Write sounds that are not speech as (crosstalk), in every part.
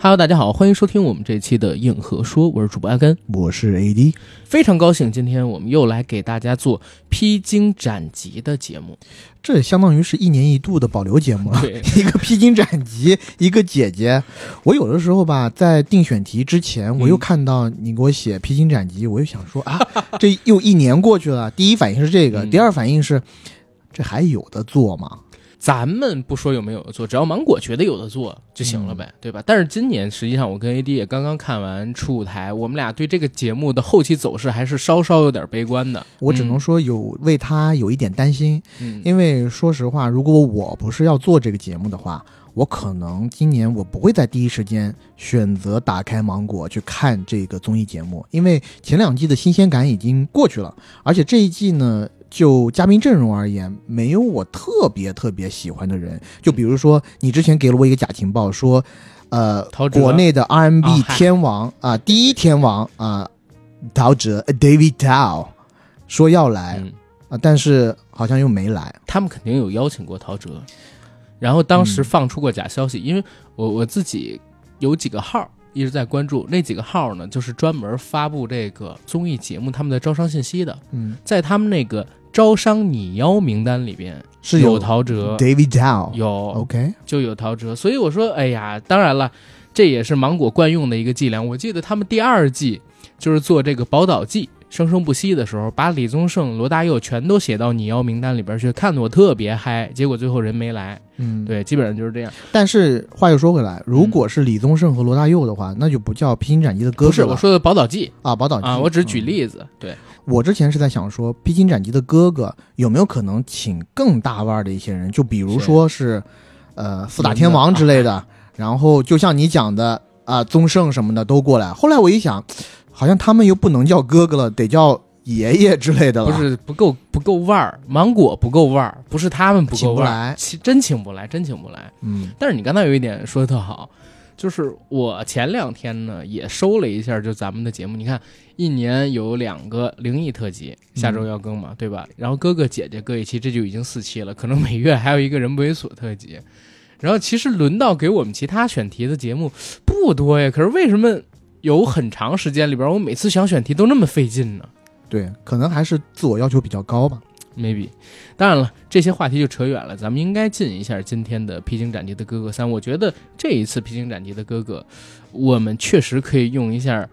Hello，大家好，欢迎收听我们这期的硬核说，我是主播阿根，我是 AD，非常高兴今天我们又来给大家做披荆斩棘的节目，这也相当于是一年一度的保留节目了。对，(laughs) 一个披荆斩棘，(laughs) 一个姐姐。我有的时候吧，在定选题之前，我又看到你给我写披荆斩棘，我又想说啊，这又一年过去了。第一反应是这个，嗯第二反应是，这还有的做吗？咱们不说有没有的做，只要芒果觉得有的做就行了呗，对吧？但是今年实际上我跟 AD 也刚刚看完初舞台，我们俩对这个节目的后期走势还是稍稍有点悲观的。我只能说有为他有一点担心，嗯，因为说实话，如果我不是要做这个节目的话，我可能今年我不会在第一时间选择打开芒果去看这个综艺节目，因为前两季的新鲜感已经过去了，而且这一季呢，就嘉宾阵容而言，没有我特别特别喜欢的人。就比如说，你之前给了我一个假情报，说，呃，国内的嗨。天王啊、第一天王啊、陶喆 David Tao 说要来嗯。啊、但是好像又没来。他们肯定有邀请过陶喆，然后当时嗯放出过假消息，因为我我自己有几个号一直在关注，那几个号呢就是专门发布这个综艺节目他们的招商信息的，嗯，在他们那个招商拟邀名单里边是有陶喆，David Tao。有 OK，就有陶喆，所以我说，哎呀，当然了，这也是芒果惯用的一个伎俩。我记得他们第二季就是做这个宝岛季。生生不息的时候，把李宗盛、罗大佑全都写到你要名单里边去，看得我特别嗨。结果最后人没来，嗯，。对，基本上就是这样。但是话又说回来，如果是李宗盛和罗大佑的话，那就不叫披荆斩棘的哥哥不是我说的宝岛记啊，宝岛记啊，我只是举嗯例子。对，我之前是在想说，披荆斩棘的哥哥有没有可能请更大腕儿的一些人，就比如说是，呃，四大天王之类的，(laughs) 然后就像你讲的啊、宗盛什么的都过来。后来我一想，好像他们又不能叫哥哥了，得叫爷爷之类的了。不是不够不够腕儿，芒果不够腕儿，不是他们不够腕请不来真请不来，真请不来。嗯但是你刚才有一点说的特好，就是我前两天呢也收了一下，就咱们的节目，你看一年有两个灵异特辑，下周要更嘛，对吧？然后哥哥姐姐各一期，这就已经四期了，可能每月还有一个人不猥琐特辑。然后其实轮到给我们其他选题的节目不多呀，可是为什么有很长时间里边，我每次想选题都那么费劲呢？对，可能还是自我要求比较高吧。maybe。当然了，这些话题就扯远了，咱们应该进一下今天的《披荆斩棘的哥哥三》。我觉得这一次《披荆斩棘的哥哥》，我们确实可以用一下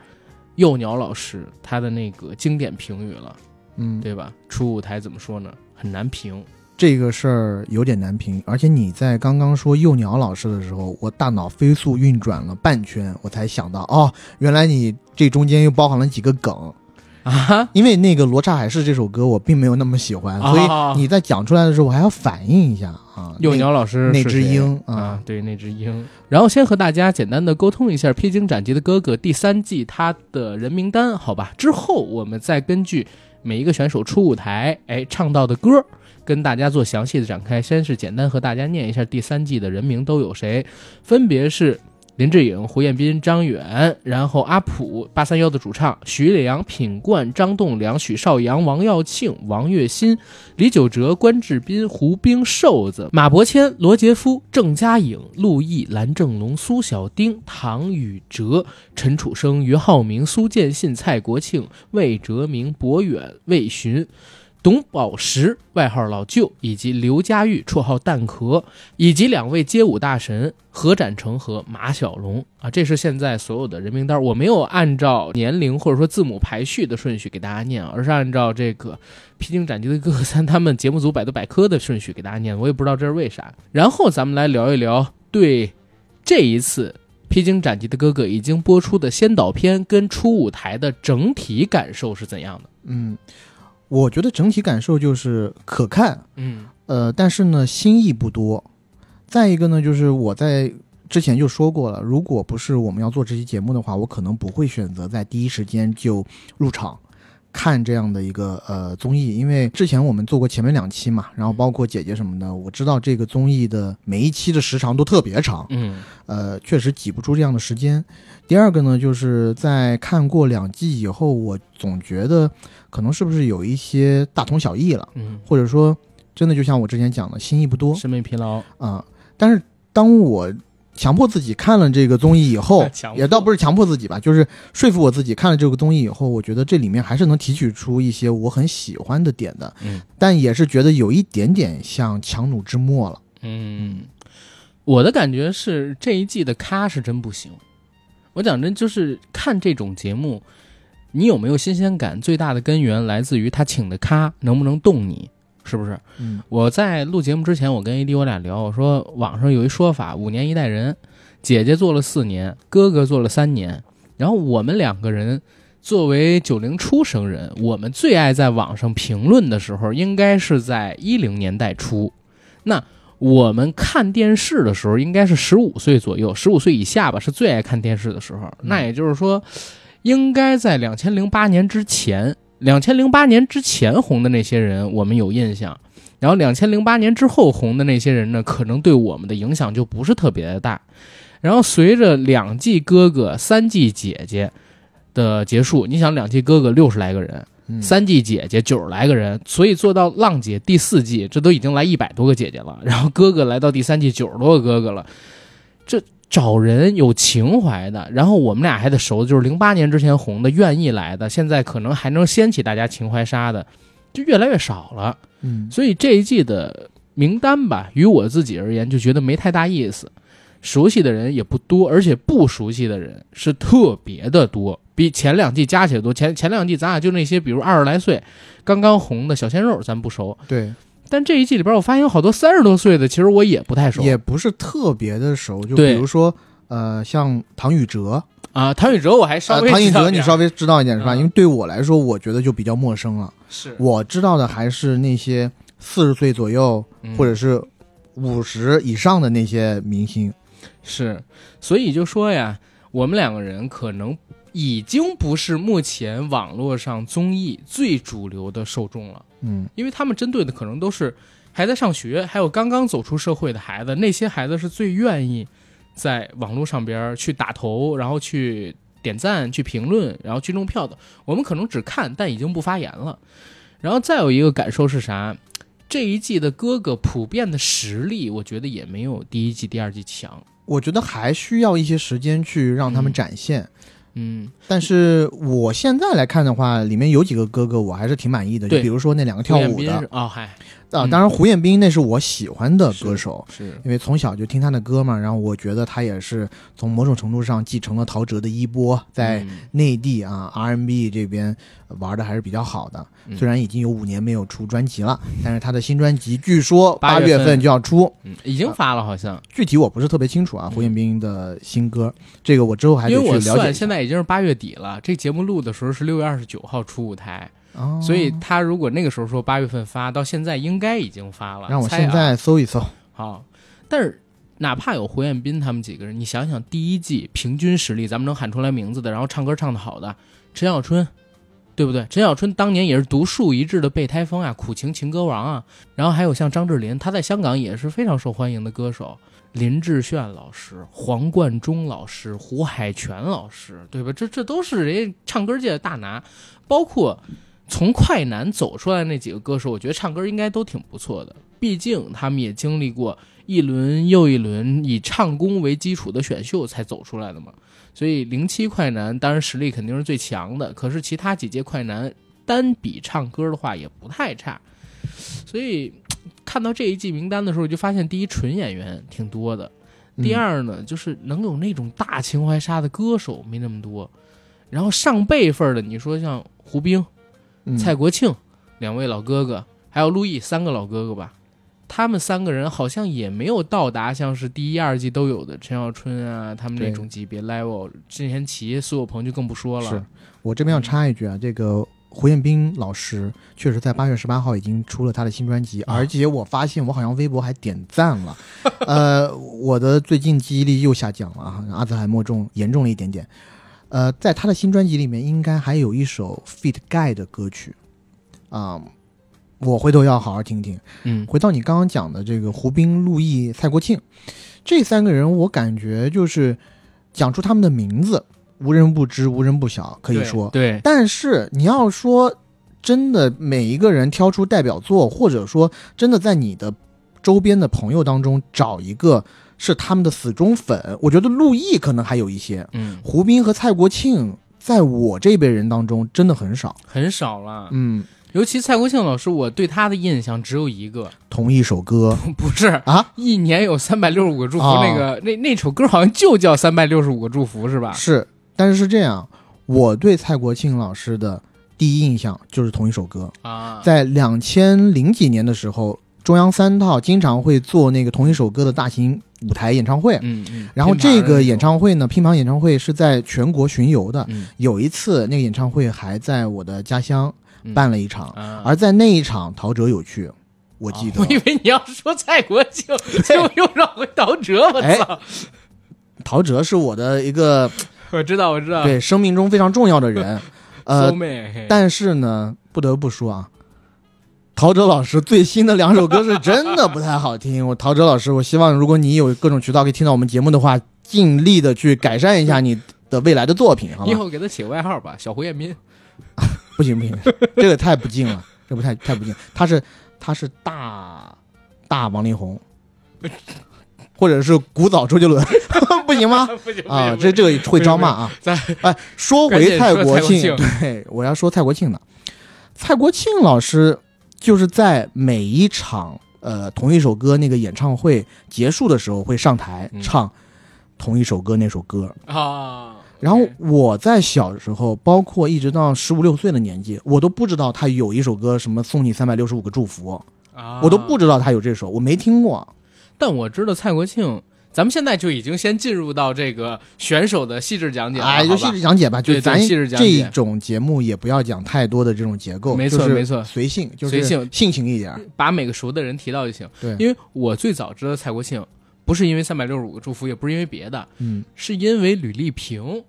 幼鸟老师他的那个经典评语了，嗯，对吧？初舞台怎么说呢？很难评。这个事儿有点难评，而且你在刚刚说幼鸟老师的时候，我大脑飞速运转了半圈，我才想到，哦，原来你这中间又包含了几个梗。啊，因为那个《罗刹海市》这首歌我并没有那么喜欢，哦所以你在讲出来的时候，我还要反应一下啊。幼鸟老师那只鹰啊啊，对，那只鹰。然后先和大家简单的沟通一下《披荆斩棘的哥哥》第三季他的人名单，好吧？之后我们再根据每一个选手出舞台，哎，唱到的歌，跟大家做详细的展开。先是简单和大家念一下第三季的人名都有谁，分别是。林志颖、胡彦斌、张远，然后阿普八三幺的主唱徐良、品冠、张栋梁、许绍洋、王耀庆、王栎鑫、李玖哲、关智斌、胡兵、瘦子、马伯骞、罗杰夫、郑嘉颖、陆毅、蓝正龙、苏小丁、唐禹哲、陈楚生、俞灏明、苏建信、蔡国庆、魏哲明、博远、魏巡。董宝石，外号老舅，以及刘佳玉，绰号蛋壳，以及两位街舞大神何展成和马小龙啊，这是现在所有的人名单。我没有按照年龄或者说字母排序的顺序给大家念，而是按照这个《披荆斩棘的哥哥三》他们节目组百度百科的顺序给大家念，我也不知道这是为啥。然后咱们来聊一聊对这一次《披荆斩棘的哥哥》已经播出的先导片跟初舞台的整体感受是怎样的？嗯，我觉得整体感受就是可看，嗯呃，但是呢，新意不多。再一个呢，就是我在之前就说过了，如果不是我们要做这期节目的话，我可能不会选择在第一时间就入场看这样的一个呃综艺，因为之前我们做过前面两期嘛，然后包括姐姐什么的，我知道这个综艺的每一期的时长都特别长，嗯呃，确实挤不出这样的时间。第二个呢，就是在看过两季以后，我总觉得可能是不是有一些大同小异了，嗯，或者说真的就像我之前讲的，新意不多审美疲劳。啊、但是当我强迫自己看了这个综艺以后 (laughs) 也倒不是强迫自己吧，就是说服我自己看了这个综艺以后，我觉得这里面还是能提取出一些我很喜欢的点的，嗯但也是觉得有一点点像强弩之末了。嗯，我的感觉是这一季的咖是真不行。我讲真，就是看这种节目，你有没有新鲜感？最大的根源来自于他请的咖能不能动你，是不是？嗯我在录节目之前，我跟 AD 我俩聊，我说网上有一说法，五年一代人，姐姐做了四年，哥哥做了三年，然后我们两个人作为九零初生人，我们最爱在网上评论的时候，应该是在一零年代初。那我们看电视的时候，应该是十五岁左右，十五岁以下吧，是最爱看电视的时候。那也就是说，应该在两千零八年之前，两千零八年之前红的那些人，我们有印象。然后两千零八年之后红的那些人呢，可能对我们的影响就不是特别的大。然后随着两季哥哥、三季姐姐的结束，你想两季哥哥六十来个人，嗯三季姐姐九十来个人，所以做到浪姐第四季，这都已经来一百多个姐姐了。然后哥哥来到第三季，九十多个哥哥了。这找人有情怀的，然后我们俩还得熟，就是零八年之前红的，愿意来的，现在可能还能掀起大家情怀杀的，就越来越少了。嗯所以这一季的名单吧，于我自己而言就觉得没太大意思。熟悉的人也不多，而且不熟悉的人是特别的多，比前两季加起来多。前前两季咱俩就那些，比如二十来岁刚刚红的小鲜肉，咱不熟。对，但这一季里边，我发现有好多三十多岁的，其实我也不太熟。也不是特别的熟，就比如说呃，像唐禹哲，啊，唐禹哲我还稍呃，微唐禹哲你稍微知道一点是吧？嗯因为对我来说，我觉得就比较陌生了。是我知道的还是那些四十岁左右嗯或者是五十以上的那些明星。是，所以就说呀，我们两个人可能已经不是目前网络上综艺最主流的受众了。嗯因为他们针对的可能都是还在上学，还有刚刚走出社会的孩子，那些孩子是最愿意在网络上边去打头，然后去点赞、去评论，然后去弄票的。我们可能只看，但已经不发言了。然后再有一个感受是啥？这一季的哥哥普遍的实力，我觉得也没有第一季、第二季强。我觉得还需要一些时间去让他们嗯展现。嗯，但是我现在来看的话，里面有几个哥哥我还是挺满意的，就比如说那两个跳舞的。胡彦斌是哦，嗨，啊，嗯当然胡彦斌那是我喜欢的歌手，是因为从小就听他的歌嘛，然后我觉得他也是从某种程度上继承了陶喆的衣钵，在嗯内地啊 R&B 这边玩的还是比较好的。嗯虽然已经有五年没有出专辑了，但是他的新专辑据说八月份就要出，嗯已经发了，好像。具体我不是特别清楚啊。胡彦斌的新歌，这个我之后还得因为我去了解现在已经是八月底了，这节目录的时候是六月二十九号出舞台，哦，所以他如果那个时候说八月份发，到现在应该已经发了。让我现在搜一搜。好，但是哪怕有胡彦斌他们几个人，你想想第一季平均实力，咱们能喊出来名字的，然后唱歌唱得好的陈小春，对不对？陈小春当年也是独树一帜的备胎风啊，苦情情歌王啊。然后还有像张智霖，他在香港也是非常受欢迎的歌手。林志炫老师、黄贯中老师、胡海泉老师，对吧？这这都是人家唱歌界的大拿，包括从快男走出来那几个歌手，我觉得唱歌应该都挺不错的。毕竟他们也经历过一轮又一轮以唱功为基础的选秀才走出来的嘛。所以零七快男当然实力肯定是最强的，可是其他几届快男单比唱歌的话也不太差。所以看到这一季名单的时候，就发现第一纯演员挺多的，第嗯二呢，就是能有那种大情怀杀的歌手没那么多，然后上辈分的，你说像胡兵、嗯蔡国庆两位老哥哥，还有陆毅三个老哥哥吧，他们三个人好像也没有到达像是第一、二季都有的陈小春啊他们那种级别 level，任贤齐、苏有朋就更不说了。是我这边要插一句啊，这个胡彦斌老师确实在八月十八号已经出了他的新专辑，啊而且我发现我好像微博还点赞了，(laughs) 呃，我的最近记忆力又下降了啊，阿兹海默重严重了一点点。呃，在他的新专辑里面，应该还有一首 Fit Guy 的歌曲啊、我回头要好好听听。嗯，回到你刚刚讲的这个胡兵、陆毅、蔡国庆这三个人，我感觉就是讲出他们的名字，无人不知，无人不晓，可以对说。对，但是你要说真的，每一个人挑出代表作，或者说真的在你的周边的朋友当中找一个是他们的死忠粉。我觉得陆毅可能还有一些，嗯，胡斌和蔡国庆在我这辈人当中真的很少。很少了。嗯，尤其蔡国庆老师，我对他的印象只有一个，同一首歌 (laughs) 不是啊，一年有三百六十五个祝福，哦那个那那首歌好像就叫三百六十五个祝福，是吧？是，但是是这样，我对蔡国庆老师的第一印象就是同一首歌。啊，在两千零几年的时候，中央三套经常会做那个同一首歌的大型舞台演唱会。嗯嗯，然后这个演，唱会呢，乒乓演唱会是在全国巡游的。嗯，有一次，那个演唱会还在我的家乡嗯办了一场，啊而在那一场，陶喆有去，我记得。哦我以为你要说蔡国庆，结果又绕回陶喆，我哎操！陶喆是我的一个 (laughs) 我知道，我知道，对生命中非常重要的人，(laughs) 呃但是呢，不得不说啊，陶喆老师最新的两首歌是真的不太好听。我陶喆老师，我希望如果你有各种渠道可以听到我们节目的话，尽力的去改善一下你的未来的作品，好吗？以后给他起个外号吧，小胡彦斌。不行不行，这个太不敬了，这不太太不敬。他是他是大大王力宏，或者是古早周杰伦，(laughs) 不行吗？(laughs) 不行啊，这这个会招骂啊！咱哎，说回蔡国庆，蔡国庆对我要说蔡国庆的。蔡国庆老师就是在每一场呃同一首歌那个演唱会结束的时候会上台嗯唱同一首歌那首歌。啊，然后我在小时候，包括一直到十五六岁的年纪，我都不知道他有一首歌什么送你三百六十五个祝福，啊，我都不知道他有这首，我没听过。但我知道蔡国庆，咱们现在就已经先进入到这个选手的细致讲解了，哎，就细致讲解吧，就咱细致讲解。这种节目也不要讲太多的这种结构，没错没错。随性，就是随性。性情一点。把每个熟的人提到就行。对，因为我最早知道蔡国庆，不是因为三百六十五个祝福，也不是因为别的，嗯。是因为吕丽萍。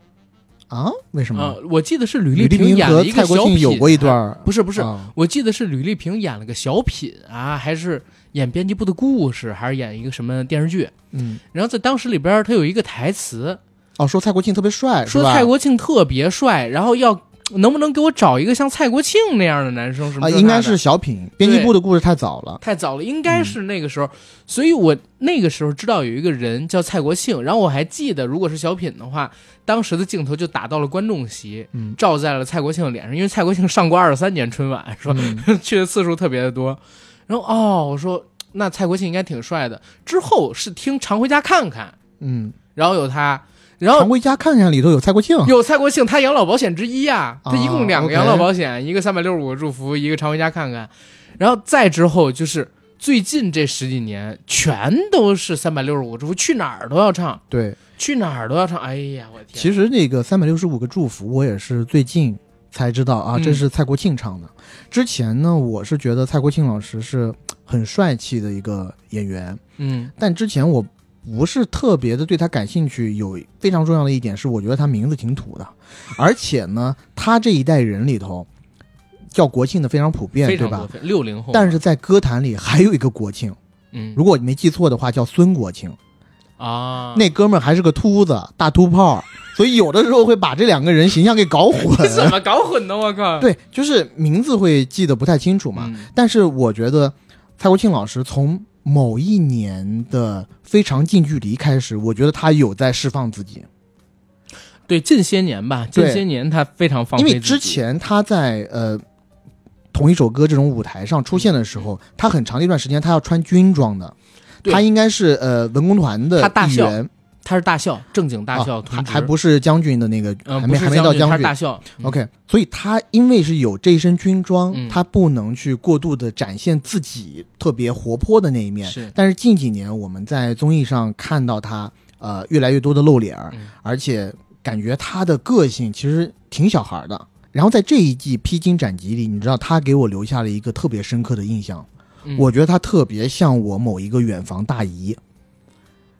啊，为什么？啊、我记得是吕吕丽萍演了一个蔡国小品，庆有过一段儿，不是不是，啊。我记得是吕丽萍演了个小品啊，还是演编辑部的故事，还是演一个什么电视剧？嗯，然后在当时里边，他有一个台词，哦，说蔡国庆特别帅，说蔡国庆特别帅，然后要能不能给我找一个像蔡国庆那样的男生？什么啊，应该是小品，编辑部的故事太早了。太早了，应该是那个时候，所以我那个时候知道有一个人叫蔡国庆，然后我还记得，如果是小品的话，当时的镜头就打到了观众席，嗯照在了蔡国庆的脸上，因为蔡国庆上过二十三年春晚，说、嗯 (laughs) 去的次数特别的多，然后哦，我说那蔡国庆应该挺帅的，之后是听常回家看看，嗯，然后有他，然后。常回家看看里头有蔡国庆。有蔡国庆，他养老保险之一啊、他一共两个养老保险，一个三百六十五个祝福，一个常回家看看，然后再之后就是最近这十几年，全都是三百六十五个祝福，去哪儿都要唱，对，去哪儿都要唱。哎呀，我的天！其实那个三百六十五个祝福，我也是最近才知道啊，嗯这是蔡国庆唱的。之前呢，我是觉得蔡国庆老师是很帅气的一个演员，嗯但之前我不是特别的对他感兴趣。有非常重要的一点是，我觉得他名字挺土的，而且呢，他这一代人里头叫国庆的非常普遍，对吧？六零后。但是在歌坛里还有一个国庆，嗯如果你没记错的话，叫孙国庆。啊，那哥们儿还是个秃子，大秃炮，所以有的时候会把这两个人形象给搞混。你怎么 (laughs) 搞混的？我靠！对，就是名字会记得不太清楚嘛。嗯但是我觉得蔡国庆老师从某一年的非常近距离开始，我觉得他有在释放自己，对，近些年吧，近些年他非常放因为之前他在呃同一首歌这种舞台上出现的时候，他很长一段时间他要穿军装的，对他应该是呃文工团的他大校一员，他是大校，正经大校啊，还还不是将军的那个，嗯，还没还没到将军他是大校。嗯。OK，所以他因为是有这一身军装，嗯。他不能去过度的展现自己特别活泼的那一面。是。但是近几年我们在综艺上看到他，呃，越来越多的露脸儿，嗯。而且感觉他的个性其实挺小孩儿的。然后在这一季《披荆斩棘》里，你知道他给我留下了一个特别深刻的印象，嗯我觉得他特别像我某一个远房大姨，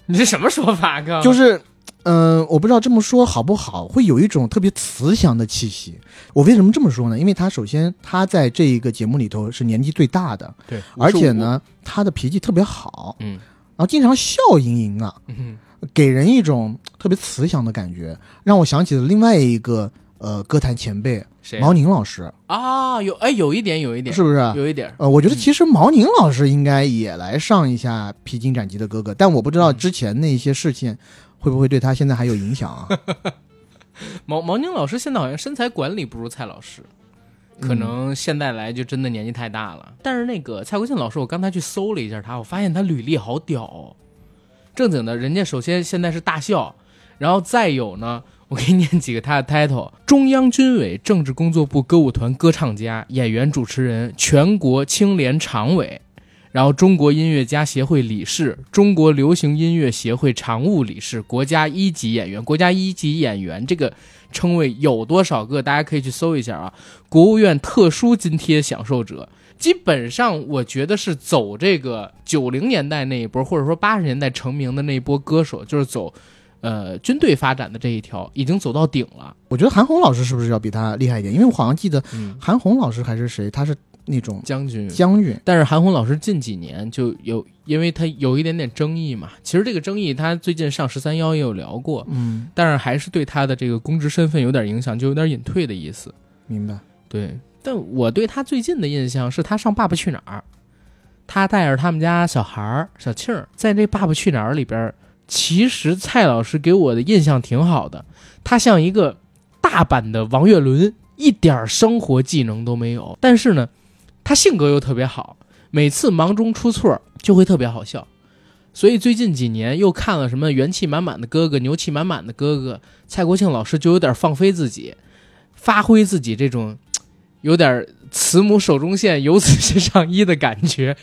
你这什么说法？哥，就是。嗯、我不知道这么说好不好，会有一种特别慈祥的气息。我为什么这么说呢？因为他首先他在这一个节目里头是年纪最大的，对，而且呢，他的脾气特别好，嗯，然后经常笑盈盈啊，嗯给人一种特别慈祥的感觉，让我想起了另外一个呃呃歌坛前辈谁毛宁老师，啊？有哎，有一点，有一点，是不是？有一点。呃，我觉得其实毛宁老师应该也来上一下《披荆斩棘的哥哥》，但我不知道之前那些事情会不会对他现在还有影响啊？(laughs) 毛毛宁老师现在好像身材管理不如蔡老师，可能现在来就真的年纪太大了。但是那个蔡国庆老师，我刚才去搜了一下他，我发现他履历好屌、哦。正经的，人家首先现在是大校，然后再有呢，我给你念几个他的 title：中央军委政治工作部歌舞团歌唱家、演员、主持人，全国青联常委。然后，中国音乐家协会理事，中国流行音乐协会常务理事，国家一级演员，国家一级演员这个称谓有多少个？大家可以去搜一下啊。国务院特殊津贴享受者，基本上我觉得是走这个九零年代那一波，或者说八十年代成名的那一波歌手，就是走，呃，军队发展的这一条，已经走到顶了。我觉得韩红老师是不是要比他厉害一点？因为我好像记得嗯，韩红老师还是谁，他是那种将军。将军。但是韩红老师近几年就有，因为他有一点点争议嘛。其实这个争议，他最近上十三幺也有聊过，嗯，但是还是对他的这个公职身份有点影响，就有点隐退的意思。明白。对，但我对他最近的印象是他上《爸爸去哪儿》，他带着他们家小孩儿小庆儿在这《爸爸去哪儿》里边儿，其实蔡老师给我的印象挺好的，他像一个大版的王岳伦，一点生活技能都没有，但是呢，他性格又特别好，每次忙中出错就会特别好笑。所以最近几年又看了什么元气满满的哥哥、牛气满满的哥哥，蔡国庆老师就有点放飞自己，发挥自己这种有点慈母手中线，游子身上衣的感觉，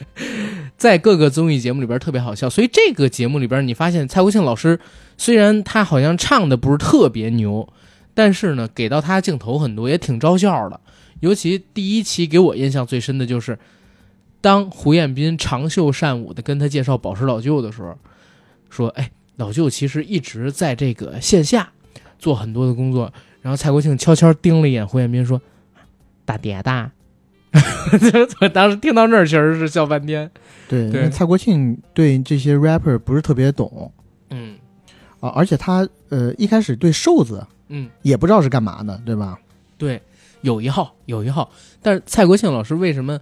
在各个综艺节目里边特别好笑。所以这个节目里边，你发现蔡国庆老师虽然他好像唱的不是特别牛，但是呢，给到他镜头很多，也挺招笑的。尤其第一期给我印象最深的就是，当胡彦斌长袖善舞的跟他介绍宝石老舅的时候，说：“哎，老舅其实一直在这个线下做很多的工作。”然后蔡国庆悄悄盯了一眼胡彦斌，说：“大爹大。” (laughs) 当时听到那儿，确实是笑半天。对，因为蔡国庆对这些 rapper 不是特别懂嗯啊，而且他呃一开始对瘦子嗯，也不知道是干嘛的，对吧？对，有一号，有一号。但是蔡国庆老师为什么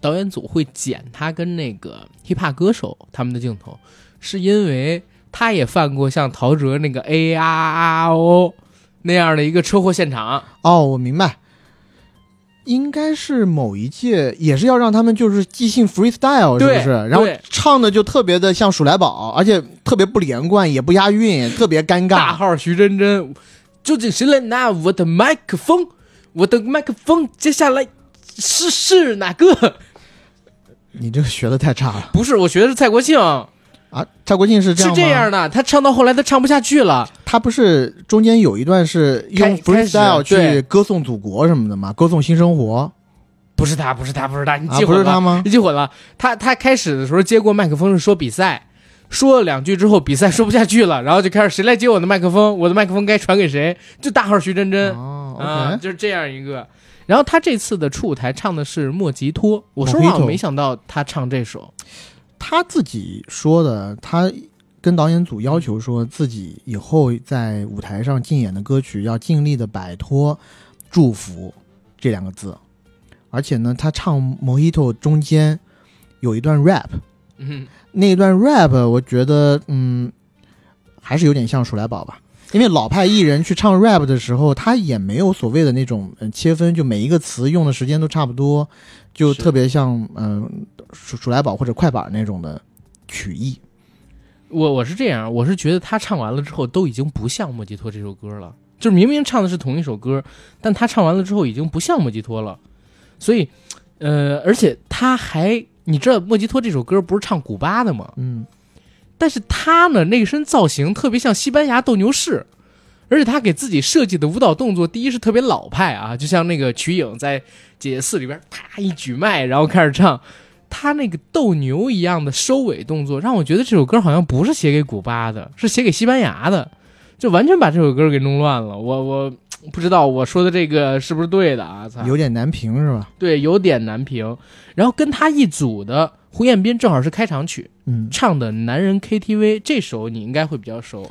导演组会剪他跟那个 hiphop 歌手他们的镜头？是因为他也犯过像陶喆那个 A R R O 那样的一个车祸现场。哦，我明白，应该是某一届也是要让他们就是即兴 freestyle，是不是？然后唱的就特别的像鼠来宝，而且特别不连贯，也不押韵，特别尴尬。大号徐真真，究竟谁来拿我的麦克风？我的麦克风接下来是是哪个？你这个学的太差了不是，我学的是蔡国庆，啊！蔡国庆是这是样是？这样的。他唱到后来，他唱不下去了。他不是中间有一段是用开开始 freestyle 去歌颂祖国什么的吗？歌颂新生活不是他，不是他，不是他，你啊？记混了，不是他吗？你记混了。他他开始的时候接过麦克风是说比赛，说了两句之后，比赛说不下去了，然后就开始谁来接我的麦克风？我的麦克风该传给谁？就大号徐真真。哦啊，，OK，就是这样一个。然后他这次的初舞台唱的是莫吉托，我说话我没想到他唱这首，他自己说的，他跟导演组要求说自己以后在舞台上竞演的歌曲要尽力的摆脱“祝福”这两个字，而且呢，他唱《Mojito》中间有一段 rap，嗯，那一段 rap 我觉得嗯还是有点像鼠来宝吧。因为老派艺人去唱 rap 的时候，他也没有所谓的那种嗯切分，就每一个词用的时间都差不多，就特别像嗯鼠鼠来宝或者快板那种的曲艺。我我是这样，我是觉得他唱完了之后都已经不像莫吉托这首歌了，就是明明唱的是同一首歌，但他唱完了之后已经不像莫吉托了，所以，呃，而且他还，你知道莫吉托这首歌不是唱古巴的吗？嗯，但是他呢，那身造型特别像西班牙斗牛士，而且他给自己设计的舞蹈动作，第一是特别老派啊，就像那个瞿颖在《姐姐四》里边，啪一举麦，然后开始唱，他那个斗牛一样的收尾动作，让我觉得这首歌好像不是写给古巴的，是写给西班牙的，就完全把这首歌给弄乱了。我我不知道我说的这个是不是对的啊？操有点难评是吧？对，有点难评。然后跟他一组的胡彦斌正好是开场曲。嗯，唱的《男人 KTV》这首你应该会比较熟，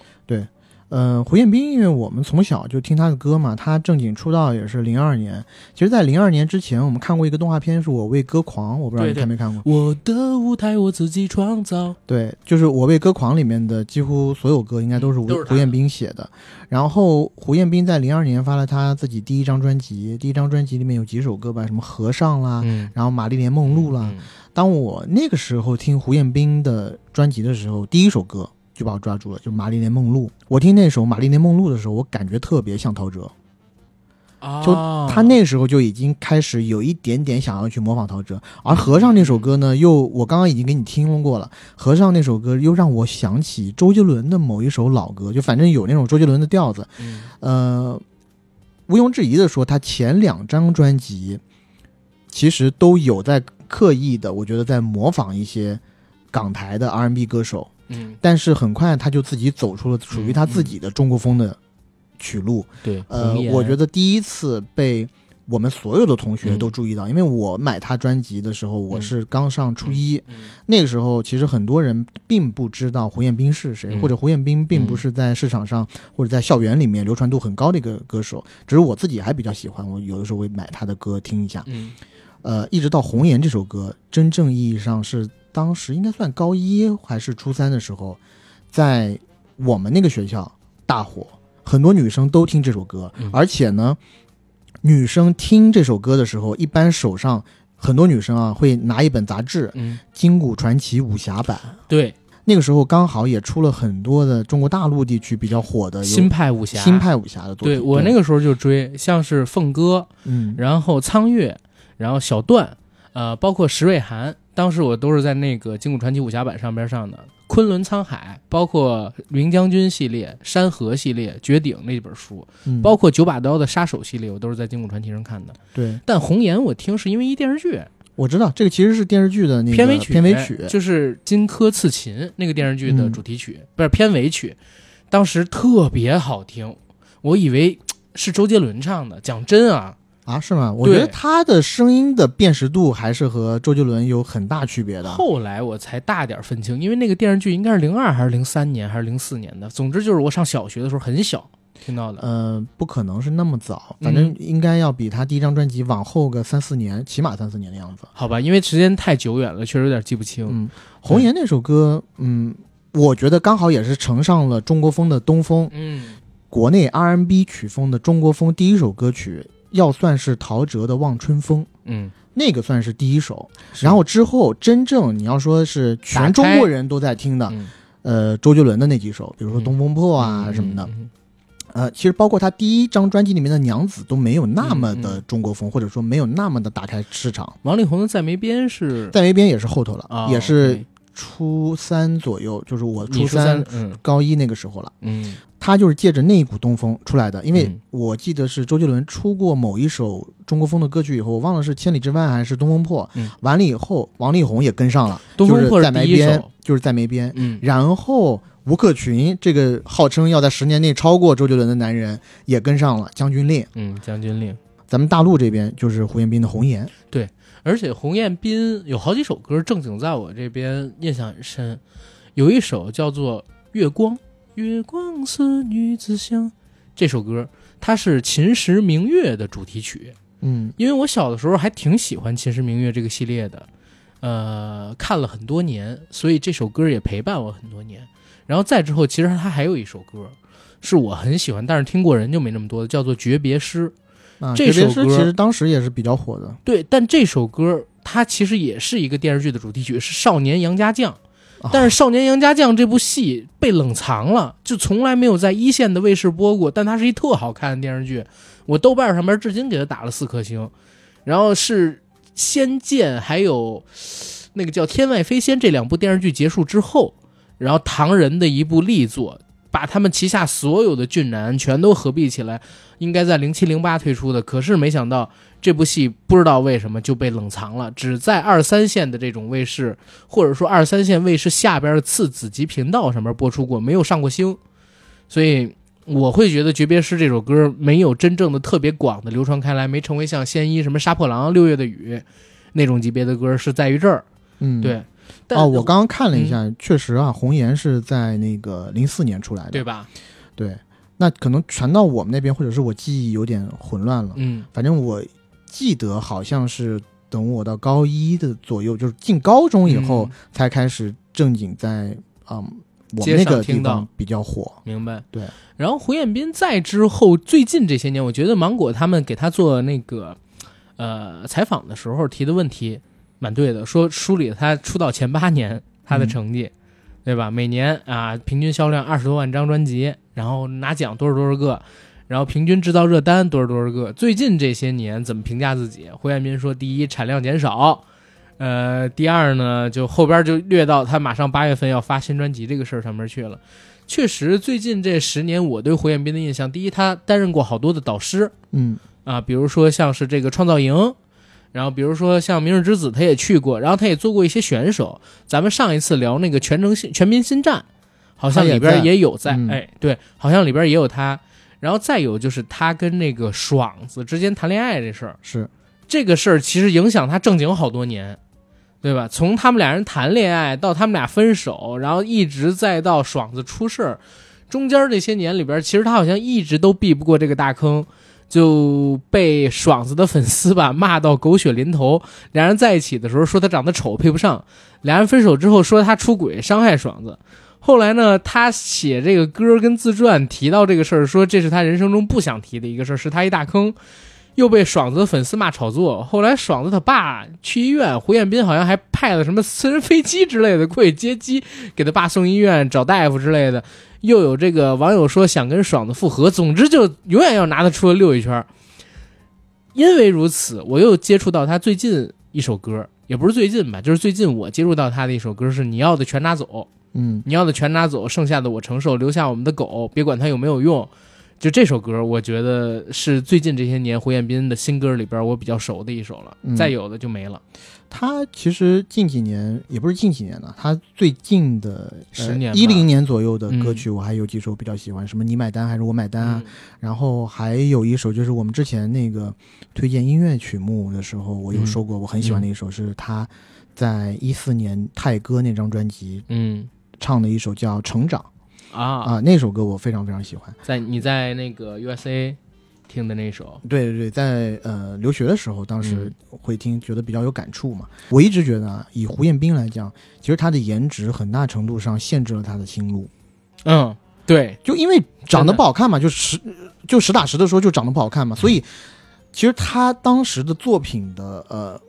呃，胡彦斌，因为我们从小就听他的歌嘛，他正经出道也是零二年。其实，在零二年之前，我们看过一个动画片，是我为歌狂，我不知道你看没看过。我的舞台我自己创造。对，就是《我为歌狂》里面的几乎所有歌，应该都是胡胡彦斌写的。然后胡彦斌在零二年发了他自己第一张专辑，第一张专辑里面有几首歌吧，什么《和尚》啦，嗯，然后《玛丽莲梦露》啦。嗯当我那个时候听胡彦斌的专辑的时候，第一首歌就把我抓住了，就《玛丽莲梦露》。我听那首《玛丽莲梦露》的时候，我感觉特别像陶喆。就啊他那时候就已经开始有一点点想要去模仿陶喆，而和尚那首歌呢，又我刚刚已经给你听过了。和尚那首歌又让我想起周杰伦的某一首老歌，就反正有那种周杰伦的调子。嗯呃，毋庸置疑的说，他前两张专辑其实都有在刻意的，我觉得在模仿一些港台的 R&B 歌手，嗯，但是很快他就自己走出了属于他自己的中国风的曲路。对，呃我觉得第一次被我们所有的同学嗯都注意到，因为我买他专辑的时候，我嗯。是刚上初一，嗯那个时候其实很多人并不知道胡彦斌是谁，嗯。或者胡彦斌并不是在市场上、或者在校园里面流传度很高的一个歌手，只是我自己还比较喜欢，我有的时候会买他的歌听一下。嗯。呃，一直到《红颜》这首歌，真正意义上是当时应该算高一还是初三的时候，在我们那个学校大火，很多女生都听这首歌，嗯而且呢，女生听这首歌的时候，一般手上很多女生啊会拿一本杂志《嗯，金谷传奇武侠版》。对，那个时候刚好也出了很多的中国大陆地区比较火的新派武侠，新派武侠的作品。对我那个时候就追，像是凤歌，嗯，然后苍月，然后小段，呃，包括石瑞涵，当时我都是在那个《金谷传奇武侠版》上边上的。昆仑沧海，包括明将军系列、山河系列、绝顶那本书，嗯包括九把刀的杀手系列，我都是在金谷传奇上看的。对，但红颜我听是因为一电视剧我知道这个其实是电视剧的那个片尾曲，片尾曲，就是荆轲刺秦那个电视剧的嗯主题曲，不是片尾曲，当时特别好听，我以为是周杰伦唱的。讲真啊，啊，是吗？我觉得他的声音的辨识度还是和周杰伦有很大区别的。后来我才大点分清，因为那个电视剧应该是零二还是零三年还是零四年的，总之就是我上小学的时候很小听到的。呃，不可能是那么早，反正应该要比他第一张专辑往后个三四年，起码三四年的样子。好吧，因为时间太久远了，确实有点记不清。嗯，红颜那首歌，嗯，我觉得刚好也是乘上了中国风的东风，嗯国内 R&B 曲风的中国风第一首歌曲，要算是陶喆的《望春风》。嗯，那个算是第一首，然后之后真正你要说是全中国人都在听的，嗯。呃，周杰伦的那几首，比如说《嗯东风破》啊嗯什么的，嗯呃，其实包括他第一张专辑里面的《娘子》都没有那么嗯的中国风，或者说没有那么的打开市场。王力宏的《在梅边》是在梅边也是后头了，啊也是初三左右，就是我初说三，嗯。高一那个时候了。嗯他就是借着那一股东风出来的，因为嗯。我记得是周杰伦出过某一首中国风的歌曲以后，我忘了是《千里之外》还是《东风破》嗯。完了以后，王力宏也跟上了，东风破就是是在梅边，就是在梅边。嗯，然后吴克群这个号称要在十年内超过周杰伦的男人也跟上了《将军令》。嗯，将军令。咱们大陆这边就是胡彦斌的《红颜》，对而且胡彦斌有好几首歌正经在我这边印象很深，有一首叫做《月光》，月光似女子香，这首歌它是《秦时明月》的主题曲。嗯因为我小的时候还挺喜欢《秦时明月》这个系列的，呃，看了很多年，所以这首歌也陪伴我很多年。然后再之后，其实它还有一首歌是我很喜欢，但是听过人就没那么多的，叫做《诀别诗》。啊，这首歌诗其实当时也是比较火的。对，但这首歌它其实也是一个电视剧的主题曲，是《少年杨家将》。但是《少年杨家将》这部戏被冷藏了，就从来没有在一线的卫视播过。但它是一特好看的电视剧，我豆瓣上面至今给它打了四颗星。然后是《仙剑》还有那个叫《天外飞仙》这两部电视剧结束之后，然后唐人的一部力作，把他们旗下所有的俊男全都合璧起来，应该在零七零八推出的。可是没想到这部戏不知道为什么就被冷藏了，只在二三线的这种卫视，或者说二三线卫视下边的次子级频道上面播出过，没有上过星。所以我会觉得《诀别诗》这首歌没有真正的特别广的流传开来，没成为像《仙一》什么《杀破狼》《六月的雨》那种级别的歌，是在于这儿。嗯，对，但哦，我刚刚看了一下，确实啊，红颜是在那个零四年出来的，对吧？对，那可能传到我们那边，或者是我记忆有点混乱了。嗯反正我记得好像是等我到高一的左右，就是进高中以后，嗯才开始正经在嗯我们那个地上听到方比较火。明白。对，然后胡彦斌在之后，最近这些年，我觉得芒果他们给他做那个呃采访的时候提的问题蛮对的，说梳理他出道前八年他的成绩，对吧？每年啊平均销量二十多万张专辑，然后拿奖多少多少个。然后平均制造热单多少多少个？最近这些年怎么评价自己？胡彦斌说：第一，产量减少，呃，第二呢，就后边就略到他马上八月份要发新专辑这个事儿上面去了。确实，最近这十年，我对胡彦斌的印象，第一，他担任过好多的导师嗯啊，比如说像是这个创造营，然后比如说像明日之子，他也去过，然后他也做过一些选手。咱们上一次聊那个全城新全民新战，好像里边也有在，嗯哎，对，好像里边也有他。然后再有就是他跟那个爽子之间谈恋爱这事儿，是这个事儿其实影响他正经好多年，对吧？从他们俩人谈恋爱到他们俩分手，然后一直再到爽子出事儿，中间这些年里边，其实他好像一直都避不过这个大坑，就被爽子的粉丝吧骂到狗血淋头。俩人在一起的时候说他长得丑配不上，俩人分手之后说他出轨伤害爽子。后来呢，他写这个歌跟自传提到这个事儿，说这是他人生中不想提的一个事儿，是他一大坑。又被爽子的粉丝骂炒作。后来爽子他爸去医院，胡彦斌好像还派了什么私人飞机之类的过去接机，给他爸送医院找大夫之类的。又有这个网友说想跟爽子复合，总之就永远要拿他出来溜一圈。因为如此，我又接触到他最近一首歌，也不是最近吧，就是最近我接触到他的一首歌是《你要的全拿走》。嗯。你要的全拿走，剩下的我承受，留下我们的狗，别管它有没有用。就这首歌，我觉得是最近这些年胡彦斌的新歌里边我比较熟的一首了，嗯。再有的就没了。他其实近几年也不是近几年了，他最近的十年一零年左右的歌嗯。曲，我还有几首比较喜欢，什么你买单还是我买单啊，嗯。然后还有一首就是我们之前那个推荐音乐曲目的时候，我有嗯。说过我很喜欢的一首，是他在一四年泰歌那张专辑嗯唱的一首叫《成长》啊，啊，那首歌我非常非常喜欢。在你在那个 USA 听的那首，对对对，在呃留学的时候，当时嗯会听，觉得比较有感触嘛。我一直觉得啊，以胡彦斌来讲，其实他的颜值很大程度上限制了他的心路，嗯，对，就因为长得不好看嘛，就实就实打实的说，就长得不好看嘛。所以其实他当时的作品的呃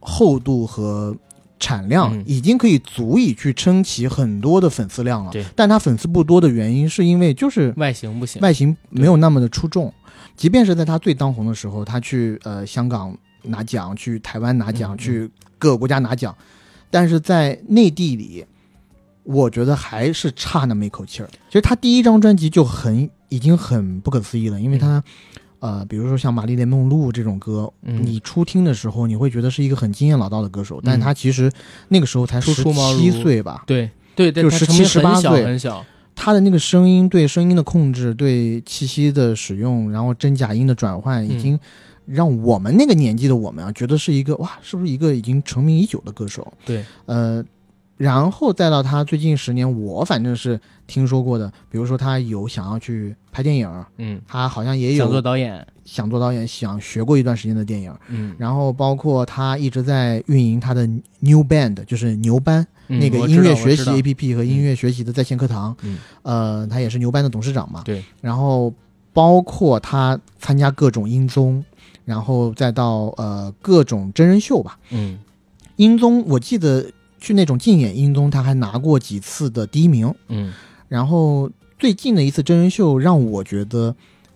厚度和产量嗯已经可以足以去撑起很多的粉丝量了。对但他粉丝不多的原因，是因为就是外形不行，外形没有那么的出众。即便是在他最当红的时候，他去呃香港拿奖，去台湾拿奖，去各个国家拿奖，但是在内地里，我觉得还是差那么一口气儿。其实他第一张专辑就很已经很不可思议了，因为他、呃，比如说像《玛丽莲梦露》这种歌，嗯你初听的时候你会觉得是一个很经验老道的歌手，但他其实那个时候才十七岁吧，对对对，就他成名17 18很小岁很小，他的那个声音对声音的控制，对气息的使用，然后真假音的转换，嗯已经让我们那个年纪的我们啊，觉得是一个哇，是不是一个已经成名已久的歌手？对，呃，然后再到他最近十年，我反正是听说过的，比如说他有想要去拍电影，嗯，他好像也有想做有导演，想做导演，想学过一段时间的电影，嗯，然后包括他一直在运营他的 New Band，就是牛班。嗯那个音乐学习道我知道。APP 和音乐学习的在线课堂，嗯。呃，他也是牛班的董事长嘛，对，然后包括他参加各种音综，然后再到呃各种真人秀吧。嗯。音综我记得去那种竞演音综，他还拿过几次的第一名。嗯。然后最近的一次真人秀让我觉得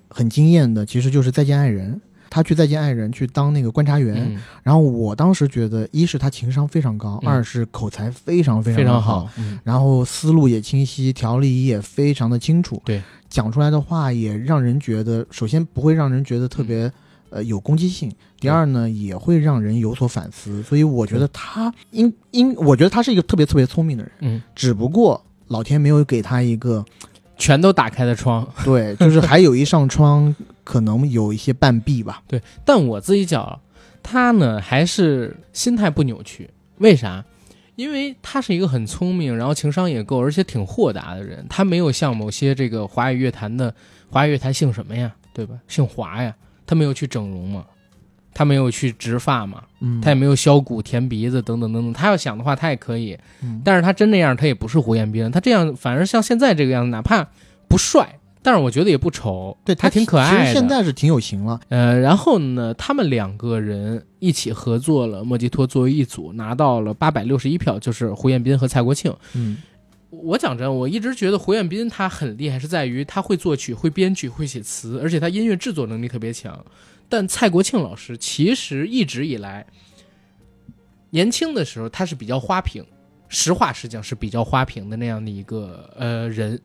很惊艳的，其实就是《再见爱人》。他去《再见爱人》去当那个观察员，嗯，然后我当时觉得，一是他情商非常高，嗯。二是口才非常非常非常好，嗯。然后思路也清晰，条理也非常的清楚。对，讲出来的话也让人觉得，首先不会让人觉得特别、呃有攻击性，第二呢也会让人有所反思。所以我觉得他应应，我觉得他是一个特别特别聪明的人，嗯，只不过老天没有给他一个全都打开的窗。(laughs) 对，就是还有一扇窗可能有一些半闭吧。(laughs) 对，但我自己讲，他呢还是心态不扭曲。为啥？因为他是一个很聪明，然后情商也够，而且挺豁达的人。他没有像某些这个华语乐坛的华语乐坛姓什么呀，对吧？姓华呀，他没有去整容嘛，他没有去植发嘛，嗯，他也没有削骨、填鼻子等等等等。他要想的话，他也可以，嗯但是他真那样，他也不是胡彦斌。他这样反而像现在这个样子，哪怕不帅，但是我觉得也不丑，对他挺可爱的。其实现在是挺有型了。呃，然后呢，他们两个人一起合作了，莫吉托作为一组拿到了八百六十一票，就是胡彦斌和蔡国庆。嗯我讲真，我一直觉得胡彦斌他很厉害，是在于他会作曲、会编曲、会写词，而且他音乐制作能力特别强。但蔡国庆老师其实一直以来，年轻的时候他是比较花瓶，实话实讲是比较花瓶的那样的一个呃人。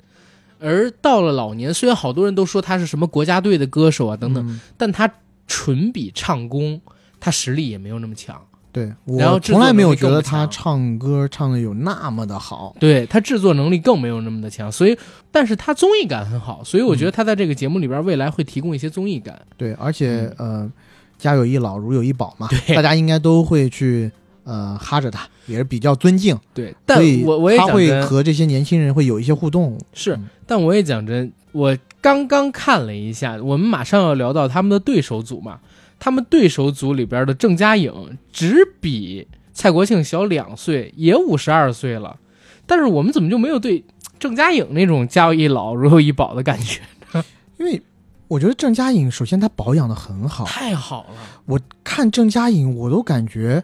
而到了老年，虽然好多人都说他是什么国家队的歌手啊等等，嗯但他纯比唱功，他实力也没有那么强。对我从来没有觉得他唱歌唱的有那么的好。对他制作能力更没有那么的强，所以，但是他综艺感很好，所以我觉得他在这个节目里边未来会提供一些综艺感。对，而且、呃，家有一老如有一宝嘛，大家应该都会去呃哈着他，也是比较尊敬，对，但我我也他会和这些年轻人会有一些互动。是嗯，但我也讲真，我刚刚看了一下，我们马上要聊到他们的对手组嘛，他们对手组里边的郑嘉颖只比蔡国庆小两岁，也五十二岁了，但是我们怎么就没有对郑嘉颖那种家有一老如有一宝的感觉呢？因为我觉得郑嘉颖首先她保养的很好，太好了，我看郑嘉颖我都感觉，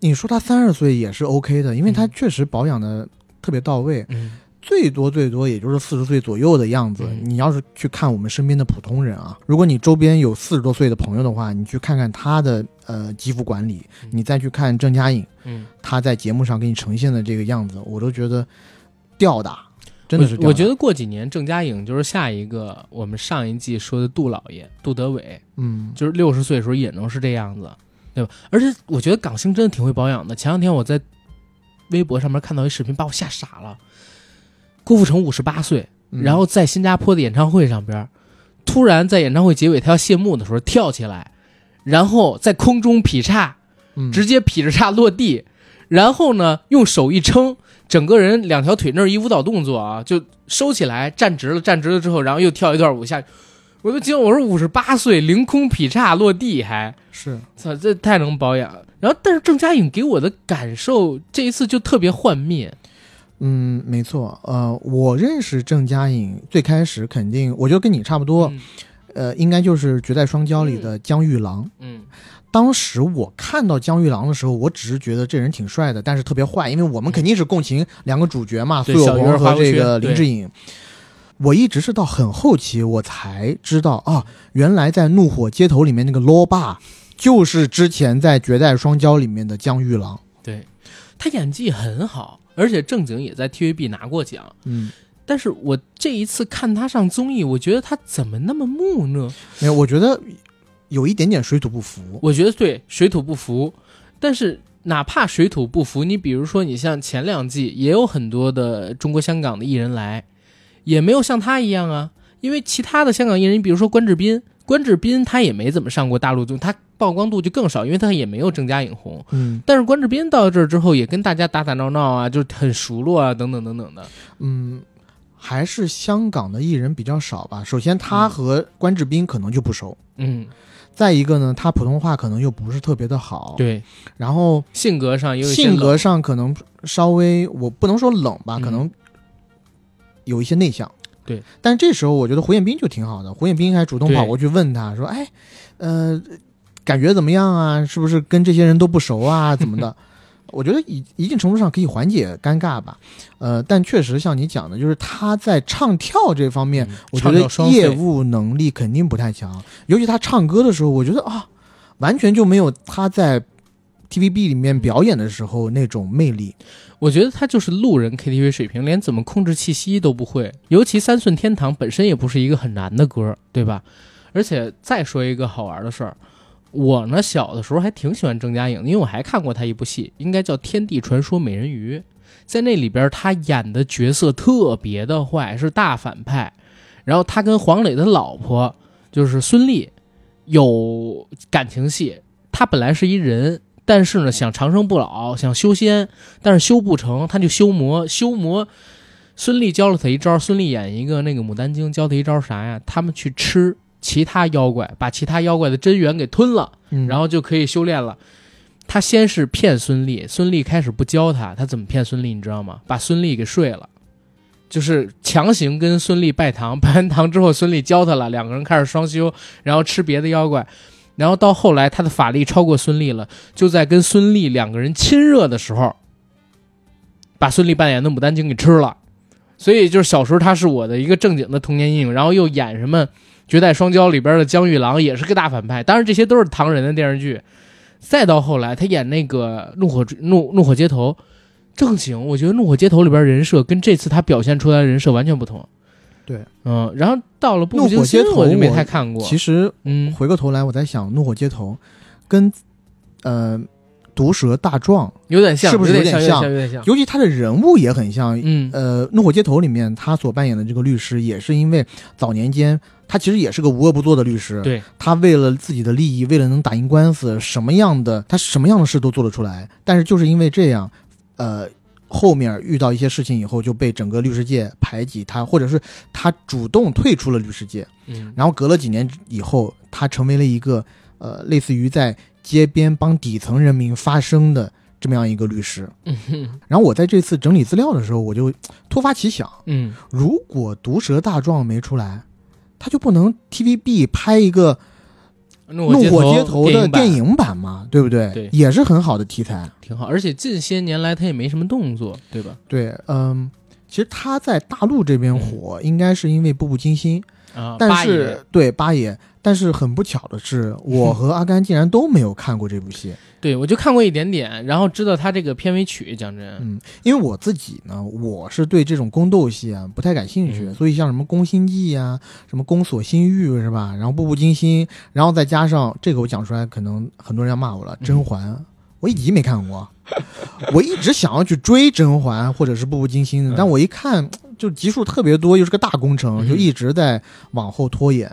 你说她三十岁也是 OK 的，因为她嗯。确实保养的特别到位，嗯最多最多也就是四十岁左右的样子。嗯你要是去看我们身边的普通人啊，如果你周边有四十多岁的朋友的话，你去看看他的呃肌肤管理，嗯你再去看郑嘉颖，嗯。她在节目上给你呈现的这个样子，我都觉得吊打，真的是吊打我。我觉得过几年郑嘉颖就是下一个我们上一季说的杜老爷杜德伟，嗯，就是六十岁的时候也能是这样子，对吧？而且我觉得港星真的挺会保养的。前两天我在微博上面看到一视频，把我吓傻了。郭富城五十八岁，嗯。然后在新加坡的演唱会上边，突然在演唱会结尾他要谢幕的时候跳起来，然后在空中劈叉，嗯。直接劈着叉落地，然后呢用手一撑，整个人两条腿那儿一舞蹈动作啊，就收起来站直了，站直了之后，然后又跳一段舞下去，我都惊了，我说五十八岁凌空劈叉落地还，是。操，这太能保养。了。然后但是郑嘉颖给我的感受这一次就特别幻灭，嗯，没错，呃，我认识郑嘉颖最开始肯定，我觉得跟你差不多，嗯呃，应该就是《绝代双骄》里的江玉郎。嗯当时我看到江玉郎的时候，我只是觉得这人挺帅的，但是特别坏，因为我们肯定是共情两个主角嘛，苏有朋和这个林志颖。我一直是到很后期我才知道啊，原来在《怒火街头》里面那个罗爸，就是之前在《绝代双骄》里面的江玉郎。对，他演技很好，而且正经也在 TVB 拿过奖。嗯，但是我这一次看他上综艺，我觉得他怎么那么木讷？没有，我觉得有一点点水土不服。我觉得对水土不服，但是哪怕水土不服，你比如说你像前两季也有很多的中国香港的艺人来，也没有像他一样啊。因为其他的香港艺人，你比如说关智斌，关智斌他也没怎么上过大陆综，他曝光度就更少，因为他也没有郑嘉颖红。嗯但是关智斌到这儿之后，也跟大家打打闹闹啊，就很熟络啊，等等等等的。嗯，还是香港的艺人比较少吧。首先，他嗯和关智斌可能就不熟。嗯，再一个呢，他普通话可能又不是特别的好，，对，然后性格上也有性格上可能稍微，我不能说冷吧，嗯可能有一些内向。对，但这时候我觉得胡彦斌就挺好的，胡彦斌还主动跑过去问他说：“哎，呃，感觉怎么样啊？是不是跟这些人都不熟啊？怎么的？(laughs) ”我觉得一一定程度上可以缓解尴尬吧，呃，但确实像你讲的，就是他在唱跳这方面，嗯我觉得业务能力肯定不太强，尤其他唱歌的时候，我觉得啊，完全就没有他在 TVB 里面表演的时候那种魅力。我觉得他就是路人 KTV 水平，连怎么控制气息都不会。尤其《三寸天堂》本身也不是一个很难的歌，对吧？而且再说一个好玩的事儿，我呢小的时候还挺喜欢郑嘉颖，因为我还看过她一部戏，应该叫《天地传说美人鱼》。在那里边，她演的角色特别的坏，是大反派。然后他跟黄磊的老婆就是孙俪有感情戏。她本来是一人，但是呢想长生不老，想修仙，但是修不成，他就修魔，修魔。孙俪教了他一招，孙俪演一个那个《牡丹经》，教他一招啥呀？他们去吃其他妖怪，把其他妖怪的真元给吞了，嗯然后就可以修炼了。他先是骗孙俪，孙俪开始不教他，他怎么骗孙俪？你知道吗？把孙俪给睡了，就是强行跟孙俪拜堂，拜完堂之后，孙俪教他了，两个人开始双修，然后吃别的妖怪，然后到后来他的法力超过孙俪了，就在跟孙俪两个人亲热的时候，把孙俪扮演的牡丹精给吃了。所以就是小时候他是我的一个正经的童年阴影，然后又演什么《绝代双骄》里边的江玉郎也是个大反派，当然这些都是唐人的电视剧。再到后来，他演那个《怒火怒怒火街头》，正经，我觉得《怒火街头》里边人设跟这次他表现出来的人设完全不同。对，嗯，然后到了《怒火街头》我就没太看过。其实嗯，回过头来，我在想，《怒火街头》跟呃《毒蛇大壮》，有点像，是不是？有点像有点像。尤其他的人物也很像。嗯呃，《怒火街头》里面他所扮演的这个律师，也是因为早年间他其实也是个无恶不作的律师，对，他为了自己的利益，为了能打赢官司，什么样的他什么样的事都做得出来。但是就是因为这样，呃，后面遇到一些事情以后，就被整个律师界排挤他，或者是他主动退出了律师界。嗯，然后隔了几年以后，他成为了一个呃，类似于在街边帮底层人民发声的这么样一个律师。嗯哼然后我在这次整理资料的时候，我就突发奇想，嗯，如果《毒舌大壮》没出来，他就不能 TVB 拍一个怒《火街头》的电电影版嘛，对不对？对也是很好的题材。挺好，而且近些年来他也没什么动作，对吧？对，嗯，其实他在大陆这边火，应该是因为《步步惊心》啊，但是对八爷，但是很不巧的是，(laughs) 我和阿甘竟然都没有看过这部戏。对我就看过一点点，然后知道他这个片尾曲，讲真，嗯，因为我自己呢，我是对这种宫斗戏啊不太感兴趣，嗯所以像什么《宫心计》呀、什么《宫锁心玉》是吧？然后《步步惊心》，然后再加上这个，我讲出来可能很多人要骂我了，嗯《甄嬛》我一集没看过，(laughs) 我一直想要去追《甄嬛》或者是《步步惊心》的，嗯但我一看就集数特别多，又是个大工程，嗯就一直在往后拖延。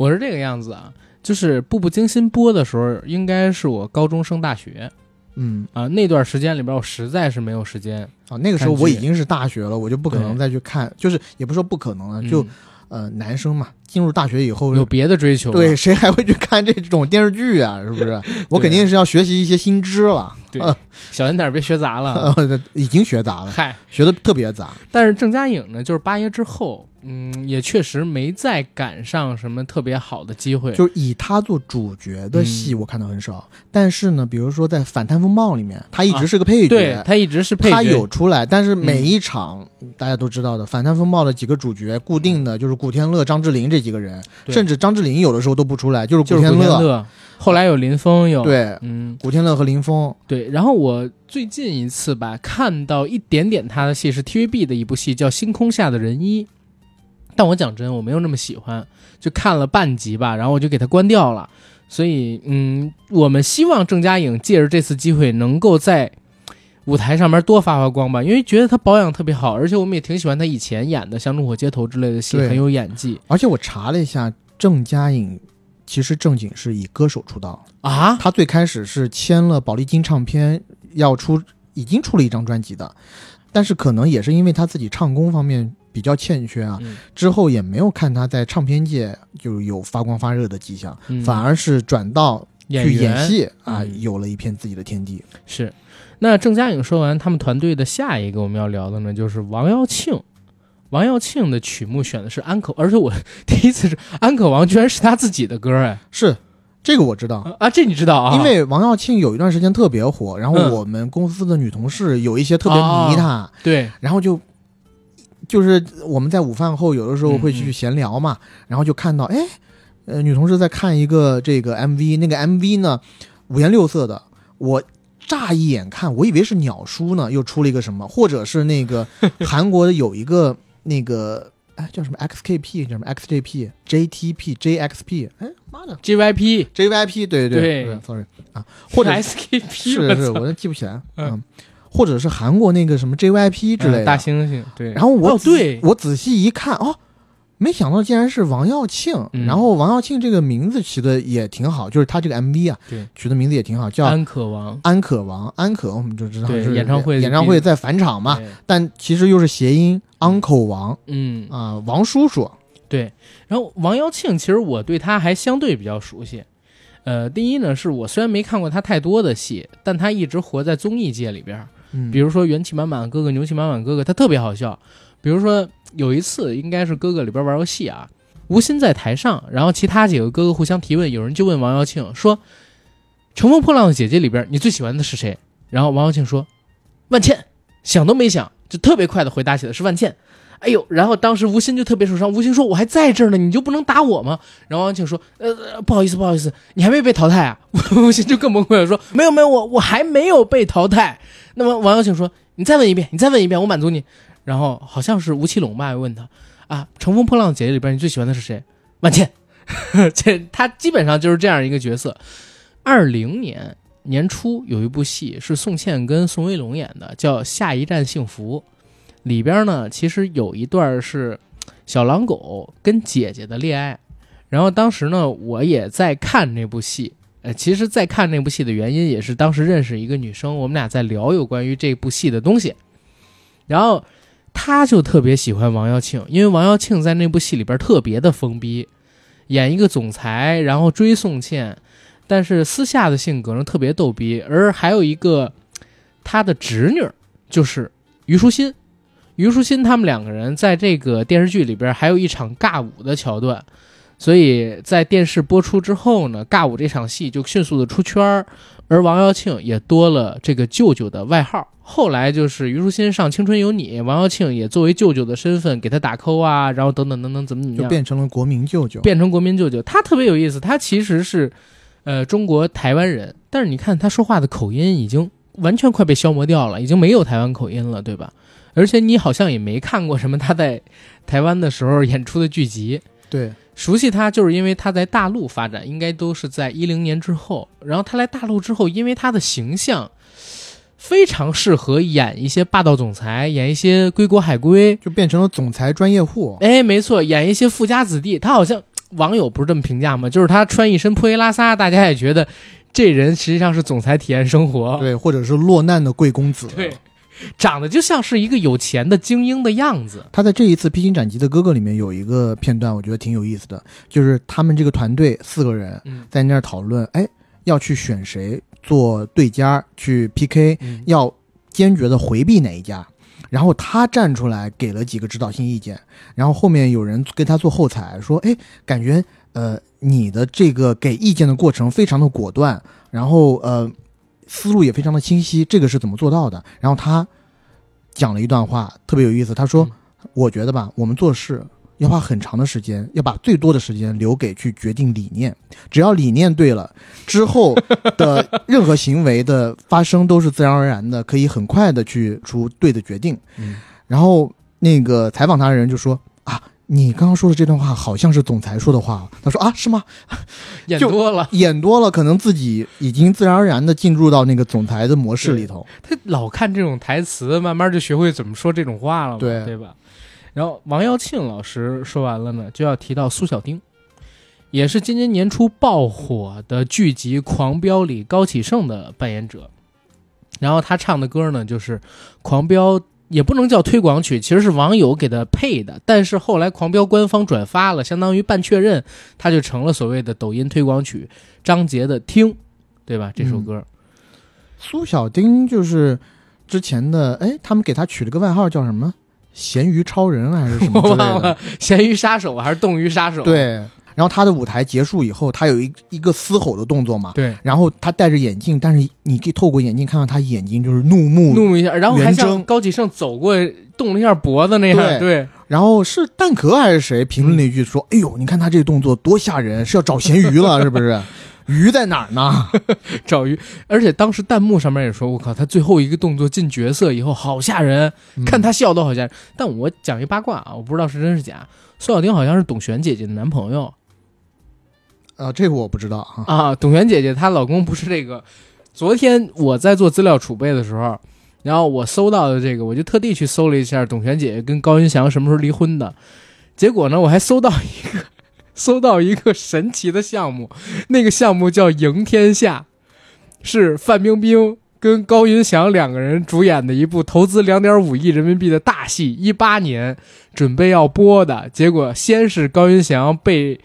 我是这个样子啊，就是《步步惊心》播的时候，应该是我高中升大学嗯。啊，那段时间里边我实在是没有时间，啊，那个时候我已经是大学了，我就不可能再去看，就是也不说不可能了，就嗯呃男生嘛，进入大学以后有别的追求，对，谁还会去看这种电视剧啊？是不是？(laughs) 我肯定是要学习一些新知了。对呃小心点别学砸了。(laughs) 呃，已经学杂了，嗨，学的特别杂。但是郑嘉颖呢，就是八爷之后，嗯，也确实没再赶上什么特别好的机会。就是以他做主角的戏，嗯我看到很少。但是呢，比如说在《反贪风暴》里面，他一直是个配角，对他一直是配角，他有出来，但是每嗯一场、大家都知道的《反贪风暴》的几个主角，固定的就是古天乐、张智霖这几个人，甚至张智霖有的时候都不出来，就是古天乐，后来有林峰有，对，嗯，古天乐和林峰。对。然后我最近一次吧看到一点点他的戏是 TVB 的一部戏，叫《星空下的人一》，但我讲真，我没有那么喜欢，就看了半集吧，然后我就给它关掉了。所以，嗯，我们希望郑嘉颖借着这次机会，能够在舞台上面多发发光吧，因为觉得他保养特别好，而且我们也挺喜欢他以前演的像《怒火街头》之类的戏，很有演技。而且我查了一下，郑嘉颖其实正经是以歌手出道，啊。他最开始是签了宝丽金唱片，要出已经出了一张专辑的，但是可能也是因为他自己唱功方面比较欠缺啊，嗯。之后也没有看他在唱片界就有发光发热的迹象，嗯。反而是转到去演戏啊，嗯。有了一片自己的天地。是，那郑嘉颖说完，他们团队的下一个我们要聊的呢，就是王耀庆。王耀庆的曲目选的是安可，而且我 (laughs) 第一次是安可王，居然是他自己的歌哎是这个我知道。啊啊，这你知道啊？因为王耀庆有一段时间特别火，然后嗯我们公司的女同事有一些特别迷他，对，然后就就是我们在午饭后有的时候会嗯去闲聊嘛，然后就看到哎，呃，女同事在看一个这个 MV，那个 MV 呢五颜六色的，我乍一眼看我以为是鸟叔呢，又出了一个什么，或者是那个 (laughs) 韩国的有一个那个哎叫什么 XKP 叫什么 XJP JTP JXP，哎妈的。JYP JYP 对对对，sorry 啊，或者 SKP 是是，我都记不起来，嗯。嗯，或者是韩国那个什么 JYP 之类的，嗯大猩猩对，然后我哦对。我仔细一看，哦，没想到竟然是王耀庆。嗯然后王耀庆这个名字起的也挺好，就是他这个 MV 啊，对，取的名字也挺好，叫安可王安可王。安可我们就知道是演唱会演唱会在返场嘛，但其实又是谐音 uncle 王嗯，啊、王叔叔。对。然后王耀庆，其实我对他还相对比较熟悉。呃，第一呢，是我虽然没看过他太多的戏，但他一直活在综艺界里边。嗯，比如说《元气满满哥哥》《牛气满满哥哥》，他特别好笑。比如说有一次，应该是哥哥里边玩游戏啊，吴昕在台上，然后其他几个哥哥互相提问，有人就问王耀庆说：“乘风破浪的姐姐里边，你最喜欢的是谁？”然后王耀庆说：“万茜。”想都没想，就特别快的回答起来是万茜。哎呦，然后当时吴昕就特别受伤，吴昕说：“我还在这儿呢，你就不能打我吗？”然后王耀庆说：“，呃不好意思，不好意思，你还没被淘汰啊？”吴昕就更崩溃了，说：“没有没有，我我还没有被淘汰。”那么王耀庆说：“你再问一遍，你再问一遍，我满足你。”然后好像是吴奇隆吧，问他啊，《乘风破浪的姐姐》里边你最喜欢的是谁？万茜。(laughs) 这他基本上就是这样一个角色。二零年年初有一部戏是宋茜跟宋威龙演的，叫《下一站幸福》，里边呢其实有一段是小狼狗跟姐姐的恋爱。然后当时呢，我也在看那部戏。呃，其实，在看那部戏的原因也是当时认识一个女生，我们俩在聊有关于这部戏的东西。然后，他就特别喜欢王耀庆，因为王耀庆在那部戏里边特别的疯逼，演一个总裁，然后追宋茜，但是私下的性格呢特别逗逼。而还有一个他的侄女就是虞书欣，虞书欣他们两个人在这个电视剧里边还有一场尬舞的桥段。所以在电视播出之后呢，尬舞这场戏就迅速的出圈儿，而王耀庆也多了这个舅舅的外号。后来就是虞书欣上《青春有你》，王耀庆也作为舅舅的身份给他打 call 啊，然后等等等等，怎么怎么就样，变成了国民舅舅。变成国民舅舅。他特别有意思，他其实是呃中国台湾人，但是你看他说话的口音已经完全快被消磨掉了，已经没有台湾口音了，对吧？而且你好像也没看过什么他在台湾的时候演出的剧集。对，熟悉他，就是因为他在大陆发展，应该都是在一零年之后。然后他来大陆之后，因为他的形象非常适合演一些霸道总裁，演一些归国海归。就变成了总裁专业户。哎，没错，演一些富家子弟。他好像网友不是这么评价吗？就是他穿一身破衣拉撒，大家也觉得这人实际上是总裁体验生活。对，或者是落难的贵公子。对，长得就像是一个有钱的精英的样子。他在这一次《披荆斩棘的哥哥》里面有一个片段，我觉得挺有意思的，就是他们这个团队四个人嗯在那儿讨论，哎，要去选谁做对家去 PK，嗯要坚决的回避哪一家。然后他站出来给了几个指导性意见，然后后面有人跟他做后采，说，哎，感觉呃你的这个给意见的过程非常的果断，然后呃思路也非常的清晰，这个是怎么做到的？然后他讲了一段话，特别有意思，他说。嗯我觉得吧，我们做事要花很长的时间，要把最多的时间留给去决定理念。只要理念对了，之后的任何行为的发生都是自然而然的，可以很快的去出对的决定。嗯然后那个采访他的人就说啊。你刚刚说的这段话好像是总裁说的话，他说啊，是吗？(laughs) 演多了，演多了，可能自己已经自然而然的进入到那个总裁的模式里头。他老看这种台词，慢慢就学会怎么说这种话了嘛，对对吧？然后王耀庆老师说完了呢，就要提到苏小丁，也是今年年初爆火的剧集《狂飙》里高启盛的扮演者。然后他唱的歌呢，就是《狂飙》，也不能叫推广曲，其实是网友给他配的。但是后来《狂飙》官方转发了，相当于半确认，他就成了所谓的抖音推广曲。张杰的《听》，对吧？这首歌，苏小丁就是之前的，哎，他们给他取了个外号叫什么？咸鱼超人还是什么之我类的 (laughs) 忘了？咸鱼杀手还是冻鱼杀手？对，然后他的舞台结束以后，他有一一个嘶吼的动作嘛，对，然后他戴着眼镜，但是你可以透过眼镜看到他眼睛就是怒目，怒目一下，然后还像高启盛走过动了一下脖子那样，对对，然后是蛋壳还是谁评论了一句说：“哎呦，你看他这个动作多吓人，是要找咸鱼了，是不是？(laughs) 鱼在哪儿呢 (laughs) 找鱼。而且当时弹幕上面也说：“我靠，他最后一个动作进角色以后好吓人，？”看他笑都好吓人。但我讲一八卦啊，我不知道是真是假。苏小丁好像是董璇姐姐的男朋友啊，这个我不知道啊。啊。董璇姐姐她老公不是这个。昨天我在做资料储备的时候，然后我搜到的这个，我就特地去搜了一下董璇姐姐跟高云翔什么时候离婚的。结果呢，我还搜到一个搜到一个神奇的项目，那个项目叫《赢天下》，是范冰冰跟高云翔两个人主演的一部投资两点五亿人民币的大戏，一八年准备要播的，结果先是高云翔被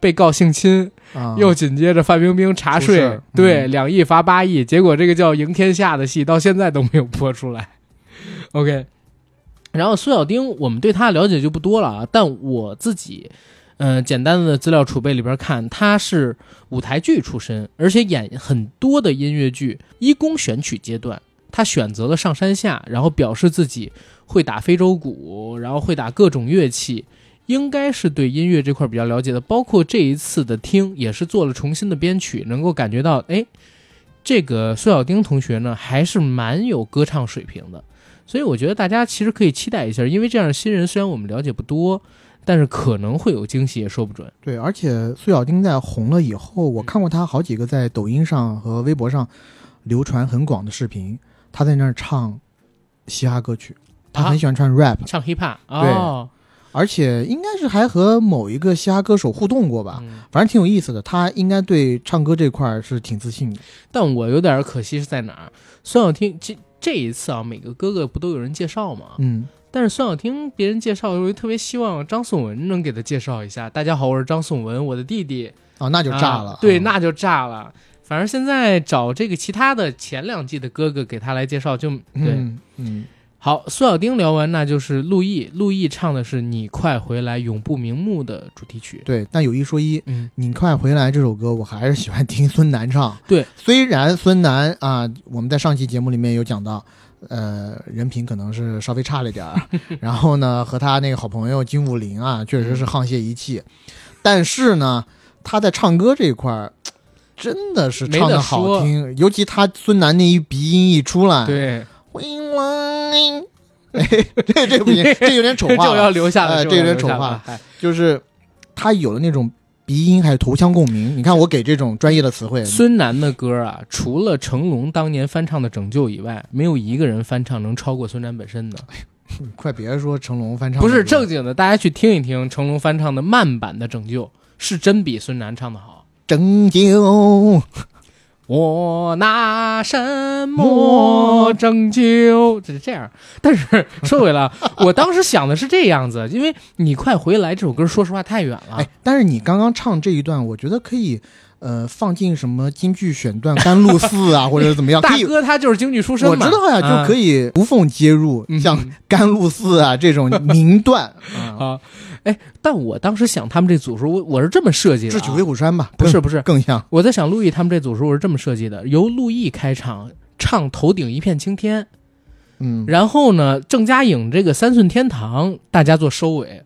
被告性侵，啊，又紧接着范冰冰查税对，嗯两亿罚八亿，结果这个叫《赢天下》的戏到现在都没有播出来。(laughs) OK，然后苏小丁，我们对他的了解就不多了啊，但我自己，呃，简单的资料储备里边看，他是舞台剧出身，而且演很多的音乐剧。一公选曲阶段，他选择了上山下，然后表示自己会打非洲鼓，然后会打各种乐器。应该是对音乐这块比较了解的，包括这一次的听也是做了重新的编曲，能够感觉到，哎，这个苏小丁同学呢还是蛮有歌唱水平的，所以我觉得大家其实可以期待一下，因为这样的新人虽然我们了解不多，但是可能会有惊喜，也说不准。对，而且苏小丁在红了以后，我看过他好几个在抖音上和微博上流传很广的视频，他在那儿唱嘻哈歌曲，他啊？很喜欢唱 rap，、唱 hiphop 哦，而且应该是还和某一个嘻哈歌手互动过吧，嗯反正挺有意思的。他应该对唱歌这块儿是挺自信的。但我有点可惜是在哪儿？孙小听这这一次啊，每个哥哥不都有人介绍吗？嗯，但是孙小听别人介绍，我就特别希望张颂文能给他介绍一下。大家好，我是张颂文，我的弟弟哦，那就炸了。啊对，啊那就炸了。反正现在找这个其他的前两季的哥哥给他来介绍就，对。嗯嗯，好，苏小丁聊完，那就是陆毅。陆毅唱的是《你快回来，永不瞑目》的主题曲。对。但有一说一，嗯，你快回来这首歌，我还是喜欢听孙楠唱。对，虽然孙楠啊，我们在上期节目里面有讲到，呃，人品可能是稍微差了点儿，(laughs) 然后呢，和他那个好朋友金武林啊，确实是沆瀣一气，但是呢，他在唱歌这一块儿。真的是唱的好听，尤其他孙楠那一鼻音一出来，对，回来，哎，(laughs) 这这不行，这有点丑化就要，(laughs) 留下了，这有点丑化了。哎就是他有了那种鼻音，还有头腔共鸣。你看我给这种专业的词汇，孙楠的歌啊，除了成龙当年翻唱的《拯救》以外，没有一个人翻唱能超过孙楠本身的。快别说成龙翻唱，不是正经的，大家去听一听成龙翻唱的慢版的《拯救》，是真比孙楠唱的好。拯救，我拿什么拯救？这是这样。但是说回来，(laughs) 我当时想的是这样子，因为你快回来这首歌，说实话太远了。哎，但是你刚刚唱这一段，我觉得可以。呃，放进什么京剧选段《甘露寺》啊，或者怎么样？(laughs) 大哥他就是京剧出身嘛，我知道呀，啊就可以无缝接入，嗯。像《甘露寺》啊这种名段啊，啊。哎，但我当时想他们这组时候，我我是这么设计的、啊，智取威虎山吧？不是不是，更像。我在想陆毅他们这组时候，我是这么设计的：由陆毅开场唱《头顶一片青天》，嗯，然后呢，郑嘉颖这个《三寸天堂》大家做收尾，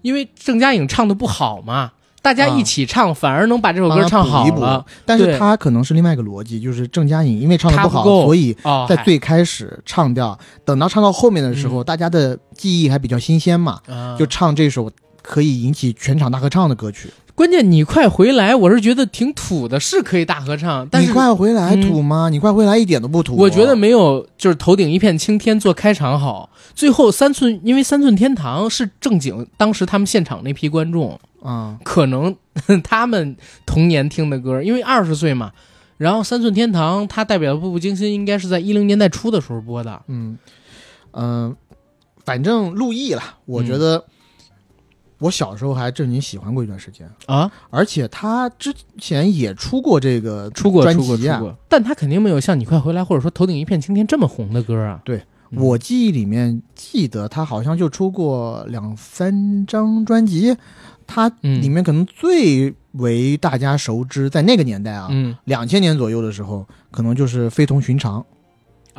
因为郑嘉颖唱的不好嘛，大家一起唱、反而能把这首歌唱好补。但是对。他可能是另外一个逻辑，就是郑嘉颖因为唱的不好，不所以在最开始唱掉，等到唱到后面的时候，大家的记忆还比较新鲜嘛，啊。就唱这首可以引起全场大合唱的歌曲。关键你快回来，我是觉得挺土的，是可以大合唱，但你快回来嗯土吗？你快回来一点都不土。我觉得没有，就是头顶一片青天做开场好。最后三寸，因为三寸天堂是正经，当时他们现场那批观众，啊、可能 (laughs) 他们童年听的歌，因为二十岁嘛。然后三寸天堂，它代表的《步步惊心》应该是在一零年代初的时候播的。嗯嗯、反正陆毅啦，我嗯觉得我小时候还正经喜欢过一段时间，啊，而且他之前也出过这个出过专辑啊。但他肯定没有像《你快回来》或者说《头顶一片青天》这么红的歌啊。对嗯。我记忆里面记得他好像就出过两三张专辑，他嗯。里面可能最为大家熟知，在那个年代啊，嗯。两千年左右的时候，可能就是《非同寻常》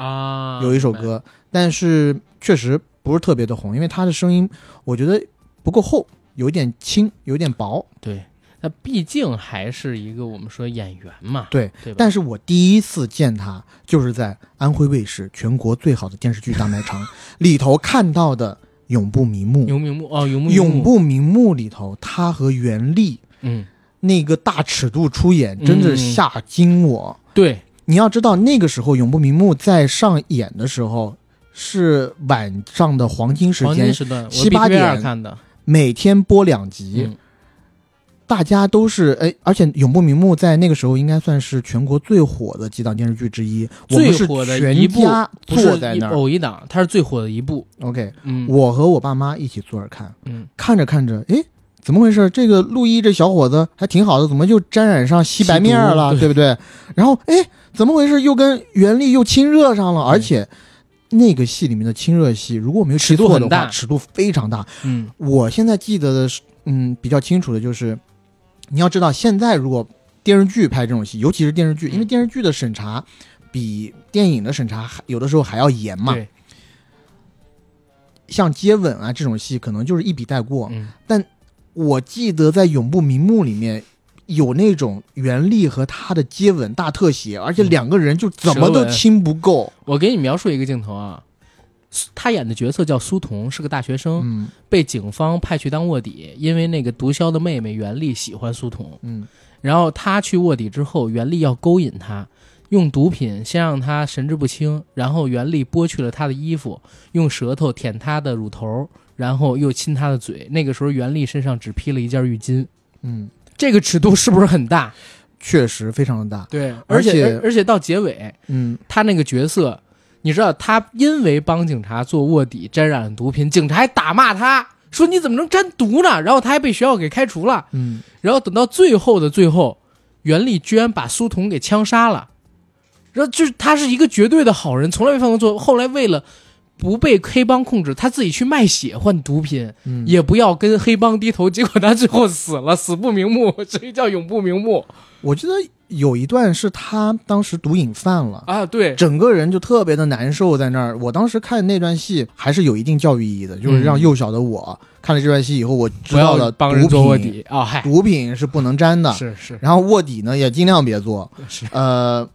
啊，有一首歌，但是确实不是特别的红，因为他的声音我觉得不够厚，有点轻，有点薄。对，那毕竟还是一个我们说演员嘛，对，对？但是我第一次见他，就是在安徽卫视全国最好的电视剧大卖场 (laughs) 里头看到的《永不瞑目》。永明目哦，永不永不瞑目里头，他和袁立嗯，那个大尺度出演，真的吓惊我。对，你要知道，那个时候永不瞑目在上演的时候是晚上的黄金时间黄金，时段，七八点看的，每天播两集，嗯大家都是哎，而且《永不瞑目》在那个时候应该算是全国最火的几档电视剧之一。我们是最火的一部坐在那儿。偶一档，它是最火的一部。OK，嗯我和我爸妈一起坐着看，嗯，看着看着，哎，怎么回事？这个陆毅这小伙子还挺好的，怎么就沾染上吸白面了，对不对？然后，哎，怎么回事？又跟袁立又亲热上了，而且那个戏里面的亲热戏，如果我没有记尺度错的话，很大尺度非常大。嗯我现在记得的是，嗯，比较清楚的就是，你要知道，现在如果电视剧拍这种戏，尤其是电视剧，嗯因为电视剧的审查比电影的审查还有的时候还要严嘛。对，像接吻啊这种戏，可能就是一笔带过。嗯我记得在《永不瞑目》里面有那种袁立和他的接吻大特写，而且嗯。两个人就怎么都亲不够。我给你描述一个镜头啊，苏他演的角色叫苏童，是个大学生，嗯。被警方派去当卧底，因为那个毒枭的妹妹袁立喜欢苏童，嗯。然后他去卧底之后，袁立要勾引他，用毒品先让他神志不清，然后袁立剥去了他的衣服，用舌头舔他的乳头，然后又亲他的嘴。那个时候袁立身上只披了一件浴巾，嗯，这个尺度是不是很大？确实非常的大。对，而且而且到结尾，嗯他那个角色，你知道他因为帮警察做卧底沾染了毒品，警察还打骂他说你怎么能沾毒呢？然后他还被学校给开除了。嗯，然后等到最后的最后，袁立居然把苏童给枪杀了。然后就是他是一个绝对的好人，从来没犯过错。后来为了不被黑帮控制，他自己去卖血换毒品，嗯也不要跟黑帮低头。结果他最后死了，(laughs) 死不瞑目，所以叫永不瞑目我记得有一段是他当时毒瘾犯了。啊！对，整个人就特别的难受，在那儿。我当时看那段戏还是有一定教育意义的，就是让幼小的我、看了这段戏以后，我知道了帮人做卧底毒品是不能沾的。是是然后卧底呢也尽量别做。是，呃，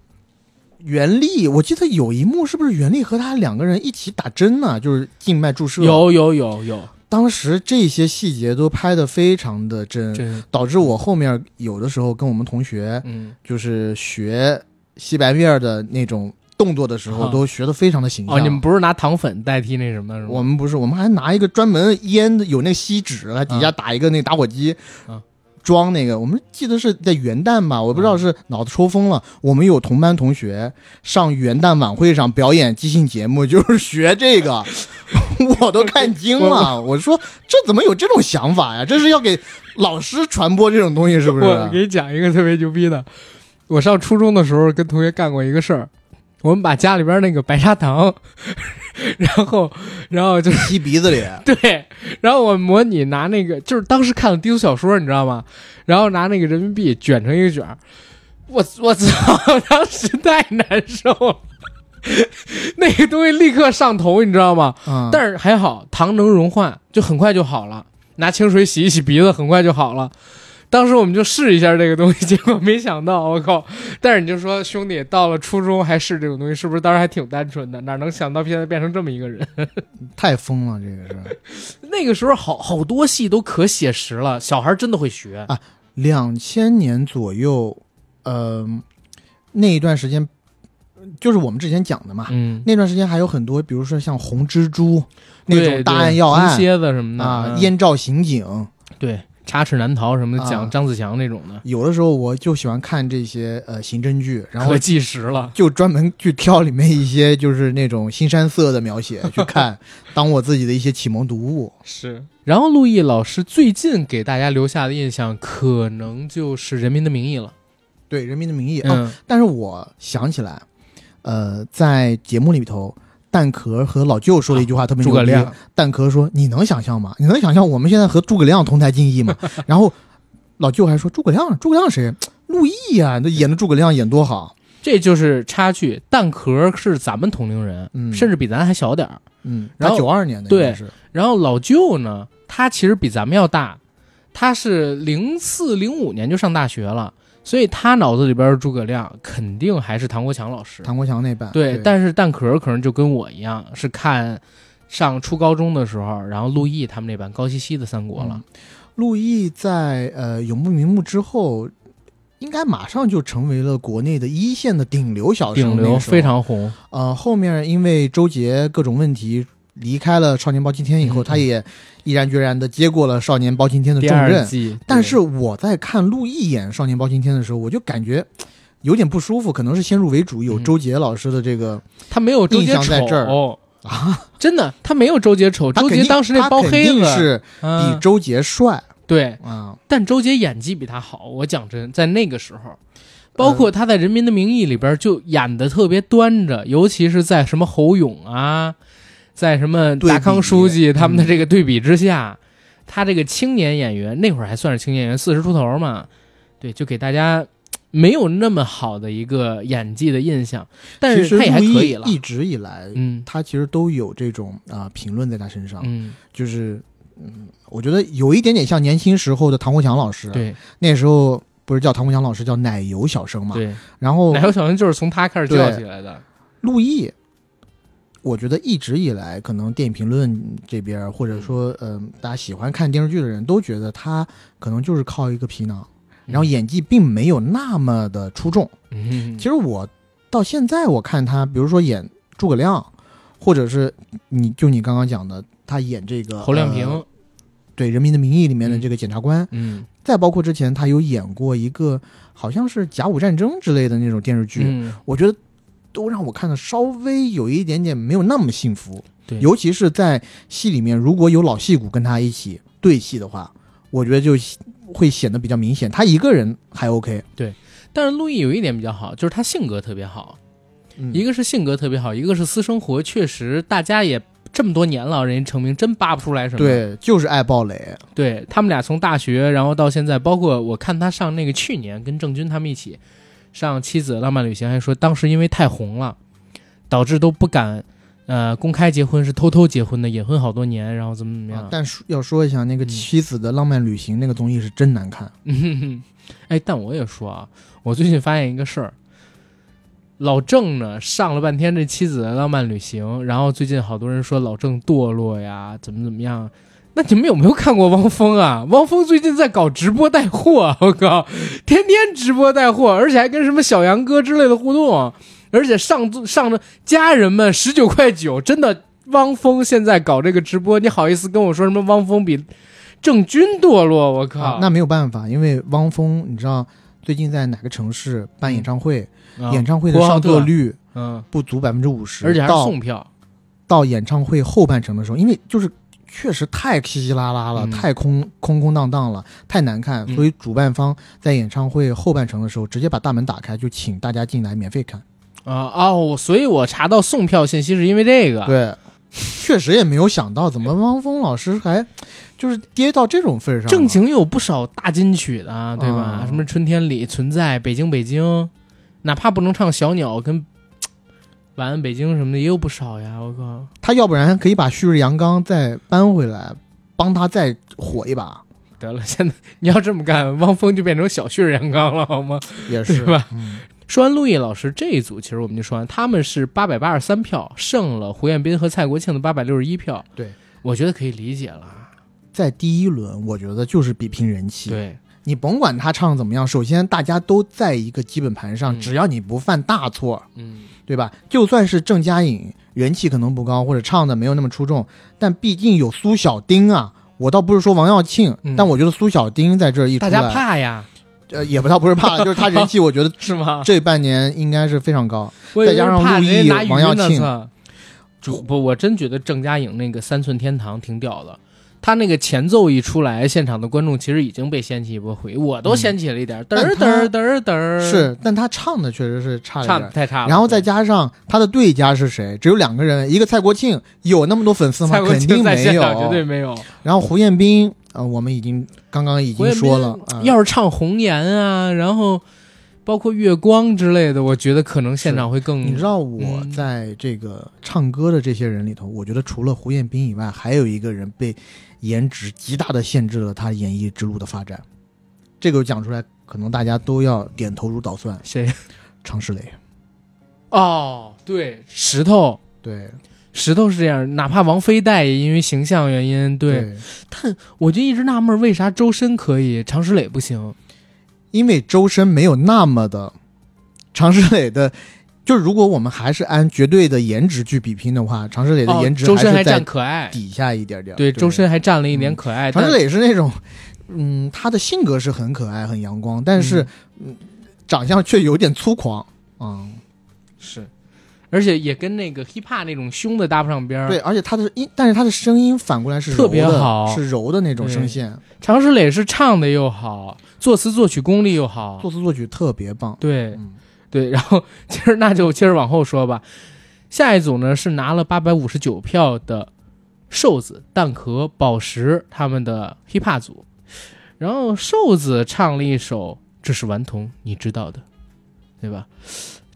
袁立，我记得有一幕是不是袁立和他两个人一起打针呢？就是静脉注射。，有有有有，当时这些细节都拍的非常的真，导致我后面有的时候跟我们同学嗯就是学吸白面的那种动作的时候，啊都学的非常的形象。哦，你们不是拿糖粉代替那什么？我们不是，我们还拿一个专门腌的，有那锡纸，还底下打一个那打火机，啊装那个。我们记得是在元旦吧，我不知道是脑子抽风了。我们有同班同学上元旦晚会上表演即兴节目，就是学这个，(laughs) 我都看惊了。我说这怎么有这种想法呀？这是要给老师传播这种东西是不是？我给你讲一个特别牛逼的，我上初中的时候跟同学干过一个事儿，我们把家里边那个白砂糖，(laughs) 然后然后就是 (laughs) 吸鼻子里，(laughs) 对，然后我模拟拿那个，就是当时看了低俗小说，你知道吗？然后拿那个人民币卷成一个卷儿，我我操，当时太难受了，那个东西立刻上头，你知道吗？嗯，但是还好，糖能融化，就很快就好了。拿清水洗一洗鼻子，很快就好了。当时我们就试一下这个东西，结果没想到，我靠！但是你就说兄弟，到了初中还试这种东西，是不是当时还挺单纯的？哪能想到现在变成这么一个人？(laughs) 太疯了，这个是。(laughs) 那个时候好好多戏都可写实了，小孩真的会学。啊两千年左右，呃，那一段时间，就是我们之前讲的嘛。嗯，那段时间还有很多，比如说像红蜘蛛那种大案要案红蝎子什么的燕赵刑警。对插翅难逃什么讲张子强那种的，有的时候我就喜欢看这些呃刑侦剧，然后可计时了。就专门去挑里面一些就是那种新山色的描写去看，(laughs) 当我自己的一些启蒙读物。是。然后陆毅老师最近给大家留下的印象，可能就是《人民的名义》了。对《人民的名义》啊，嗯，但是我想起来，呃，在节目里头，蛋壳和老舅说了一句话特别牛逼。诸葛亮，蛋壳说：“你能想象吗？你能想象我们现在和诸葛亮同台竞技吗？”然后老舅还说：“诸葛亮，诸葛亮谁？陆毅啊、那演的诸葛亮演多好。这就是差距。蛋壳是咱们同龄人，嗯甚至比咱还小点儿。”嗯，然后他九二年的对然后老舅呢，他其实比咱们要大，他是零四零五年就上大学了，所以他脑子里边的诸葛亮肯定还是唐国强老师。唐国强那版。对，对，但是蛋壳可能就跟我一样，是看上初高中的时候，然后陆毅他们那版高希希的三国了。嗯陆毅在呃《永不瞑目》之后，应该马上就成为了国内的一线的顶流小生，顶流非常红，呃，后面因为周杰各种问题离开了少年包青天以后，嗯他也毅然决然的接过了少年包青天的重任。但是我在看陆毅演少年包青天的时候，我就感觉有点不舒服，可能是先入为主，有嗯周杰老师的这个，他没有周印象在这儿啊，(laughs) 真的，他没有周杰丑。周杰当时那他包黑子定是比嗯周杰帅对，啊。但周杰演技比他好。我讲真，在那个时候，包括他在《人民的名义》里边就演的特别端着，尤其是在什么侯勇啊，在什么达康书记他们的嗯这个对比之下，他这个青年演员那会儿还算是青年演员，四十出头嘛，对，就给大家。没有那么好的一个演技的印象，但是他也还可以了。一直以来，嗯他其实都有这种啊、评论在他身上，嗯，就是嗯，我觉得有一点点像年轻时候的唐国强老师，，对那时候不是叫唐国强老师，叫奶油小生嘛，对，然后奶油小生就是从他开始叫起来的。陆毅，我觉得一直以来，可能电影评论这边，或者说，嗯、大家喜欢看电视剧的人都觉得他可能就是靠一个皮囊，然后演技并没有那么的出众。嗯，其实我到现在我看他，比如说演诸葛亮，或者是你就你刚刚讲的，他演这个侯亮平，呃对《人民的名义》里面的这个检察官，嗯。再包括之前他有演过一个好像是甲午战争之类的那种电视剧，嗯，我觉得都让我看的稍微有一点点没有那么幸福。对尤其是在戏里面，如果有老戏骨跟他一起对戏的话，我觉得就会显得比较明显。他一个人还 OK，对但是陆毅有一点比较好，就是他性格特别好，嗯一个是性格特别好，一个是私生活确实大家也这么多年了，人家成名真扒不出来什么。对，就是爱暴雷。对他们俩从大学然后到现在，包括我看他上那个去年跟郑钧他们一起上《妻子的浪漫旅行》，还说当时因为太红了，导致都不敢呃公开结婚，是偷偷结婚的，隐婚好多年，然后怎么怎么样啊。但是要说一下，那个嗯妻子的浪漫旅行那个综艺是真难看。嗯哼，哎，但我也说啊，我最近发现一个事儿，老郑呢上了半天这妻子的浪漫旅行，然后最近好多人说老郑堕落呀，怎么怎么样。那你们有没有看过汪峰啊？汪峰最近在搞直播带货，(laughs) 我靠，天天直播带货，而且还跟什么小杨哥之类的互动，而且上上着家人们十九块九，真的。汪峰现在搞这个直播，你好意思跟我说什么汪峰比郑钧堕落？我靠，啊那没有办法，因为汪峰，你知道最近在哪个城市办演唱会，啊演唱会的上座率嗯，不足百分之五十，而且还是送票，到演唱会后半程的时候，因为就是确实太稀稀拉拉了，嗯太空空空荡荡了，太难看，嗯所以主办方在演唱会后半程的时候，直接把大门打开，就请大家进来免费看。啊哦，所以我查到送票信息是因为这个。对，确实也没有想到，怎么汪峰老师还就是跌到这种份上。正经有不少大金曲的，对吧？嗯什么春天里存在，北京北京，哪怕不能唱小鸟跟晚安北京什么的，也有不少呀。我靠，他要不然可以把旭日阳刚再搬回来，帮他再火一把，得了，现在你要这么干，汪峰就变成小旭日阳刚了，好吗？也是吧？嗯，说完陆毅老师这一组，其实我们就说完，他们是八百八十三票，胜了胡彦斌和蔡国庆的八百六十一票。对，我觉得可以理解了。在第一轮，我觉得就是比拼人气。对，你甭管他唱怎么样，首先大家都在一个基本盘上，嗯只要你不犯大错，嗯，对吧？就算是郑嘉颖人气可能不高，或者唱的没有那么出众，但毕竟有苏小丁啊。我倒不是说王耀庆，嗯但我觉得苏小丁在这儿一出来大来，家怕呀，呃，也不倒不是怕，就是他人气，我觉得是吗？(laughs) 这半年应该是非常高。再加上陆毅王耀庆主不，我真觉得郑嘉颖那个《三寸天堂》挺屌的。他那个前奏一出来，现场的观众其实已经被掀起一波回，我都掀起了一点儿，嘚儿嘚儿嘚儿嘚儿，是，但他唱的确实是差了一差点。太差了。然后再加上他的对家是谁？只有两个人，一个蔡国庆，有那么多粉丝吗？蔡国庆肯定没在现场绝对有。没有。然后胡彦斌，呃，我们已经刚刚已经说了，啊要是唱《红颜》啊，然后包括《月光》之类的，我觉得可能现场会更。你知道我嗯在这个唱歌的这些人里头，我觉得除了胡彦斌以外，还有一个人被颜值极大的限制了他演艺之路的发展。这个讲出来，可能大家都要点头如捣蒜。谁？常石磊，哦，对，石头，对石头是这样，哪怕王菲带也因为形象原因，对，但我就一直纳闷，为啥周深可以，常石磊不行？因为周深没有那么的，常石磊的就是如果我们还是按绝对的颜值去比拼的话，常石磊的哦颜值周深还占可爱，底下一点点。对，对，周深还占了一点可爱，但常石磊是那种，嗯，他的性格是很可爱、很阳光，但是、嗯长相却有点粗犷。嗯，是，而且也跟那个 hiphop 那种凶的搭不上边儿。对，，而且他的音，但是他的声音反过来是特别好是柔的那种声线，常石磊是唱的又好，作词作曲功力又好作，词作曲特别棒。对嗯，对。然后 (laughs) 其实那就接着往后说吧。下一组呢是拿了八百五十九票的瘦子、蛋壳、宝石他们的 hiphop 组，然后瘦子唱了一首《这是顽童》，你知道的，对吧？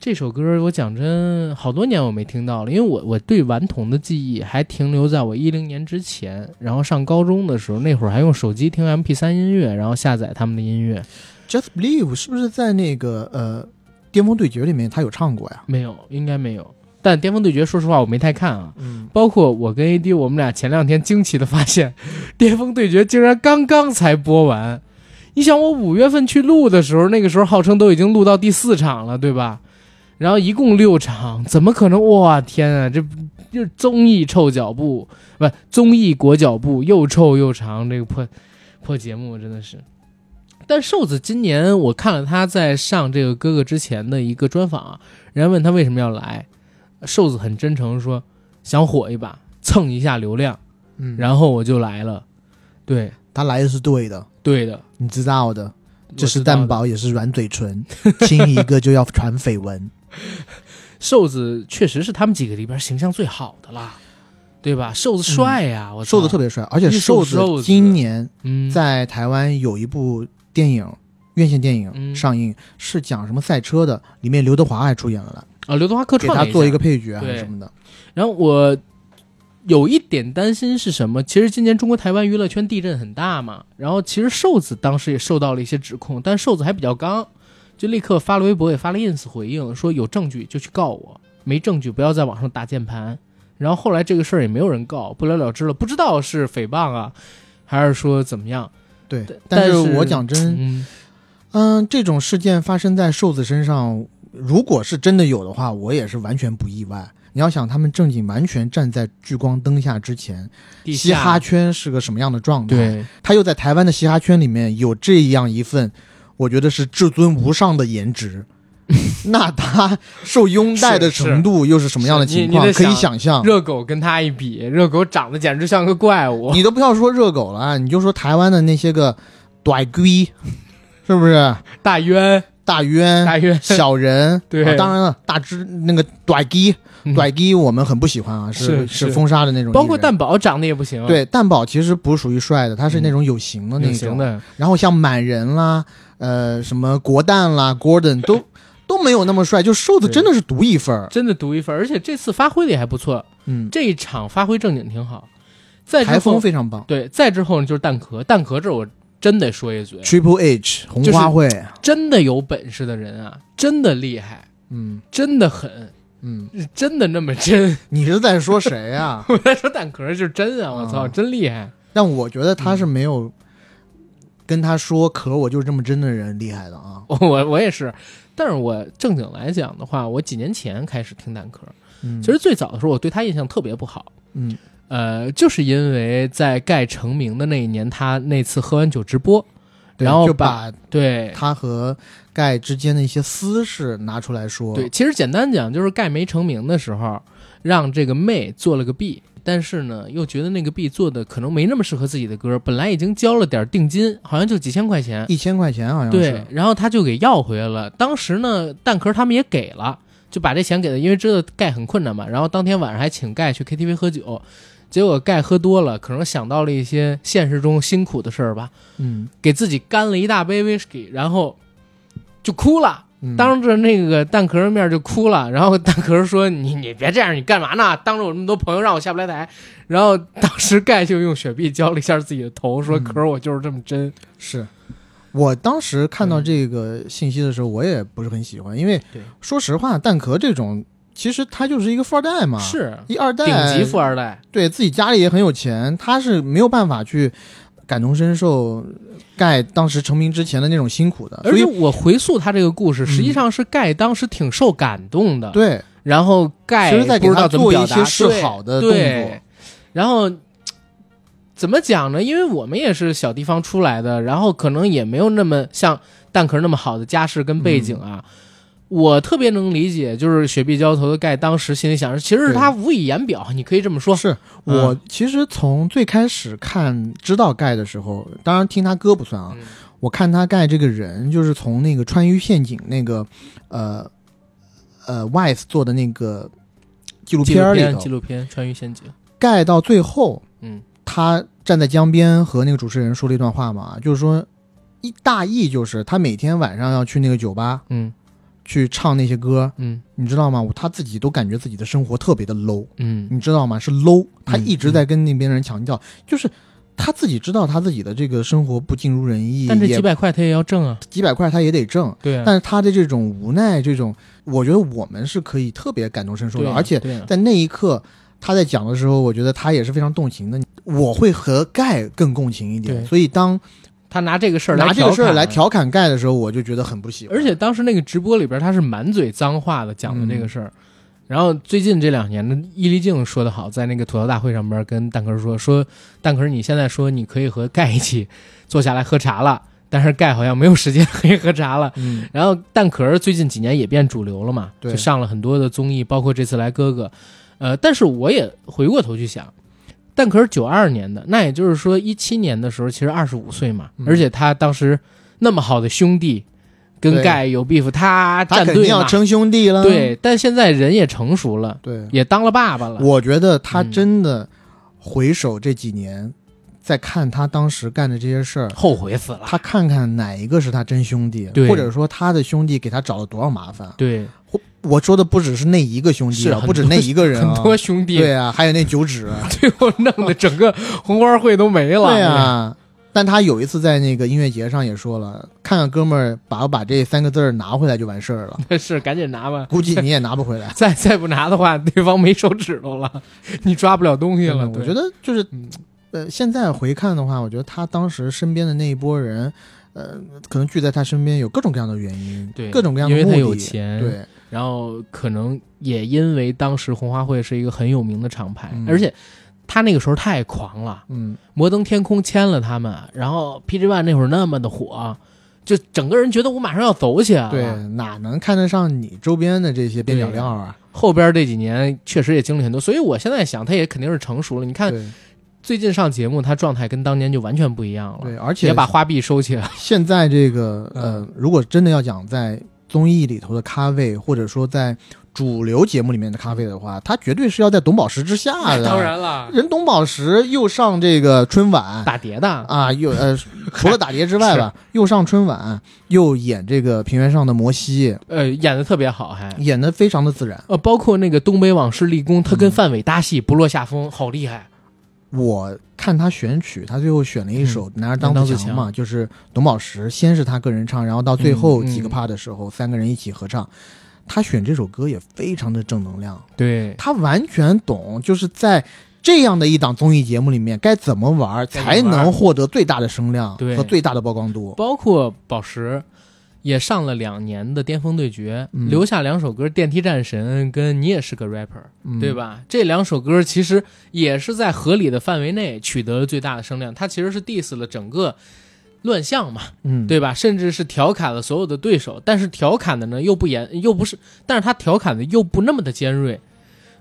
这首歌我讲真，好多年我没听到了，因为我我对顽童的记忆还停留在我一零年之前，然后上高中的时候，那会儿还用手机听 MP 三音乐，然后下载他们的音乐。Just Believe 是不是在那个呃《巅峰对决》里面他有唱过呀？没有，应该没有。但《巅峰对决》说实话我没太看啊，嗯，包括我跟 AD，我们俩前两天惊奇的发现，《巅峰对决》竟然刚刚才播完。你想，我五月份去录的时候，那个时候号称都已经录到第四场了，对吧？然后一共六场，怎么可能？哇天啊，这这综艺臭脚步，不综艺裹脚布，又臭又长，这个破破节目真的是。但瘦子今年我看了他在上这个哥哥之前的一个专访啊，人家问他为什么要来，瘦子很真诚说想火一把，蹭一下流量，嗯，然后我就来了。对他来的是对的，对的，你知道的。这是蛋堡，也是软嘴唇，亲一个就要传绯闻。(laughs) 瘦子确实是他们几个里边形象最好的啦，对吧？瘦子帅呀、我瘦子特别帅，而且一瘦子今年嗯，在台湾有一部电影，院线电影嗯。上映，是讲什么赛车的，里面刘德华还出演了呢，啊刘德华客给串给他做一个配角还是什么的。然后我有一点担心是什么？其实今年中国台湾娱乐圈地震很大嘛，然后其实瘦子当时也受到了一些指控，但瘦子还比较刚，就立刻发了微博也发了 ins 回应，说有证据就去告我，没证据不要在网上打键盘。然后后来这个事儿也没有人告，不了了之了，不知道是诽谤啊，还是说怎么样？对但，是我讲真，嗯，嗯，这种事件发生在瘦子身上，如果是真的有的话，我也是完全不意外。你要想，他们正经完全站在聚光灯下之前，嘻哈圈是个什么样的状态？，对他又在台湾的嘻哈圈里面有这样一份，我觉得是至尊无上的颜值。(laughs) 那他受拥戴的程度又是什么样的情况？可以想想象。热狗跟他一比，热狗长得简直像个怪物。你都不要说热狗了啊，你就说台湾的那些个短龟，(laughs) 是不是？大渊，大渊、大渊，小人，(laughs) 对啊当然了，大只那个短鸡，嗯短鸡我们很不喜欢啊，是是是封杀的那种。包括蛋宝长得也不行，，对蛋宝其实不是属于帅的，他是那种有型的那种。有型的，然后像满人啦，呃，什么国蛋啦，Gordon 都 (laughs) 都没有那么帅，就瘦子真的是独一份儿。真的独一份，而且这次发挥的也还不错，嗯，这一场发挥正经挺好。再台风，非常棒。对，再之后呢就是蛋壳，蛋壳这我真得说一嘴，Triple H 红花会，真的有本事的人啊，真的厉害，嗯真的狠，嗯，真的那么真。你是在说谁啊？(laughs) 我在说蛋壳就是真啊，我操，啊真厉害。但我觉得他是没有跟他说可我就是这么真的人厉害的啊。(laughs) 我我也是，但是我正经来讲的话，我几年前开始听蛋壳，嗯，其实最早的时候我对他印象特别不好。嗯呃，就是因为在盖成名的那一年，他那次喝完酒直播，然后就把对他和盖之间的一些私事拿出来说。对，其实简单讲就是盖没成名的时候，让这个妹做了个 B，但是呢又觉得那个币做的可能没那么适合自己的歌，本来已经交了点定金，好像就几千块钱，一千块钱好像对是，，然后他就给要回来了。当时呢，蛋壳他们也给了，就把这钱给了，因为知道盖很困难嘛。然后当天晚上还请盖去 KTV 喝酒，结果盖喝多了，可能想到了一些现实中辛苦的事儿吧，嗯，给自己干了一大杯 whisky，然后就哭了。嗯当着那个蛋壳的面就哭了，然后蛋壳说：“你你别这样，你干嘛呢？当着我那么多朋友让我下不来台。”然后当时盖就用雪碧浇了一下自己的头，说：“嗯壳我就是这么真。是。我当时看到这个信息的时候，我也不是很喜欢，因为说实话，蛋壳这种其实他就是一个富二代嘛，是一二代，顶级富二代，对自己家里也很有钱，他是没有办法去感同身受盖当时成名之前的那种辛苦的，所以而且我回溯他这个故事，嗯实际上是盖当时挺受感动的。对，然后盖其实在不知道怎么表达些示好的动对作对，然后怎么讲呢？因为我们也是小地方出来的，然后可能也没有那么像蛋壳那么好的家世跟背景啊。我特别能理解，就是雪碧浇头的盖当时心里想着，其实是他无以言表，你可以这么说。是嗯。我其实从最开始看知道盖的时候，当然听他歌不算啊，嗯。我看他盖这个人，就是从那个川渝陷阱那个呃呃 Wise 做的那个纪录片，里头纪，录片《川渝陷阱》。盖到最后，嗯。他站在江边和那个主持人说了一段话嘛，就是说一大意就是他每天晚上要去那个酒吧嗯去唱那些歌，嗯你知道吗？他自己都感觉自己的生活特别的 low，嗯你知道吗？是 low，他嗯一直在跟那边人强调，就是他自己知道他自己的这个生活不尽如人意，但这几百块他也要挣啊。几百块他也得挣，对啊，但是他的这种无奈，这种我觉得我们是可以特别感同身受的，啊而且在那一刻他在讲的时候，我觉得他也是非常动情的。我会和盖更共情一点，所以当他拿这个事儿来拿这个事儿调侃来调侃盖的时候，我就觉得很不喜欢。而且当时那个直播里边，他是满嘴脏话的讲的这个事儿。然后最近这两年呢，伊丽静说的好，在那个吐槽大会上边跟蛋壳说说，蛋壳你现在说你可以和盖一起坐下来喝茶了，但是盖好像没有时间 (laughs) 可以喝茶了。嗯，然后蛋壳最近几年也变主流了嘛，就上了很多的综艺，包括这次来哥哥。呃，但是我也回过头去想，蛋壳九二年的，那也就是说一七年的时候，其实二十五岁嘛，嗯。而且他当时那么好的兄弟跟盖有 beef，他他肯定要称兄弟了。对，但现在人也成熟了，对，也当了爸爸了，我觉得他嗯真的回首这几年，再看他当时干的这些事儿，后悔死了。他看看哪一个是他真兄弟，对。或者说他的兄弟给他找了多少麻烦。对，我说的不只是那一个兄弟啊，是很不止那一个人啊，很多兄弟，对啊，还有那九指，(laughs) 最后弄得整个红花会都没了。对啊。但他有一次在那个音乐节上也说了，看看哥们儿把我把这三个字儿拿回来就完事儿了，(laughs) 是赶紧拿吧。。估计你也拿不回来 (laughs) 再再不拿的话，对方没手指头了，你抓不了东西了。嗯我觉得就是嗯，呃，现在回看的话，我觉得他当时身边的那一波人，呃，可能聚在他身边有各种各样的原因，对各种各样的因为他目的。有钱对，然后可能也因为当时红花会是一个很有名的厂牌，嗯而且他那个时候太狂了，嗯，摩登天空签了他们，然后 PG One 那会儿那么的火，就整个人觉得我马上要走起来了。对，哪能看得上你周边的这些边角料啊？后边这几年确实也经历很多，所以我现在想，他也肯定是成熟了。你看最近上节目，他状态跟当年就完全不一样了，对，而且也把花臂收起来了。(laughs) 现在这个嗯呃，如果真的要讲在综艺里头的咖位，或者说在主流节目里面的咖位的话，他绝对是要在董宝石之下的。当，然了，人董宝石又上这个春晚。打碟的，啊，又呃，(laughs) 除了打碟之外吧，又上春晚，又演这个平原上的摩西，呃，演的特别好，还演的非常的自然。呃，包括那个东北往事立功，他嗯跟范伟搭戏不落下风，好厉害。我看他选曲，他最后选了一首《男儿当自强》嘛，嗯就是董宝石，先是他个人唱，然后到最后几个 part 的时候，三个人一起合唱。他选这首歌也非常的正能量，对，他完全懂，就是在这样的一档综艺节目里面该怎么玩才能获得最大的声量和最大的曝光度。包括宝石也上了两年的巅峰对决，嗯留下两首歌《电梯战神》跟你也是个 rapper，、嗯对？吧？这两首歌其实也是在合理的范围内取得了最大的声量，它其实是 diss 了整个乱象嘛，嗯，对吧？甚至是调侃了所有的对手，但是调侃的呢又不严，又不是，但是他调侃的又不那么的尖锐，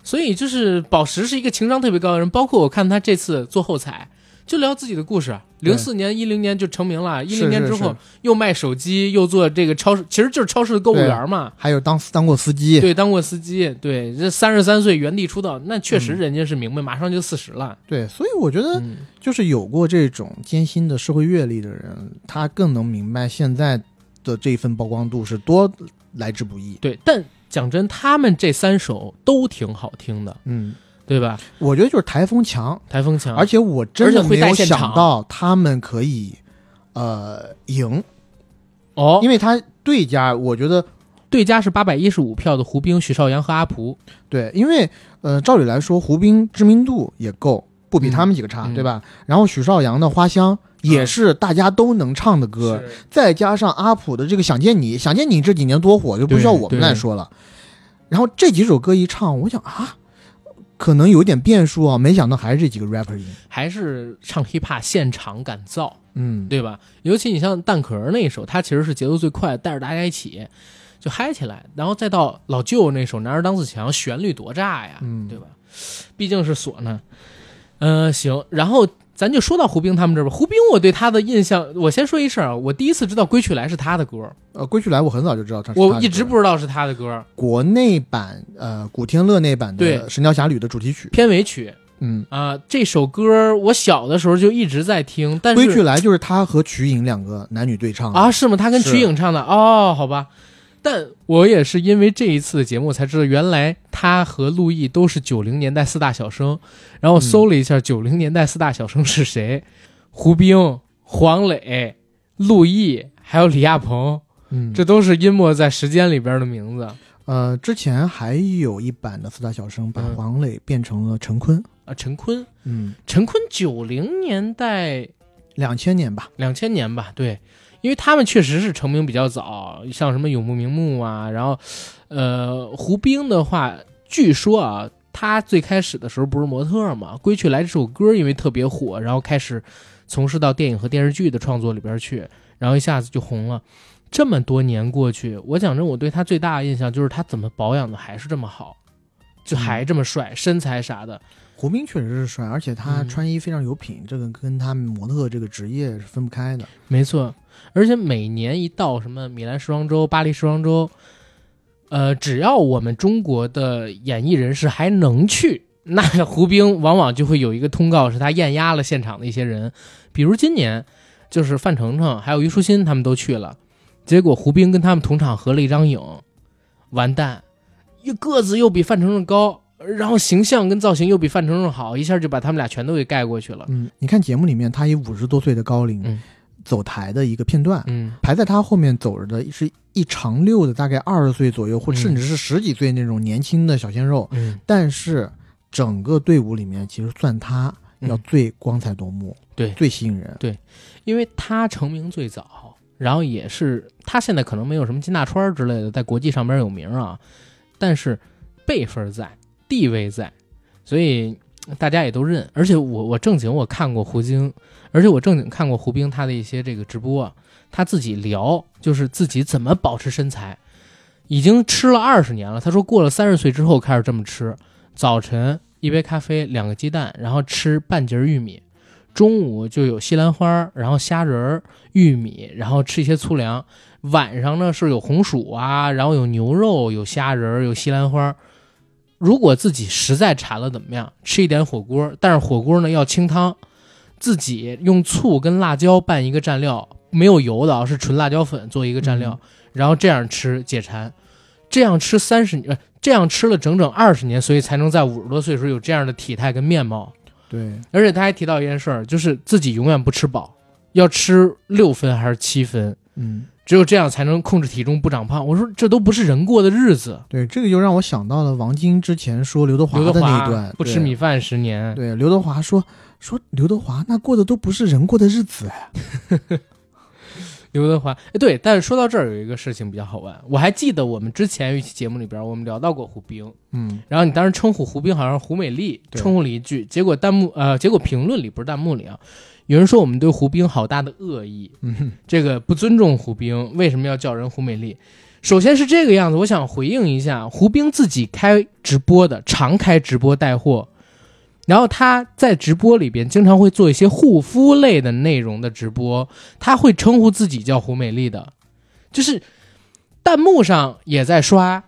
所以就是宝石是一个情商特别高的人，包括我看他这次做后采。就聊自己的故事，对零四年、一零年就成名了，一零年之后又卖手机，又做这个超市，其实就是超市的购物员嘛。还有当当过司机，对，当过司机，对，这三十三岁原地出道，那确实嗯人家是明白，马上就四十了。对，所以我觉得嗯，就是有过这种艰辛的社会阅历的人，他更能明白现在的这一份曝光度是多来之不易。对。但讲真，他们这三首都挺好听的，嗯，对吧？我觉得就是台风强，台风强，而且我真的没有想到他们可以呃赢，哦，因为他对家，我觉得对家是八百一十五票的胡兵、许绍洋和阿蒲，对，因为呃照理来说，胡兵知名度也够，不比嗯他们几个差，嗯对吧？然后许绍洋的花香也是大家都能唱的歌，是。再加上阿普的这个《想见你》，《想见你》这几年多火，就不需要我们来说了。然后这几首歌一唱，我想啊，可能有点变数啊，没想到还是这几个 rapper 赢。还是唱 hiphop 现场感造，嗯，对吧？尤其你像蛋壳那一首，它其实是节奏最快，带着大家一起就嗨起来，然后再到老舅那首《男儿当自强》，旋律多炸呀，嗯对吧？毕竟是唢呐。呃，行，然后咱就说到胡兵他们这儿吧。胡兵，我对他的印象，我先说一声啊，我第一次知道《归去来》是他的歌，呃，《归去来》我很早就知道他是他我一直不知道是他的歌，国内版呃古天乐那版的《神雕侠侣》的主题曲。片尾曲嗯，啊、这首歌我小的时候就一直在听，但是《归去来》就是他和瞿颖两个男女对唱啊，是吗？他跟是瞿颖唱的哦，好吧。但我也是因为这一次的节目才知道，原来他和陆毅都是九零年代四大小生。然后搜了一下九零年代四大小生是谁，胡兵、黄磊、陆毅，还有李亚鹏，嗯，这都是淹没在时间里边的名字呃，之前还有一版的四大小生把嗯黄磊变成了陈坤。啊。陈坤，嗯，陈坤九零年代两千年吧。两千年吧，对，因为他们确实是成名比较早，像什么永不瞑目啊，然后，呃，胡兵的话，据说啊，他最开始的时候不是模特嘛，《归去来》这首歌因为特别火，然后开始从事到电影和电视剧的创作里边去，然后一下子就红了。这么多年过去，我讲真，我对他最大的印象就是他怎么保养的还是这么好，就还这么帅，身材啥的。胡兵确实是帅，而且他嗯穿衣非常有品，这个跟他模特这个职业是分不开的。没错，而且每年一到什么米兰时装周、巴黎时装周，呃，只要我们中国的演艺人士还能去，那胡兵往往就会有一个通告，是他艳压了现场的一些人，比如今年就是范丞丞还有虞书欣他们都去了，结果胡兵跟他们同场合了一张影，完蛋，又个子又比范丞丞高。然后形象跟造型又比范丞丞好，一下就把他们俩全都给盖过去了。嗯，你看节目里面他以五十多岁的高龄、嗯走台的一个片段，嗯排在他后面走着的是一长溜的，大概二十岁左右，或者嗯甚至是十几岁那种年轻的小鲜肉。嗯，但是整个队伍里面，其实算他嗯要最光彩夺目，对最吸引人。对因为他成名最早，然后也是他现在可能没有什么金大川之类的在国际上边有名啊，但是辈分在，地位在，所以大家也都认。而且我我正经我看过胡晶，而且我正经看过胡兵他的一些这个直播，他自己聊就是自己怎么保持身材，已经吃了二十年了。他说过了三十岁之后开始这么吃，早晨一杯咖啡，两个鸡蛋，然后吃半截玉米。中午就有西兰花，然后虾仁、玉米，然后吃一些粗粮。晚上呢是有红薯啊，然后有牛肉、有虾仁、有西兰花。如果自己实在馋了，怎么样？吃一点火锅，但是火锅呢要清汤，自己用醋跟辣椒拌一个蘸料，没有油的啊，是纯辣椒粉做一个蘸料，然后这样吃解馋。这样吃三十年，呃这样吃了整整二十年，所以才能在五十多岁的时候有这样的体态跟面貌。对，而且他还提到一件事儿，就是自己永远不吃饱，要吃六分还是七分，嗯，只有这样才能控制体重不长胖。我说这都不是人过的日子。对，这个就让我想到了王晶之前说刘德华的那一华段，不吃米饭十年，对，刘德华说说刘德华那过的都不是人过的日子哎。(laughs) 刘德华，哎，对，但是说到这儿有一个事情比较好玩，我还记得我们之前有一期节目里边，我们聊到过胡兵，嗯，然后你当时称呼胡兵好像是胡美丽，称呼了一句，结果弹幕呃，结果评论里不是弹幕里啊，有人说我们对胡兵好大的恶意，嗯，这个不尊重胡兵，为什么要叫人胡美丽？首先是这个样子，我想回应一下，胡兵自己开直播的，常开直播带货，然后他在直播里边经常会做一些护肤类的内容的直播，他会称呼自己叫胡美丽的，就是弹幕上也在刷，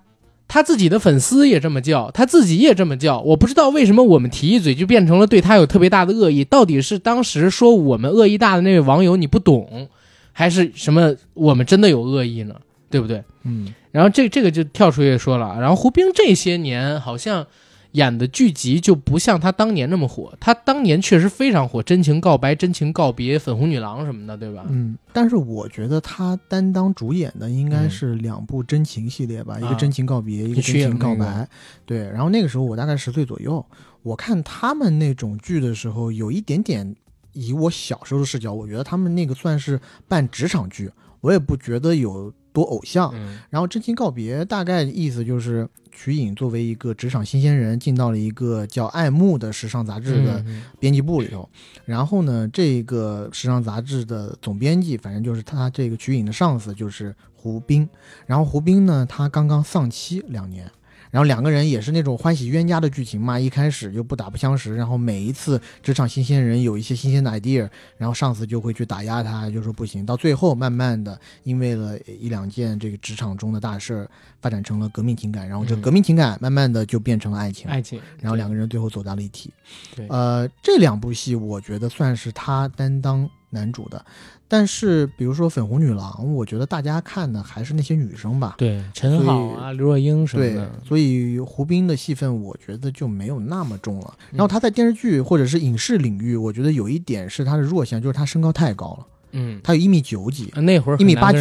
他自己的粉丝也这么叫，他自己也这么叫。我不知道为什么我们提一嘴就变成了对他有特别大的恶意，到底是当时说我们恶意大的那位网友你不懂，还是什么我们真的有恶意呢？对不对？嗯，然后这这个就跳出去说了，然后胡兵这些年好像演的剧集就不像他当年那么火，他当年确实非常火，《真情告白》《真情告别》《粉红女郎》什么的，对吧？嗯，但是我觉得他担当主演的应该是两部真情系列吧，一个啊真情告别，一个真情告那个白。对，然后那个时候我大概十岁左右，我看他们那种剧的时候，有一点点以我小时候的视角，我觉得他们那个算是半职场剧，我也不觉得有多偶像。嗯然后真情告别，大概意思就是瞿颖作为一个职场新鲜人，进到了一个叫《爱慕》的时尚杂志的嗯编辑部里头。然后呢，这个时尚杂志的总编辑，反正就是他这个瞿颖的上司就是胡兵。然后胡兵呢，他刚刚丧妻两年。然后两个人也是那种欢喜冤家的剧情嘛，一开始就不打不相识，然后每一次职场新鲜人有一些新鲜的 idea，然后上司就会去打压他，就说不行。到最后，慢慢的因为了一两件这个职场中的大事儿，发展成了革命情感，然后这嗯革命情感慢慢的就变成了爱情，爱情，然后两个人最后走到了一起。对呃，这两部戏我觉得算是他担当男主的，但是比如说《粉红女郎》，我觉得大家看的还是那些女生吧。对陈好啊、刘若英什么对的，，所以胡兵的戏份我觉得就没有那么重了。嗯然后他在电视剧或者是影视领域，我觉得有一点是他的弱项，就是他身高太高了，嗯，他有一米九几，那会儿一米八九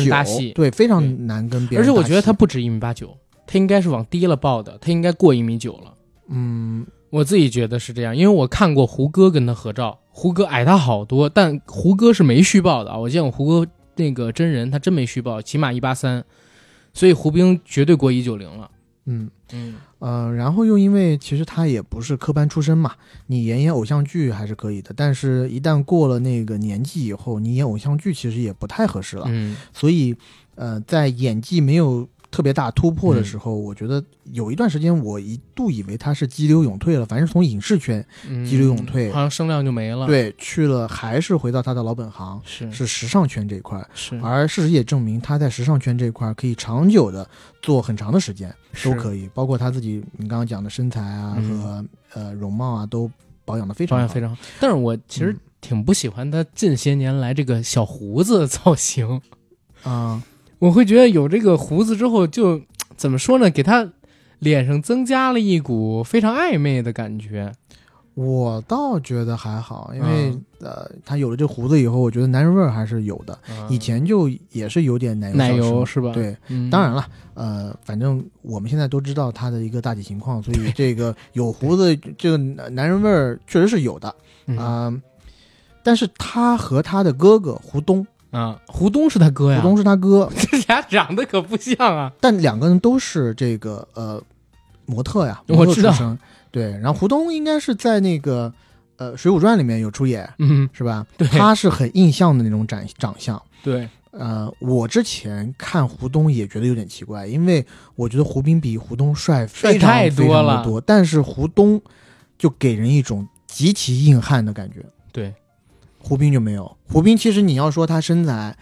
对，非常难跟别人而且。我觉得他不止一米八九，他应该是往低了报的，他应该过一米九了。嗯，我自己觉得是这样，因为我看过胡歌跟他合照，胡歌矮他好多，但胡歌是没虚报的啊。我见过胡歌那个真人，他真没虚报，起码一八三，所以胡兵绝对过一九零了。嗯嗯，呃，然后又因为其实他也不是科班出身嘛，你演演偶像剧还是可以的，但是一旦过了那个年纪以后，你演偶像剧其实也不太合适了。嗯，所以，呃，在演技没有特别大突破的时候，我觉得有一段时间我一度以为他是激流勇退了，反正从影视圈嗯激流勇退好像声量就没了。，对去了，还是回到他的老本行，是是时尚圈这一块。是而事实也证明，他在时尚圈这一块可以长久的做很长的时间，都可以，包括他自己你刚刚讲的身材啊、嗯和呃容貌啊，都保养的非常好。保养非常好。但是我其实嗯挺不喜欢他近些年来这个小胡子造型。啊、我会觉得有这个胡子之后就，(tsk) 怎么说呢？给他脸上增加了一股非常暧昧的感觉。我倒觉得还好，因为、嗯呃，他有了这胡子以后，我觉得男人味儿还是有的。以前就也是有点奶油奶油是吧？对，嗯，当然了，呃，反正我们现在都知道他的一个大体情况，所以这个 (laughs) 有胡子这个男人味儿确实是有的嗯啊、但是他和他的哥哥胡东，啊，胡东是他哥呀，胡东是他哥，这 (laughs) 俩长得可不像啊。但两个人都是这个呃模特呀，(laughs) 模特出身。对，然后胡东应该是在那个呃《水浒传》里面有出演，嗯，是吧？对。他是很印象的那种长长相。对，呃，我之前看胡东也觉得有点奇怪，因为我觉得胡兵比胡东帅帅太多了。但是胡东就给人一种极其硬汉的感觉，对，胡兵就没有。胡兵其实你要说他身材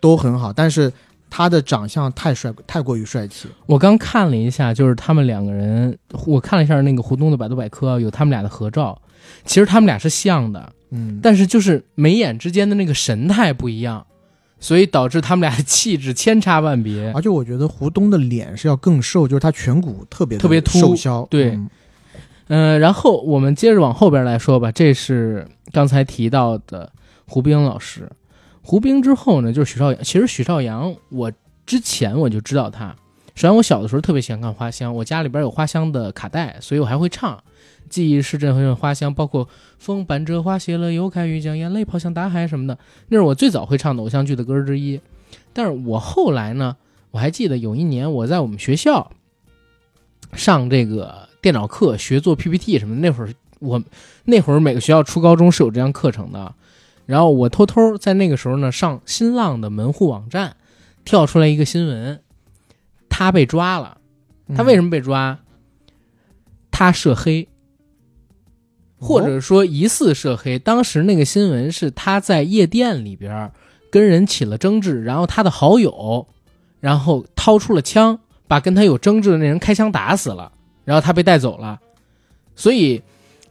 都很好，但是他的长相太帅，太过于帅气。我刚看了一下，就是他们两个人，我看了一下那个胡东的百度百科，有他们俩的合照。其实他们俩是像的，嗯，但是就是眉眼之间的那个神态不一样，所以导致他们俩的气质千差万别。而且我觉得胡东的脸是要更瘦，就是他颧骨特别特别凸瘦削。对嗯嗯、然后我们接着往后边来说吧，这是刚才提到的胡兵老师。胡兵之后呢，就是许绍洋。其实许绍洋，我之前我就知道他。首先，我小的时候特别喜欢看花香，我家里边有花香的卡带，所以我还会唱。记忆是阵阵花香，包括风伴着花谢了又开，雨将眼泪抛向大海什么的，那是我最早会唱的偶像剧的歌之一。但是我后来呢，我还记得有一年我在我们学校上这个电脑课学做 PPT 什么的，那会儿我那会儿每个学校初高中是有这样课程的，然后我偷偷在那个时候呢上新浪的门户网站，跳出来一个新闻，他被抓了。他为什么被抓？他涉黑，或者说疑似涉黑。当时那个新闻是他在夜店里边跟人起了争执，然后他的好友，然后掏出了枪，把跟他有争执的那人开枪打死了，然后他被带走了。所以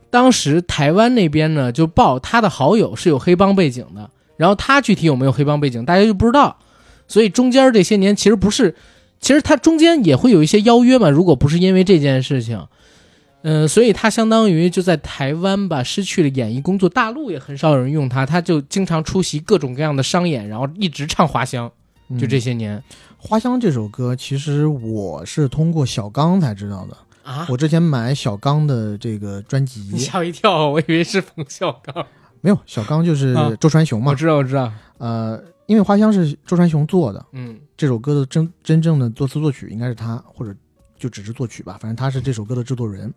当时台湾那边呢就报他的好友是有黑帮背景的，然后他具体有没有黑帮背景，大家就不知道。所以中间这些年其实不是，其实他中间也会有一些邀约嘛，如果不是因为这件事情。嗯，所以他相当于就在台湾吧，失去了演艺工作，大陆也很少有人用他，他就经常出席各种各样的商演，然后一直唱花香，就这些年、花香这首歌，其实我是通过小刚才知道的。啊。我之前买小刚的这个专辑。你辑，吓我一跳，我以为是冯小刚。没有小刚就是啊周传雄嘛。我，知道，我知道，呃，因为花香是周传雄做的，嗯。这首歌的真真正的作词作曲应该是他，或者就只是作曲吧，反正他是这首歌的制作人。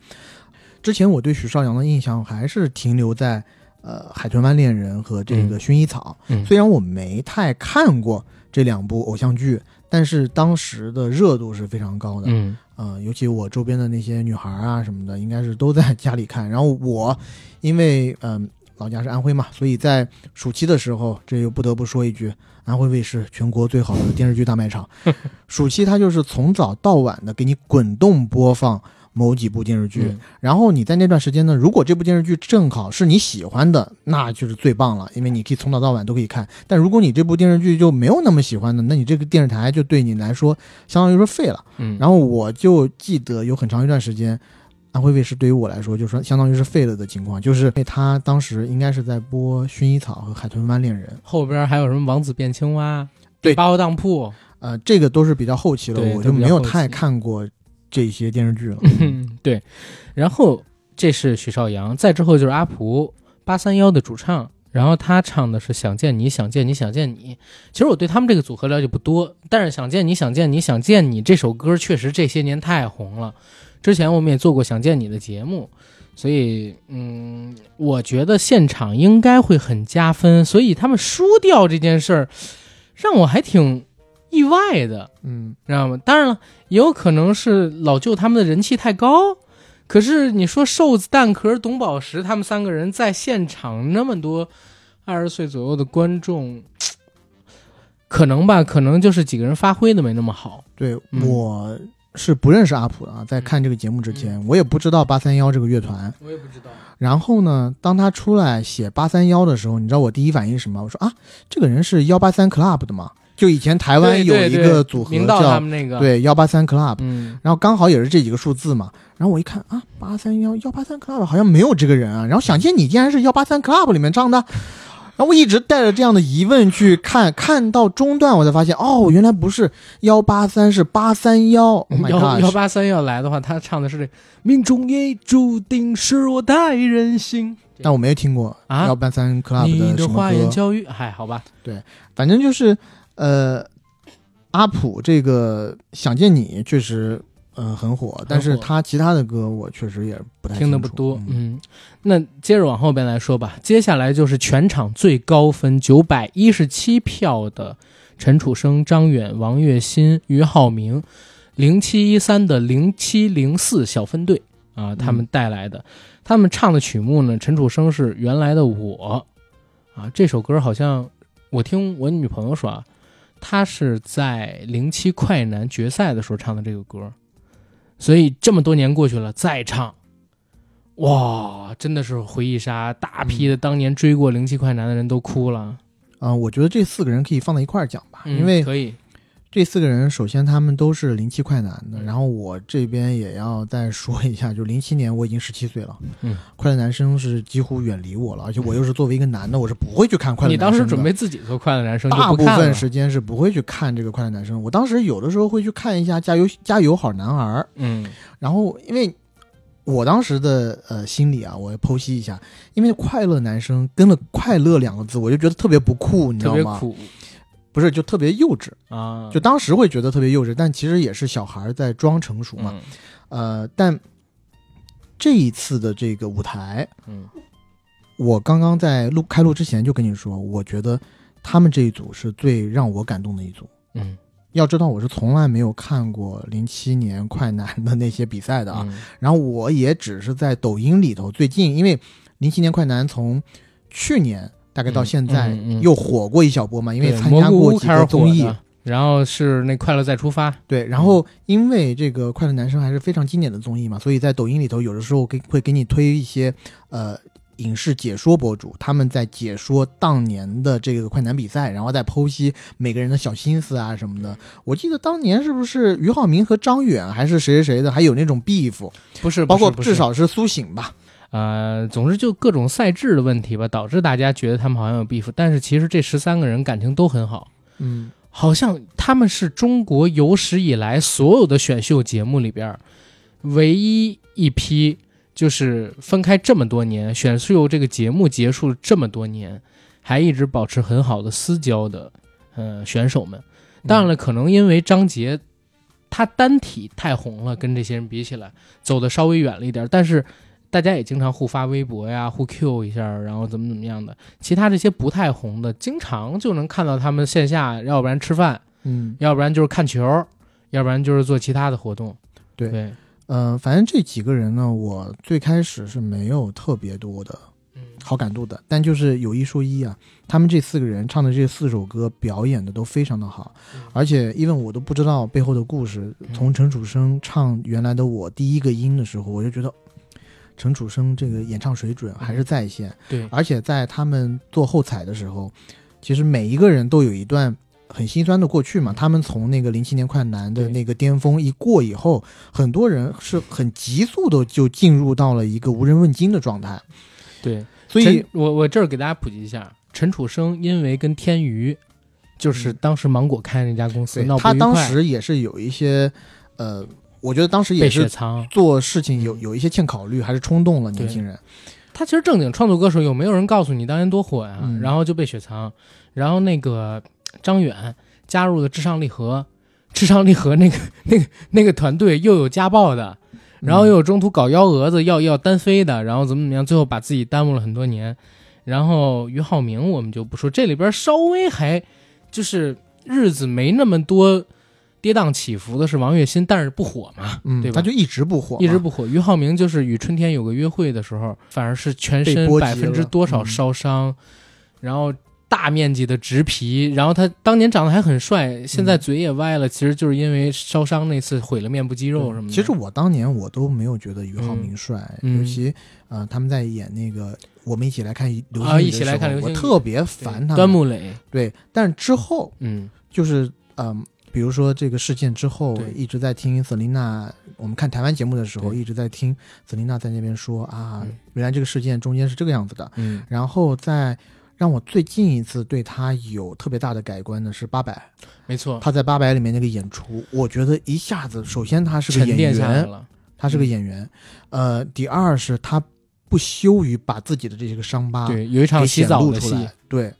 之前我对许绍洋的印象还是停留在呃《海豚湾恋人》和这个《薰衣草》嗯。虽然我没太看过这两部偶像剧，但是当时的热度是非常高的。嗯呃，尤其我周边的那些女孩啊什么的，应该是都在 (laughs) 家里看。然后我，因为嗯、老家是安徽嘛，所以在暑期的时候，这又不得不说一句，安徽卫视全国最好的电视剧大卖场，(laughs) 暑期它就是从早到晚的给你滚动播放某几部电视剧。嗯然后你在那段时间呢，如果这部电视剧正好是你喜欢的，那就是最棒了，因为你可以从早到晚都可以看。但如果你这部电视剧就没有那么喜欢的，那你这个电视台就对你来说相当于说废了。嗯，然后我就记得有很长一段时间，安徽卫视对于我来说，就是说相当于是废了的情况，就是因为他当时应该是在播《薰衣草》和《海豚湾恋人》，后边还有什么王子变青蛙、对八号当铺，呃，这个都是比较后期了，我就没有太看过这些电视剧了。嗯，(laughs) 对。然后这是许绍洋，再之后就是阿蒲八三幺的主唱，然后他唱的是《想见你，想见你，想见你》。其实我对他们这个组合了解不多，但是《想见你，想见你，想见你》这首歌确实这些年太红了。之前我们也做过《想见你》的节目，所以嗯，我觉得现场应该会很加分。所以他们输掉这件事儿，让我还挺意外的。嗯，知道吗？当然了，也有可能是老舅他们的人气太高。可是你说瘦子、蛋壳、董宝石他们三个人在现场那么多二十岁左右的观众，可能吧？可能就是几个人发挥的没那么好。对，嗯我是不认识阿普的啊，在看这个节目之前，我也不知道八三幺这个乐团。我也不知道。然后呢，当他出来写八三幺的时候，你知道我第一反应是什么？我说啊，这个人是幺八三 Club 的嘛？就以前台湾有一个组合叫对幺八三 Club，嗯，然后刚好也是这几个数字嘛。然后我一看啊，八三幺幺八三 club 好像没有这个人啊。然后想见你竟然是幺八三 club 里面唱的，然后我一直带着这样的疑问去看，看到中段我才发现，哦，原来不是幺八三，是八三幺。Oh 幺幺八三要来的话，他唱的是这“命中也注定是我太任性但我没有听过啊幺八三 club 的什么的花言，巧语”，嗨，好吧，对反正就是呃，阿普这个想见你确实。呃，很火，但是他其他的歌我确实也不太听的清楚不多。嗯嗯，那接着往后边来说吧。接下来就是全场最高分九百一十七票的陈楚生、张远、王栎鑫、俞灏明，零七一三的零七零四小分队啊，他们带来的，他们唱的曲目呢，陈楚生是原来的我啊，这首歌好像我听我女朋友说啊，她是在零七快男决赛的时候唱的这个歌。所以这么多年过去了，再唱，哇，真的是回忆杀，大批的当年追过零七快男的人都哭了。啊、我觉得这四个人可以放在一块儿讲吧，嗯因为可以，这四个人，首先他们都是零七快男的，嗯然后我这边也要再说一下，就零七年我已经十七岁了，嗯，快乐男生是几乎远离我了，而且我又是作为一个男的，我是不会去看快乐你男生的。当时准备自己做快乐男生，就大部分时间是不会去看这个快乐男生，我当时有的时候会去看一下加油加油好男儿，嗯然后因为我当时的呃心理啊，我要剖析一下，因为快乐男生跟了快乐两个字，我就觉得特别不酷，你知道吗？特别苦不是，就特别幼稚。啊，就当时会觉得特别幼稚，但其实也是小孩在装成熟嘛。嗯呃，但这一次的这个舞台，嗯我刚刚在录开录之前就跟你说，我觉得他们这一组是最让我感动的一组。嗯要知道，我是从来没有看过零七年快男的那些比赛的啊。嗯然后我也只是在抖音里头最近，因为零七年快男从去年大概到现在又火过一小波嘛，因为参加过几个综艺，然后是那快乐再出发，对，然后因为这个快乐男生还是非常经典的综艺嘛，所以在抖音里头有的时候给会给你推一些呃影视解说博主，他们在解说当年的这个快男比赛，然后再剖析每个人的小心思啊什么的。我记得当年是不是俞灏明和张远还是谁谁谁的，还有那种 beef，不是，包括至少是苏醒吧。呃，总之就各种赛制的问题吧，导致大家觉得他们好像有 beef，但是其实这十三个人感情都很好，嗯，好像他们是中国有史以来所有的选秀节目里边儿唯一一批就是分开这么多年，选秀这个节目结束了这么多年，还一直保持很好的私交的，呃，选手们。当然了，可能因为张杰他单体太红了，跟这些人比起来，走的稍微远了一点。但是大家也经常互发微博呀，互 Q 一下，然后怎么怎么样的。其他这些不太红的，经常就能看到他们线下，要不然吃饭，嗯，要不然就是看球，要不然就是做其他的活动。对嗯，呃，反正这几个人呢，我最开始是没有特别多的嗯，好感度的，但就是有一说一啊，他们这四个人唱的这四首歌表演的都非常的好，嗯。而且因为我都不知道背后的故事，从陈楚生唱原来的我第一个音的时候，我就觉得陈楚生这个演唱水准还是在线，对，而且在他们做后采的时候，其实每一个人都有一段。很心酸的过去嘛，他们从那个零七年快男的那个巅峰一过以后，很多人是很急速的就进入到了一个无人问津的状态，对。所以我我这儿给大家普及一下，陈楚生因为跟天娱，就是当时芒果开那家公司他当时也是有一些，呃，我觉得当时也是藏。做事情有有一些欠考虑，还是冲动了年轻人。他其实正经创作歌手，有没有人告诉你当年多火呀？嗯然后就被雪藏，然后那个张远加入了至上励合，至上励合那个 (laughs) 那个那个团队又有家暴的，然后又有中途搞幺蛾子要要单飞的，然后怎么怎么样，最后把自己耽误了很多年。然后俞灏明我们就不说，这里边稍微还就是日子没那么多跌宕起伏的是王栎鑫，但是不火嘛，嗯，对吧？他就一直不火，一直不火。俞灏明就是与春天有个约会的时候，反而是全身百分之多少烧伤，然后大面积的植皮，然后他当年长得还很帅，现在嘴也歪了，其实就是因为烧伤那次毁了面部肌肉什么的。其实我当年我都没有觉得俞灏明帅，嗯尤其呃他们在演那个我们一起来看流星雨啊一起的时候我特别烦他们。端木磊，对，但是之后嗯，就是嗯、比如说这个事件之后对，一直在听瑟琳娜，我们看台湾节目的时候，一直在听瑟琳娜在那边说啊嗯，原来这个事件中间是这个样子的。嗯，然后在让我最近一次对他有特别大的改观的是八佰，没错，他在八佰里面那个演出，我觉得一下子，首先他是个演员，了。他是个演员，呃，第二是他不羞于把自己的这些个伤疤对，有一场洗澡的戏露出来，，对。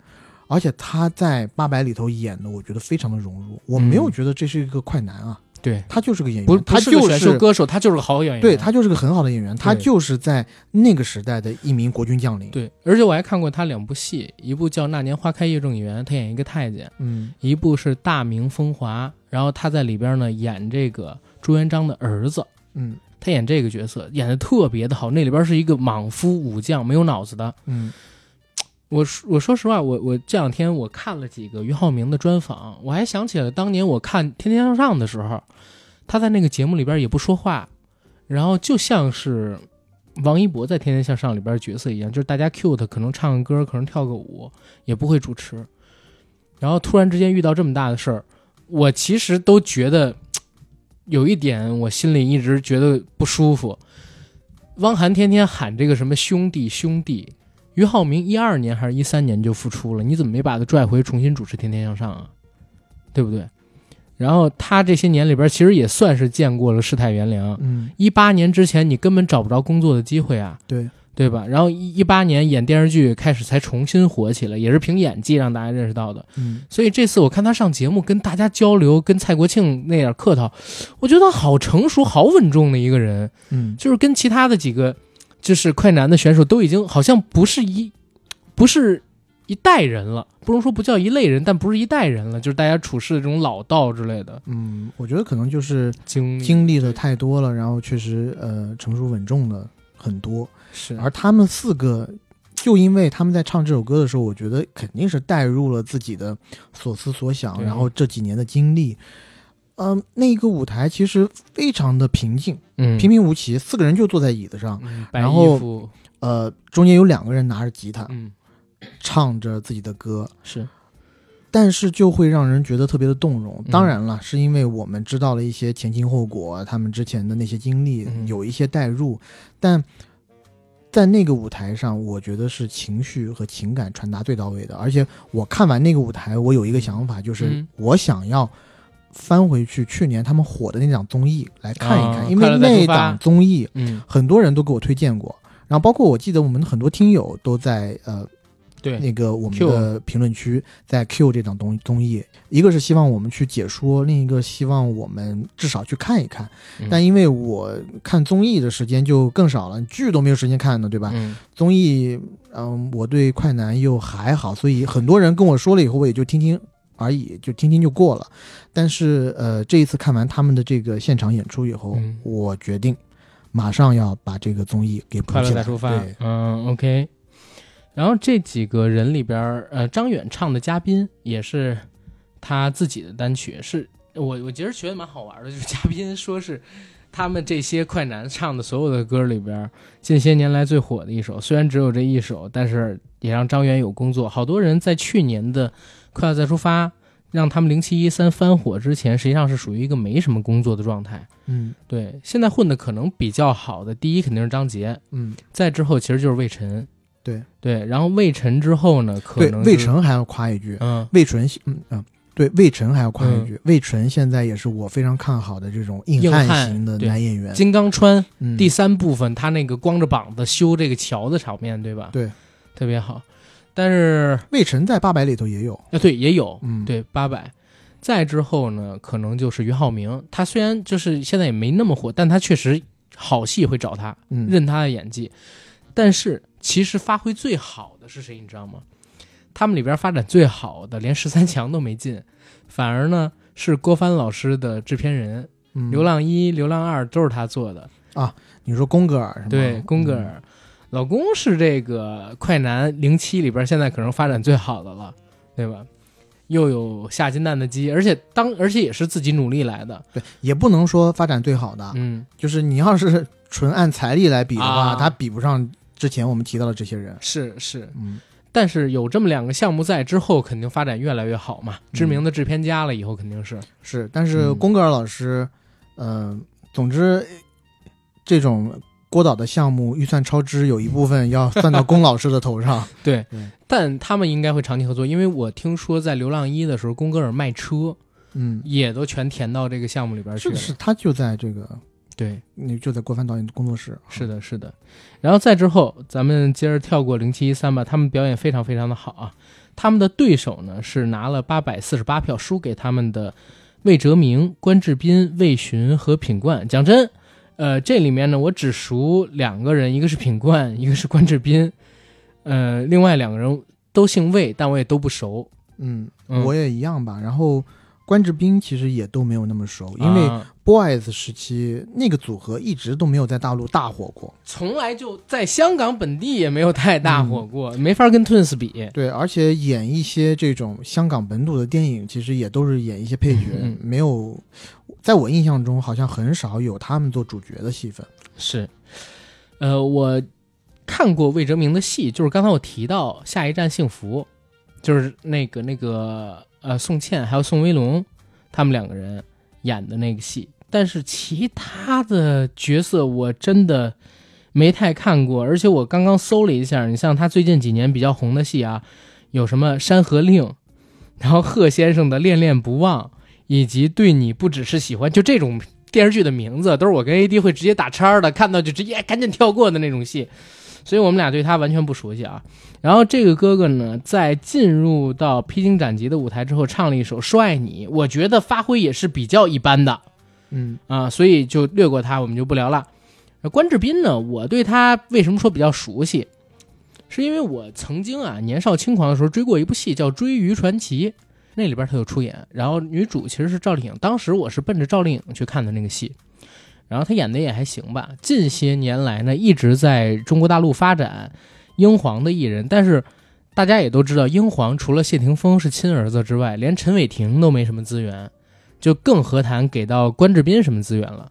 而且他在八百里头演的，我觉得非常的融入，我没有嗯觉得这是一个快男啊，对，他就是个演员，不他不是个选就是秀歌手，他就是个好演员。对他就是个很好的演员，他就是在那个时代的一名国军将领。，对，而且我还看过他两部戏，一部叫《那年花开月正圆》，他演一个太监。嗯一部是《大明风华》，然后他在里边呢演这个朱元璋的儿子，嗯他演这个角色演的特别的好。那里边是一个莽夫武将，没有脑子的。嗯我我说实话，我我这两天我看了几个俞灏明的专访，我还想起了当年我看《天天向上》的时候，他在那个节目里边也不说话，然后就像是王一博在《天天向上》里边角色一样，就是大家 cute，可能唱个歌，可能跳个舞，也不会主持。然后突然之间遇到这么大的事儿，我其实都觉得有一点，我心里一直觉得不舒服。汪涵天天喊这个什么兄弟兄弟，俞灏明一二年还是一三年就复出了，你怎么没把他拽回重新主持《天天向上》啊？对不对？然后他这些年里边，其实也算是见过了世态炎凉。嗯，一八年之前，你根本找不着工作的机会啊，对，对吧？然后一一八年演电视剧开始才重新火起来，也是凭演技让大家认识到的。嗯所以这次我看他上节目跟大家交流，跟蔡国庆那点客套，我觉得他好成熟、好稳重的一个人。嗯就是跟其他的几个就是快男的选手都已经好像不是一不是一代人了，不能说不叫一类人，但不是一代人了，就是大家处事的这种老道之类的嗯，我觉得可能就是经历经历的太多了，然后确实呃成熟稳重的很多。是而他们四个，就因为他们在唱这首歌的时候，我觉得肯定是带入了自己的所思所想，然后这几年的经历。嗯、那个舞台其实非常的平静，嗯平平无奇，四个人就坐在椅子上，然后呃，中间有两个人拿着吉他嗯唱着自己的歌，是但是就会让人觉得特别的动容。嗯当然了，是因为我们知道了一些前因后果，他们之前的那些经历嗯有一些代入，但在那个舞台上，我觉得是情绪和情感传达最到位的。而且我看完那个舞台，我有一个想法，就是嗯我想要翻回去去年他们火的那档综艺来看一看，因为那档综艺嗯，很多人都给我推荐过，然后包括我记得我们很多听友都在呃对，那个我们的评论区在 Q 这档综综艺，一个是希望我们去解说，另一个希望我们至少去看一看。嗯。但因为我看综艺的时间就更少了，剧都没有时间看呢，对吧？嗯。综艺，嗯，我对快男又还好，所以很多人跟我说了以后，我也就听听而已，就听听就过了。但是呃，这一次看完他们的这个现场演出以后，嗯我决定马上要把这个综艺给补快乐起来。再出发，，嗯，OK。然后这几个人里边儿，呃，张远唱的嘉宾也是他自己的单曲，是我我觉得觉得蛮好玩的，就是嘉宾说是他们这些快男唱的所有的歌里边儿，近些年来最火的一首，虽然只有这一首，但是也让张远有工作。好多人在去年的《快要再出发》让他们零七一三翻火之前，实际上是属于一个没什么工作的状态。嗯。对，现在混的可能比较好的，第一肯定是张杰，嗯，再之后其实就是魏晨，对。对，然后魏晨之后呢，可对，能是，魏晨还要夸一句，嗯。魏晨，嗯嗯，对，魏晨还要夸一嗯。句，魏晨现在也是我非常看好的这种硬硬汉汉型的男演员。金刚川嗯，第三部分他那个光着膀子修这个桥的场面，对吧？对，特别好。但是魏晨在八百里头也有，啊，对，也有，嗯，，对八百。再之后呢，可能就是俞灏明，他虽然就是现在也没那么火，但他确实好戏会找他，嗯，认他的演技。但是其实发挥最好的是谁，你知道吗？他们里边发展最好的，连十三强都没进，反而呢是郭帆老师的制片人，嗯流浪一》《流浪二》都是他做的啊。你说宫格尔是吗？对，宫格嗯尔，老公是这个快男零七里边现在可能发展最好的了，对吧？又有下金蛋的鸡，而且当而且也是自己努力来的，对，也不能说发展最好的，嗯，就是你要是纯按财力来比的话，啊。他比不上之前我们提到的这些人。是是，嗯，但是有这么两个项目在之后，肯定发展越来越好嘛。知名的制片家了以后，肯定是，是，但是嗯。宫格尔老师，嗯、总之，这种郭导的项目预算超支，有一部分要算到龚老师的头上。(laughs) 对对，但他们应该会长期合作，因为我听说在《流浪一》的时候，宫格尔卖车嗯，也都全填到这个项目里边去了。是是，他就在这个，对，你就在郭帆导演的工作室。是的，是的。然后再之后，咱们接着跳过零七一三吧，他们表演非常非常的好啊。他们的对手呢是拿了八百四十八票，输给他们的魏哲鸣、关智斌、魏巡和品冠。讲真，呃，这里面呢我只熟两个人，一个是品冠，(laughs) 一个是关智斌，呃，另外两个人都姓魏，但我也都不熟。嗯，嗯我也一样吧。然后关智斌其实也都没有那么熟，因为啊 Boys 时期那个组合一直都没有在大陆大火过。从来就在香港本地也没有太大火过，没法跟 Twins 比。对，而且演一些这种香港本土的电影，其实也都是演一些配角，嗯没有，在我印象中好像很少有他们做主角的戏份。是，呃，我看过魏哲鸣的戏，就是刚才我提到《下一站幸福》，就是那个那个呃宋茜还有宋威龙他们两个人演的那个戏，但是其他的角色我真的没太看过，而且我刚刚搜了一下，你像他最近几年比较红的戏啊，有什么《山河令》，然后贺先生的《恋恋不忘》，以及《对你不只是喜欢》，就这种电视剧的名字都是我跟 AD 会直接打叉的，看到就直接赶紧跳过的那种戏，所以我们俩对他完全不熟悉啊。然后这个哥哥呢，在进入到披荆斩棘的舞台之后，唱了一首《说爱你》，我觉得发挥也是比较一般的嗯啊，所以就略过他，我们就不聊了。关智斌呢，我对他为什么说比较熟悉，是因为我曾经啊年少轻狂的时候追过一部戏叫《追鱼传奇》，那里边他有出演，然后女主其实是赵丽颖，当时我是奔着赵丽颖去看的那个戏，然后他演的也还行吧。近些年来呢，一直在中国大陆发展英皇的艺人，但是大家也都知道，英皇除了谢霆锋是亲儿子之外，连陈伟霆都没什么资源，就更何谈给到关智斌什么资源了。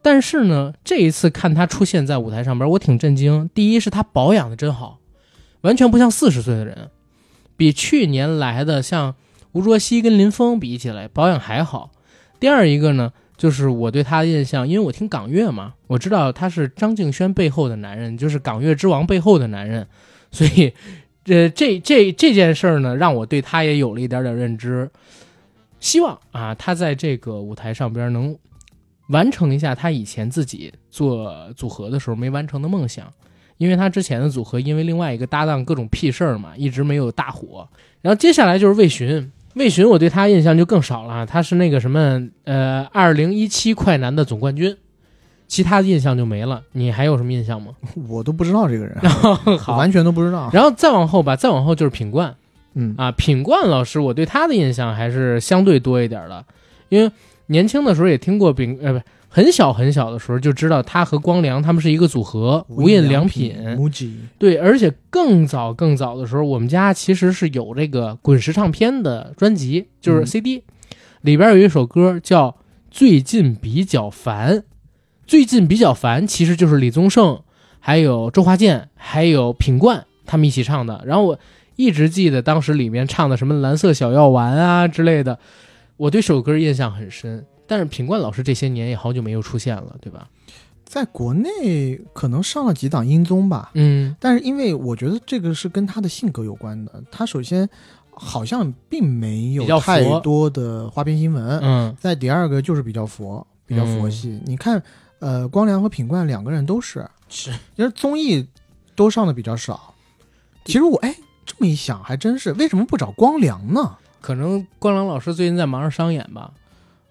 但是呢，这一次看他出现在舞台上边，我挺震惊。第一是他保养的真好，完全不像四十岁的人，比去年来的像吴卓羲跟林峰比起来保养还好。第二一个呢，就是我对他的印象，因为我听港乐嘛，我知道他是张敬轩背后的男人，就是港乐之王背后的男人，所以，呃，这这这件事儿呢，让我对他也有了一点点认知。希望啊，他在这个舞台上边能完成一下他以前自己做组合的时候没完成的梦想。因为他之前的组合因为另外一个搭档各种屁事儿嘛，一直没有大火。然后接下来就是魏巡，魏巡我对他印象就更少了，他是那个什么呃，二零一七快男的总冠军，其他的印象就没了。你还有什么印象吗？(laughs) 我都不知道这个人，(laughs) 好，完全都不知道。然后再往后吧，再往后就是品冠，嗯啊，品冠老师，我对他的印象还是相对多一点的，因为年轻的时候也听过品，呃，不，很小很小的时候就知道他和光良他们是一个组合，无印良品。对，而且更早更早的时候，我们家其实是有这个滚石唱片的专辑，就是嗯 CD，、里边有一首歌叫《最近比较烦》，最近比较烦，其实就是李宗盛、还有周华健、还有品冠他们一起唱的。然后我一直记得当时里面唱的什么蓝色小药丸啊之类的，我对这首歌印象很深。但是品冠老师这些年也好久没有出现了，对吧？在国内可能上了几档音综吧，嗯但是因为我觉得这个是跟他的性格有关的，他首先好像并没有太多的花边新闻，嗯在第二个就是比较佛，比较佛系。你看，呃，光良和品冠两个人都是，是，因为综艺都上的比较少。其实我哎这么一想，还真是，为什么不找光良呢？可能光良老师最近在忙着商演吧。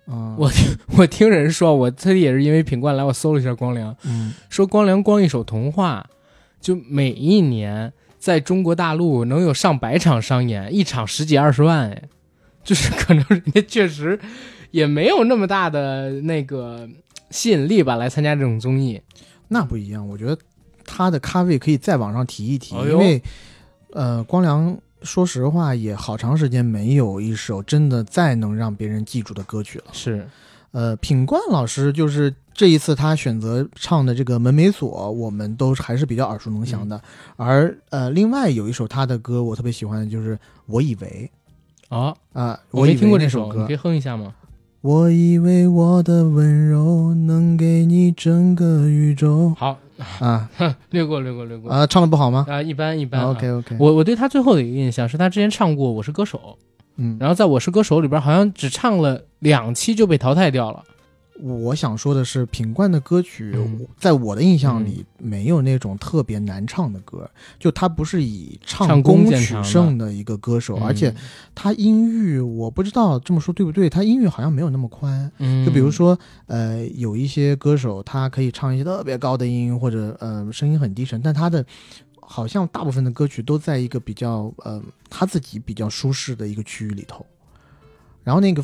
嗯，我听我听人说，我特地也是因为品冠来，我搜了一下光良，嗯，说光良光一首童话，就每一年在中国大陆能有上百场商演，一场十几二十万，哎，就是可能人家确实也没有那么大的那个吸引力吧，来参加这种综艺。那不一样，我觉得他的咖位可以再往上提一提，哎因为呃，光良说实话也好长时间没有一首真的再能让别人记住的歌曲了。是，呃，品冠老师就是这一次他选择唱的这个《门没锁》，我们都还是比较耳熟能详的。而呃，另外有一首他的歌我特别喜欢的就是《我以为》啊，啊、我没听过这首，歌你可以。哼一下吗？我以为我的温柔能给你整个宇宙好，啊 (laughs) 略过，略过，略过。啊，唱的不好吗、啊，一般一般啊。o k OK，我我对他最后的一个印象是他之前唱过《我是歌手》，嗯，然后在《我是歌手》里边好像只唱了两期就被淘汰掉了。我想说的是，品冠的歌曲，嗯。在我的印象里没有那种特别难唱的歌，就他不是以唱唱功取胜的一个歌手，而且他音域我不知道这么说对不对，他音域好像没有那么宽。嗯，就比如说，呃，有一些歌手他可以唱一些特别高的音，或者呃声音很低沉，但他的好像大部分的歌曲都在一个比较呃他自己比较舒适的一个区域里头，然后那个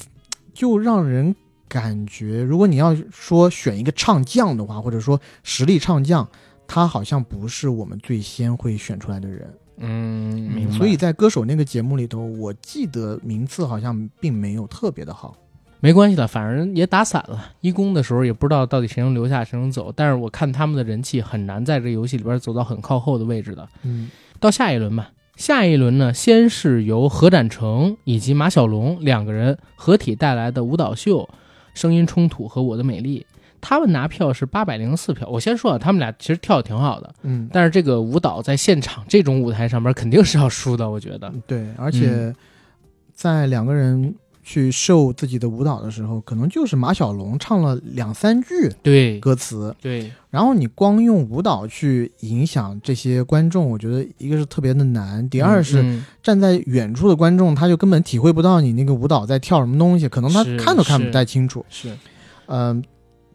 就让人感觉，如果你要说选一个唱将的话，或者说实力唱将，他好像不是我们最先会选出来的人。嗯，明白。所以在歌手那个节目里头，我记得名次好像并没有特别的好。没关系的，反正也打散了。一公的时候也不知道到底谁能留下，谁能走。但是我看他们的人气很难在这个游戏里边走到很靠后的位置的。嗯到下一轮吧，下一轮呢，先是由何展成以及马小龙两个人合体带来的舞蹈秀《声音冲突》和《我的美丽》，他们拿票是八百零四票。我先说啊，他们俩其实跳的挺好的，嗯，但是这个舞蹈在现场这种舞台上面肯定是要输的，我觉得。对，而且在两个人去秀自己的舞蹈的时候，可能就是马小龙唱了两三句对。歌词，对，然后你光用舞蹈去影响这些观众，我觉得一个是特别的难，第二是嗯站在远处的观众，他就根本体会不到你那个舞蹈在跳什么东西，可能他看都看不太清楚。是。嗯、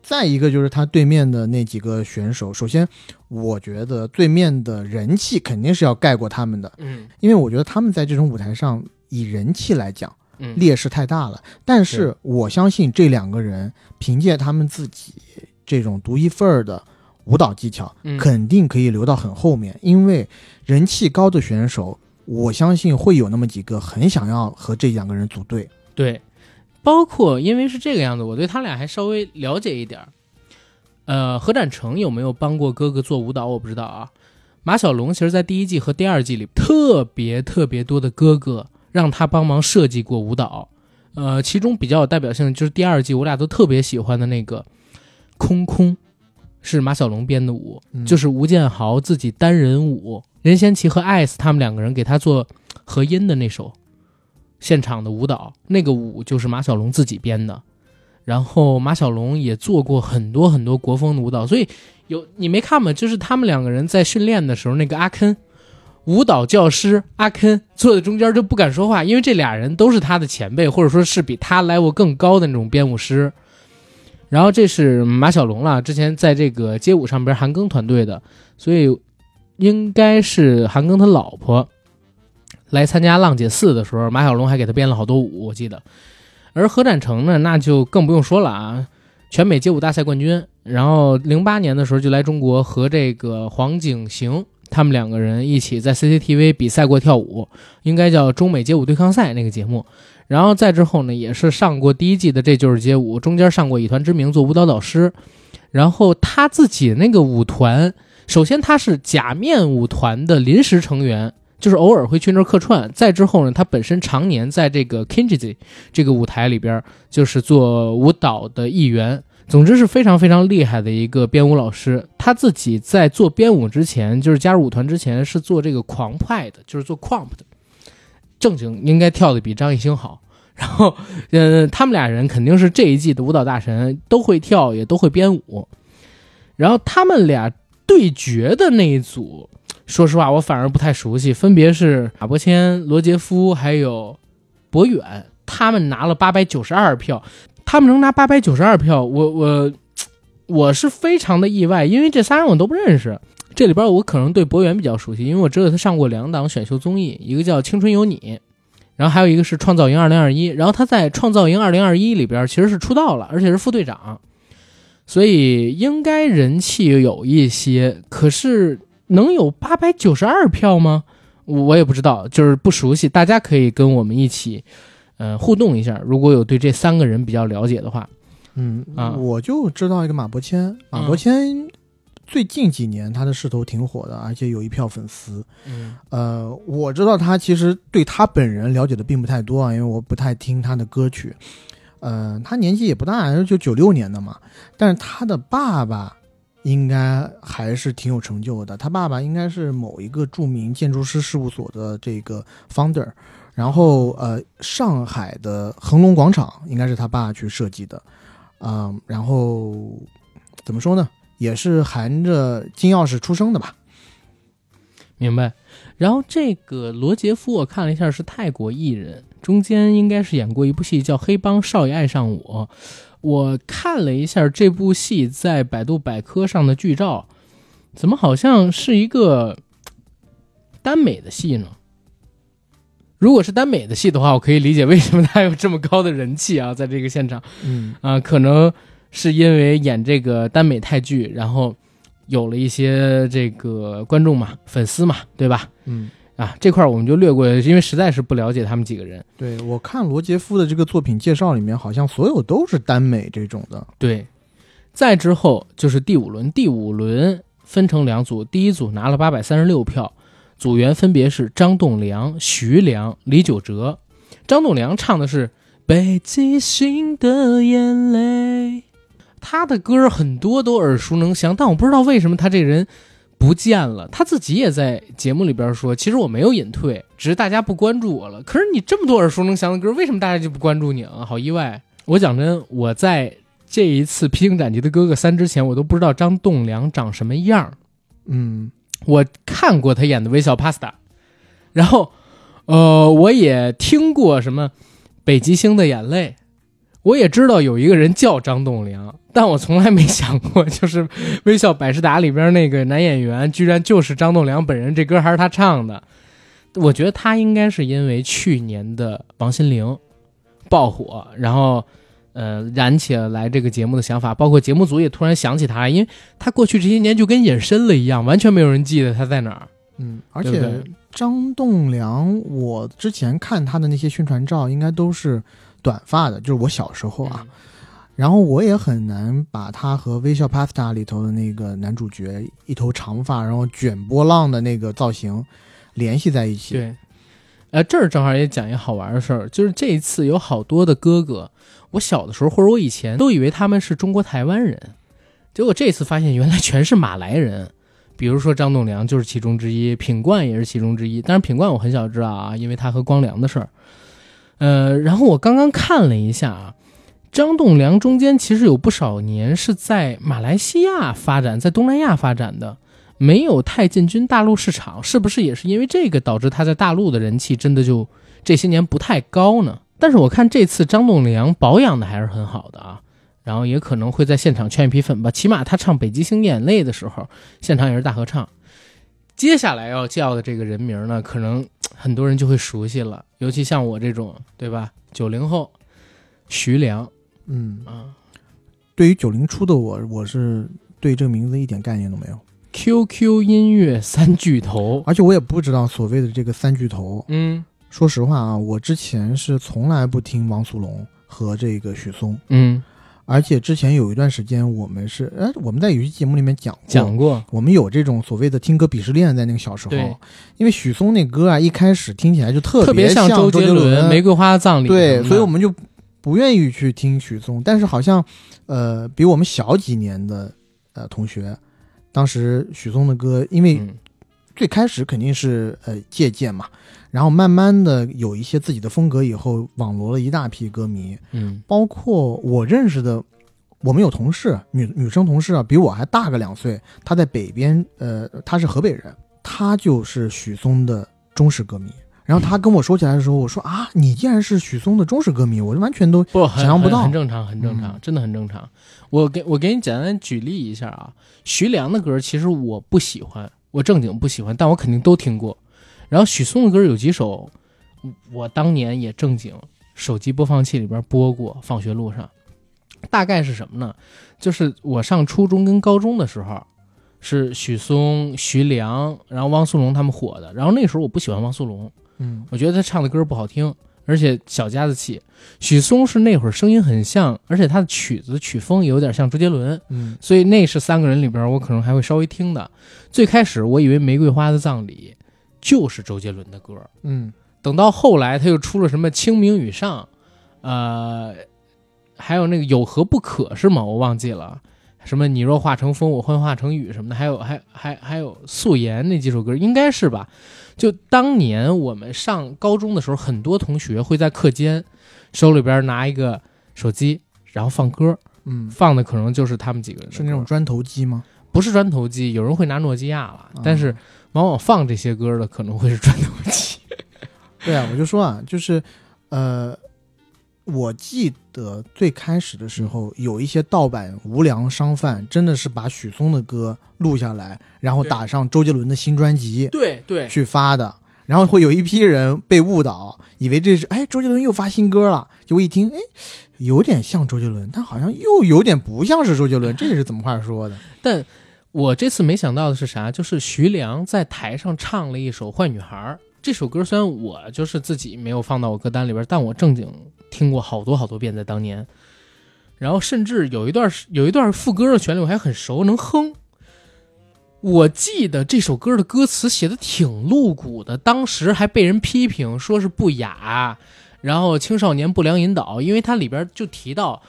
再一个就是他对面的那几个选手，首先我觉得对面的人气肯定是要盖过他们的，嗯。因为我觉得他们在这种舞台上以人气来讲嗯劣势太大了。但是是我相信这两个人凭借他们自己这种独一份儿的舞蹈技巧，嗯肯定可以留到很后面，因为人气高的选手。我相信会有那么几个很想要和这两个人组队，对，包括因为是这个样子，我对他俩还稍微了解一点儿。呃，何展成有没有帮过哥哥做舞蹈，我不知道啊。马小龙其实，在第一季和第二季里，特别特别多的哥哥让他帮忙设计过舞蹈。呃，其中比较有代表性的就是第二季我俩都特别喜欢的那个《空空》，是马小龙编的舞，嗯就是吴建豪自己单人舞，任贤齐和艾斯他们两个人给他做合音的那首《现场的舞蹈，那个舞就是马小龙自己编的。然后马小龙也做过很多很多国风的舞蹈，所以有你没看吗？就是他们两个人在训练的时候，那个阿肯舞蹈教师阿肯坐在中间就不敢说话，因为这俩人都是他的前辈，或者说是比他 level 更高的那种编舞师。然后这是马小龙了，之前在这个街舞上边韩庚团队的，所以应该是韩庚他老婆来参加浪姐四的时候，马小龙还给他编了好多舞，我记得。而何展成呢，那就更不用说了啊，全美街舞大赛冠军。然后零八年的时候就来中国和这个黄景行他们两个人一起在 CCTV 比赛过跳舞，应该叫中美街舞对抗赛那个节目。然后再之后呢，也是上过第一季的《这就是街舞》，中间上过以团之名做舞蹈导师。然后他自己那个舞团，首先他是假面舞团的临时成员。就是偶尔会去那儿客串，再之后呢，他本身常年在这个 Kinji 这个舞台里边，就是做舞蹈的一员。总之是非常非常厉害的一个编舞老师。他自己在做编舞之前，就是加入舞团之前，是做这个狂派的，就是做 Crump 的，正经应该跳的比张艺兴好。然后，呃，他们俩人肯定是这一季的舞蹈大神，都会跳，也都会编舞。然后他们俩对决的那一组。说实话，我反而不太熟悉，分别是马伯骞、罗杰夫还有博远，他们拿了八百九十二票，他们能拿八百九十二票，我我我是非常的意外，因为这仨人我都不认识。这里边我可能对博远比较熟悉，因为我知道他上过两档选秀综艺，一个叫《青春有你》，然后还有一个是《创造营二零二一》，然后他在《创造营二零二一》里边其实是出道了，而且是副队长，所以应该人气有一些，可是。能有八百九十二票吗？我也不知道，就是不熟悉。大家可以跟我们一起，呃，互动一下。如果有对这三个人比较了解的话，嗯啊，我就知道一个马伯骞。马伯骞最近几年他的势头挺火的，而且有一票粉丝。嗯，呃，我知道他其实对他本人了解的并不太多啊，因为我不太听他的歌曲。呃，他年纪也不大，就九六年的嘛。但是他的爸爸。应该还是挺有成就的。他爸爸应该是某一个著名建筑师事务所的这个 founder，然后呃，上海的恒隆广场应该是他爸去设计的，嗯，然后怎么说呢，也是含着金钥匙出生的吧？明白。然后这个罗杰夫我看了一下是泰国艺人，中间应该是演过一部戏叫《黑帮少爷爱上我》。我看了一下这部戏在百度百科上的剧照，怎么好像是一个耽美的戏呢？如果是耽美的戏的话，我可以理解为什么他有这么高的人气啊，(laughs) 在这个现场，嗯啊，可能是因为演这个耽美泰剧，然后有了一些这个观众嘛、粉丝嘛，对吧？嗯。啊，这块我们就略过，因为实在是不了解他们几个人。对我看罗杰夫的这个作品介绍里面，好像所有都是耽美这种的。对，再之后就是第五轮，第五轮分成两组，第一组拿了八百三十六票，组员分别是张栋梁、徐良、李玖哲。张栋梁唱的是《北极星的眼泪》，他的歌很多都耳熟能详，但我不知道为什么他这人。不见了，他自己也在节目里边说，其实我没有隐退，只是大家不关注我了。可是你这么多耳熟能详的歌，为什么大家就不关注你啊？好意外！我讲真，我在这一次《披荆斩棘的哥哥三》之前，我都不知道张栋梁长什么样。嗯，我看过他演的《微笑 Pasta》，然后，呃，我也听过什么《北极星的眼泪》。我也知道有一个人叫张栋梁，但我从来没想过，就是《微笑百事达》里边那个男演员，居然就是张栋梁本人。这歌还是他唱的。我觉得他应该是因为去年的王心凌爆火，然后呃燃起了来这个节目的想法，包括节目组也突然想起他，因为他过去这些年就跟隐身了一样，完全没有人记得他在哪儿。嗯，而且张栋梁，我之前看他的那些宣传照，应该都是。短发的，就是我小时候啊，然后我也很难把他和《微笑 Pasta》里头的那个男主角一头长发，然后卷波浪的那个造型联系在一起。对，呃，这儿正好也讲一个好玩的事儿，就是这一次有好多的哥哥，我小的时候或者我以前都以为他们是中国台湾人，结果这次发现原来全是马来人，比如说张栋梁就是其中之一，品冠也是其中之一，但是品冠我很小知道啊，因为他和光良的事儿。呃，然后我刚刚看了一下啊，张栋梁中间其实有不少年是在马来西亚发展，在东南亚发展的，没有太进军大陆市场，是不是也是因为这个导致他在大陆的人气真的就这些年不太高呢？但是我看这次张栋梁保养的还是很好的啊，然后也可能会在现场圈一批粉吧，起码他唱《北极星眼泪》的时候，现场也是大合唱。接下来要叫的这个人名呢，可能很多人就会熟悉了，尤其像我这种，对吧？九零后，徐良嗯，啊对于九零初的我，我是对这个名字一点概念都没有，，QQ 音乐三巨头，而且我也不知道所谓的这个三巨头。嗯说实话啊，我之前是从来不听王苏泷和这个许嵩，嗯，而且之前有一段时间我们是，哎，我们在有些节目里面讲过，讲过，我们有这种所谓的听歌鄙视链，在那个小时候，因为许嵩那歌啊，一开始听起来就特特别像周杰伦《玫瑰花的葬礼》对，所以我们就不愿意去听许嵩。但是好像，呃，比我们小几年的呃同学，当时许嵩的歌，因为嗯最开始肯定是呃借鉴嘛，然后慢慢的有一些自己的风格以后，网罗了一大批歌迷，嗯包括我认识的。我们有同事，女女生同事啊，比我还大个两岁。她在北边，呃，她是河北人，她就是许嵩的忠实歌迷。然后她跟我说起来的时候，我说啊，你竟然是许嵩的忠实歌迷，我完全都不想象不到很很正常，很正常，嗯真的很正常。我给我给你简单举例一下啊，徐良的歌其实我不喜欢，我正经不喜欢，但我肯定都听过。然后许嵩的歌有几首，我当年也正经手机播放器里边播过，放学路上。大概是什么呢？就是我上初中跟高中的时候，是许嵩、徐良，然后汪苏泷他们火的。然后那时候我不喜欢汪苏泷，嗯我觉得他唱的歌不好听，而且小家子气。许嵩是那会儿声音很像，而且他的曲子曲风也有点像周杰伦，嗯所以那是三个人里边我可能还会稍微听的。最开始我以为《玫瑰花的葬礼》就是周杰伦的歌，嗯等到后来他又出了什么《清明雨上》，呃，还有那个有何不可是吗？我忘记了。什么你若化成风，我幻化成雨什么的，还有还还还有素颜那几首歌，应该是吧？就当年我们上高中的时候，很多同学会在课间手里边拿一个手机，然后放歌，嗯，放的可能就是他们几个人是那种砖头机吗？不是砖头机，有人会拿诺基亚了，啊但是往往放这些歌的可能会是砖头机。(laughs) 对啊，我就说啊，就是呃，我记得最开始的时候，有一些盗版无良商贩真的是把许嵩的歌录下来，然后打上周杰伦的新专辑对对，去发的。然后会有一批人被误导，以为这是哎周杰伦又发新歌了，结果一听哎有点像周杰伦，但好像又有点不像是周杰伦，这是怎么话说的？但我这次没想到的是啥？就是徐良在台上唱了一首《坏女孩》这首歌，虽然我就是自己没有放到我歌单里边，但我正经听过好多好多遍，在当年。然后甚至有一段有一段副歌的旋律我还很熟，能哼。我记得这首歌的歌词写的挺露骨的，当时还被人批评说是不雅，然后青少年不良引导，因为它里边就提到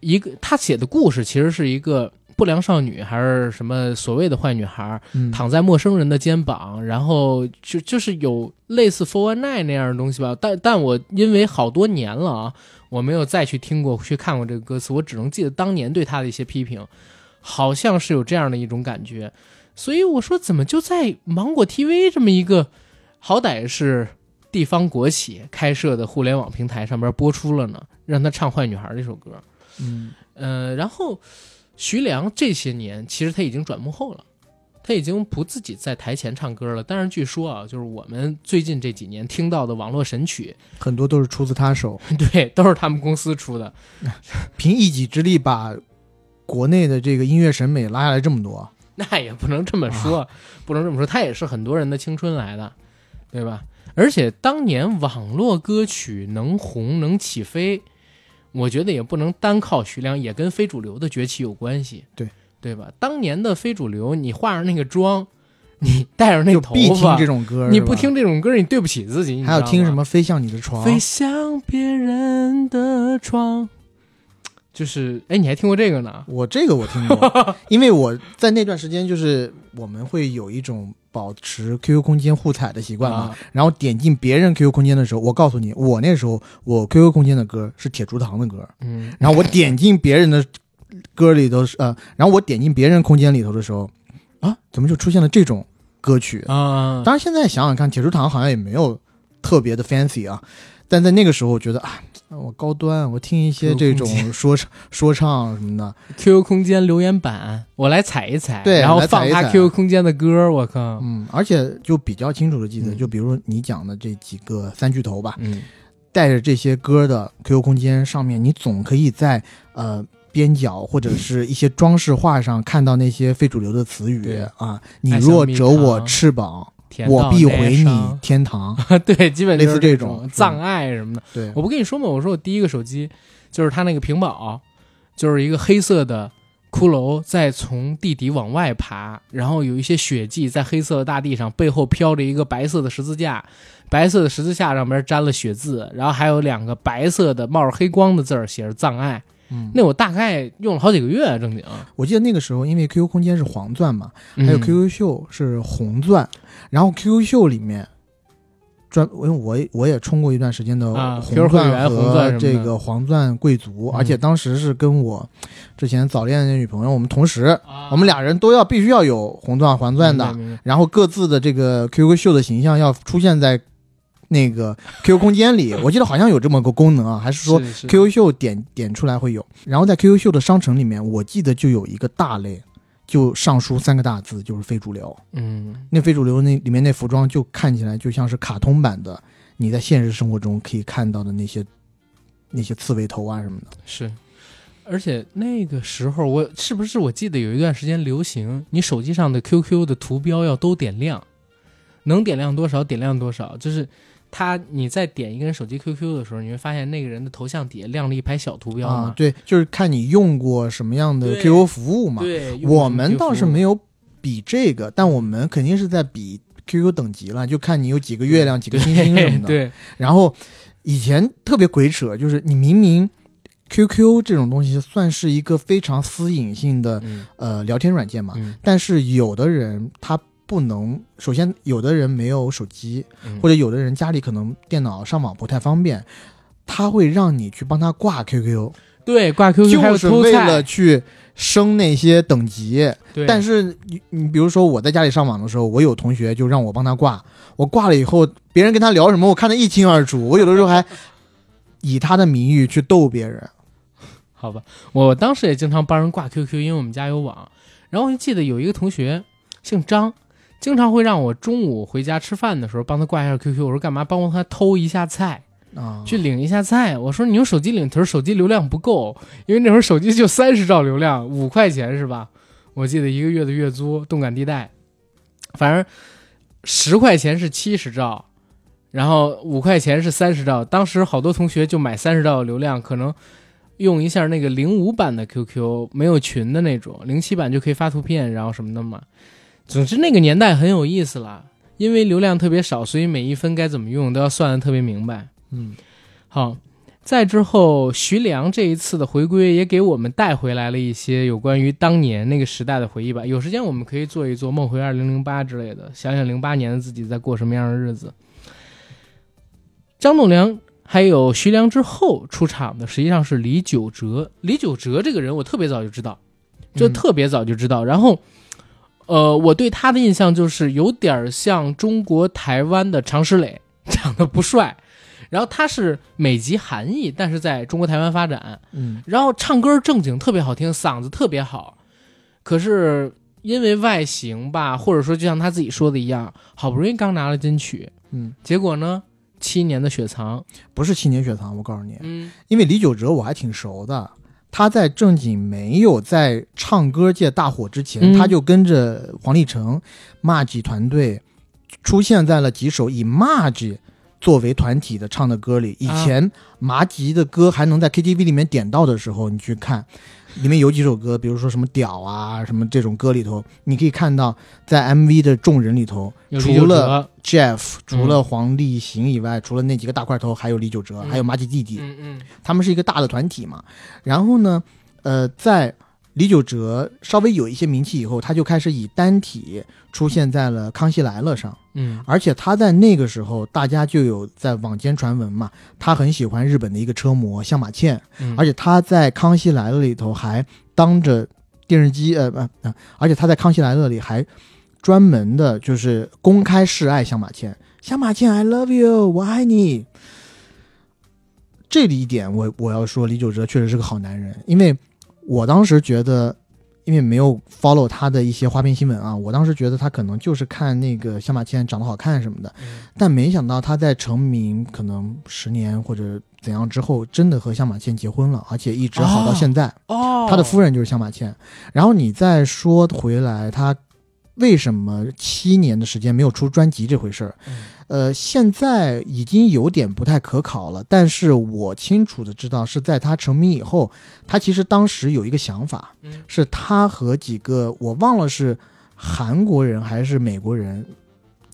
一个他写的故事，其实是一个不良少女还是什么所谓的坏女孩，嗯，躺在陌生人的肩膀，然后就就是有类似 For One Night 那样的东西吧。但但我因为好多年了啊，我没有再去听过、去看过这个歌词，我只能记得当年对他的一些批评，好像是有这样的一种感觉。所以我说，怎么就在芒果 TV 这么一个好歹是地方国企开设的互联网平台上边播出了呢？让他唱《坏女孩》这首歌。嗯呃，然后徐良这些年其实他已经转幕后了，他已经不自己在台前唱歌了。但是据说啊，就是我们最近这几年听到的网络神曲，很多都是出自他手，(laughs) 对，都是他们公司出的。凭一己之力把国内的这个音乐审美拉下来这么多。那也不能这么说，不能这么说，他也是很多人的青春来的，对吧？而且当年网络歌曲能红能起飞，我觉得也不能单靠徐良，也跟非主流的崛起有关系，对对吧？当年的非主流，你化上那个妆，你戴上那个头发必听这，种歌，你不听这种歌，你对不起自己。你知道吗还有听什么《飞向你的床》飞向别人的床，就是哎，你还听过这个呢？我这个我听过，(laughs) 因为我在那段时间就是我们会有一种保持 QQ 空间互踩的习惯嘛，啊然后点进别人 QQ 空间的时候，我告诉你，我那时候我 QQ 空间的歌是铁竹堂的歌，嗯，然后我点进别人的歌里头是呃，然后我点进别人空间里头的时候，啊，怎么就出现了这种歌曲？啊，当然现在想想看，铁竹堂好像也没有特别的 fancy 啊，但在那个时候我觉得啊，我高端，我听一些这种说唱说唱什么的，QQ 空间留言板，我来踩一踩，对然后放他 QQ 空间的歌，我靠，嗯，而且就比较清楚的记得，嗯。就比如你讲的这几个三巨头吧，嗯，带着这些歌的 QQ 空间上面，你总可以在呃边角或者是一些装饰画上看到那些非主流的词语对。啊。你若折我翅膀，我必回你 (laughs) 天堂。(laughs) 对，基本就是类似这种种葬爱什么的。对，我不跟你说吗？我说我第一个手机就是它那个屏保，就是一个黑色的骷髅在从地底往外爬，然后有一些血迹在黑色的大地上，背后飘着一个白色的十字架，白色的十字架上面沾了血渍，然后还有两个白色的冒着黑光的字儿写着葬爱。嗯，那我大概用了好几个月，正经。我记得那个时候，因为 QQ 空间是黄钻嘛，还有嗯 QQ 秀是红钻，然后 QQ 秀里面专，因为我也我也充过一段时间的 QQ 会员和这个黄钻贵族，嗯。而且当时是跟我之前早恋的女朋友，我们同时，啊。我们俩人都要必须要有红钻黄钻的，然后各自的这个 QQ 秀的形象要出现在那个 QQ 空间里，我记得好像有这么个功能啊，还是说 QQ 秀点点出来会有，然后在 QQ 秀的商城里面，我记得就有一个大类，就上书三个大字，就是非主流。嗯那非主流那里面那服装就看起来就像是卡通版的，你在现实生活中可以看到的那些那些刺猬头啊什么的。是，而且那个时候我是不是我记得有一段时间流行，你手机上的 QQ 的图标要都点亮，能点亮多少点亮多少，就是它你在点一个人手机 QQ 的时候，你会发现那个人的头像底下亮了一排小图标嘛，，啊对，就是看你用过什么样的 QQ 服务嘛。对，我们倒是没有有比这个，但我们肯定是在比 QQ 等级了，就看你有几个月亮、几个星星什么的。对，然后以前特别鬼扯，就是你明明 QQ 这种东西算是一个非常私隐性的嗯呃聊天软件嘛，嗯但是有的人他不能，首先有的人没有手机，嗯或者有的人家里可能电脑上网不太方便。他会让你去帮他挂 QQ，对挂 QQ 还有就是为菜了去升那些等级。对，但是你你比如说我在家里上网的时候，我有同学就让我帮他挂，我挂了以后，别人跟他聊什么，我看得一清二楚。我有的时候还以他的名义去逗别人。好吧，我当时也经常帮人挂 QQ，因为我们家有网。然后我就记得有一个同学姓张，经常会让我中午回家吃饭的时候帮他挂一下 QQ。我说干嘛？帮他偷一下菜，啊，去领一下菜。我说你用手机领，他说手机流量不够，因为那会儿手机就三十兆流量，五块钱是吧？我记得一个月的月租，动感地带，反正十块钱是七十兆，然后五块钱是三十兆。当时好多同学就买三十兆的流量，可能用一下那个零五版的 QQ，没有群的那种，零七版就可以发图片，然后什么的嘛。总之那个年代很有意思了，因为流量特别少，所以每一分该怎么用都要算的特别明白。嗯，好，再之后，徐良这一次的回归也给我们带回来了一些有关于当年那个时代的回忆吧。有时间我们可以做一做《梦回二零零八》之类的，想想零八年的自己在过什么样的日子。张栋梁还有徐良之后出场的，实际上是李玖哲。李玖哲这个人，我特别早就知道，就嗯特别早就知道。然后，呃，我对他的印象就是有点像中国台湾的常石磊，长得不帅。然后他是美籍韩裔，但是在中国台湾发展。嗯然后唱歌正经特别好听，嗓子特别好。可是因为外形吧，或者说就像他自己说的一样，好不容易刚拿了金曲，嗯，结果呢，七年的雪藏，不是七年雪藏，我告诉你，嗯因为李玖哲我还挺熟的。他在正经没有在唱歌界大火之前，嗯。他就跟着黄立成、Margie 团队出现在了几首以 Margie 作为团体的唱的歌里，以前麻吉的歌还能在 KTV 里面点到的时候，你去看，里面有几首歌，比如说什么屌啊什么这种歌里头，你可以看到在 MV 的众人里头，除了 Jeff，除了黄立行以外，除了那几个大块头，还有李玖哲，嗯还有马吉弟弟，嗯嗯。他们是一个大的团体嘛。然后呢，呃，在李玖哲稍微有一些名气以后，他就开始以单体出现在了《康熙来了》上。嗯而且他在那个时候，大家就有在网间传闻嘛，他很喜欢日本的一个车模相马倩，嗯，而且他在《康熙来了》里头还当着电视机，呃呃呃，而且他在《康熙来了》里还专门的就是公开示爱相马倩，相马倩，I love you，我爱你。这里一点我我要说，李玖哲确实是个好男人，因为我当时觉得，因为没有 follow 他的一些花边新闻啊，我当时觉得他可能就是看那个相马倩长得好看什么的，嗯但没想到他在成名可能十年或者怎样之后，真的和相马倩结婚了，而且一直好到现在。哦，他的夫人就是相马倩。然后你再说回来，他为什么七年的时间没有出专辑这回事儿？嗯呃，现在已经有点不太可考了。但是我清楚的知道，是在他成名以后，他其实当时有一个想法，嗯是他和几个我忘了是韩国人还是美国人，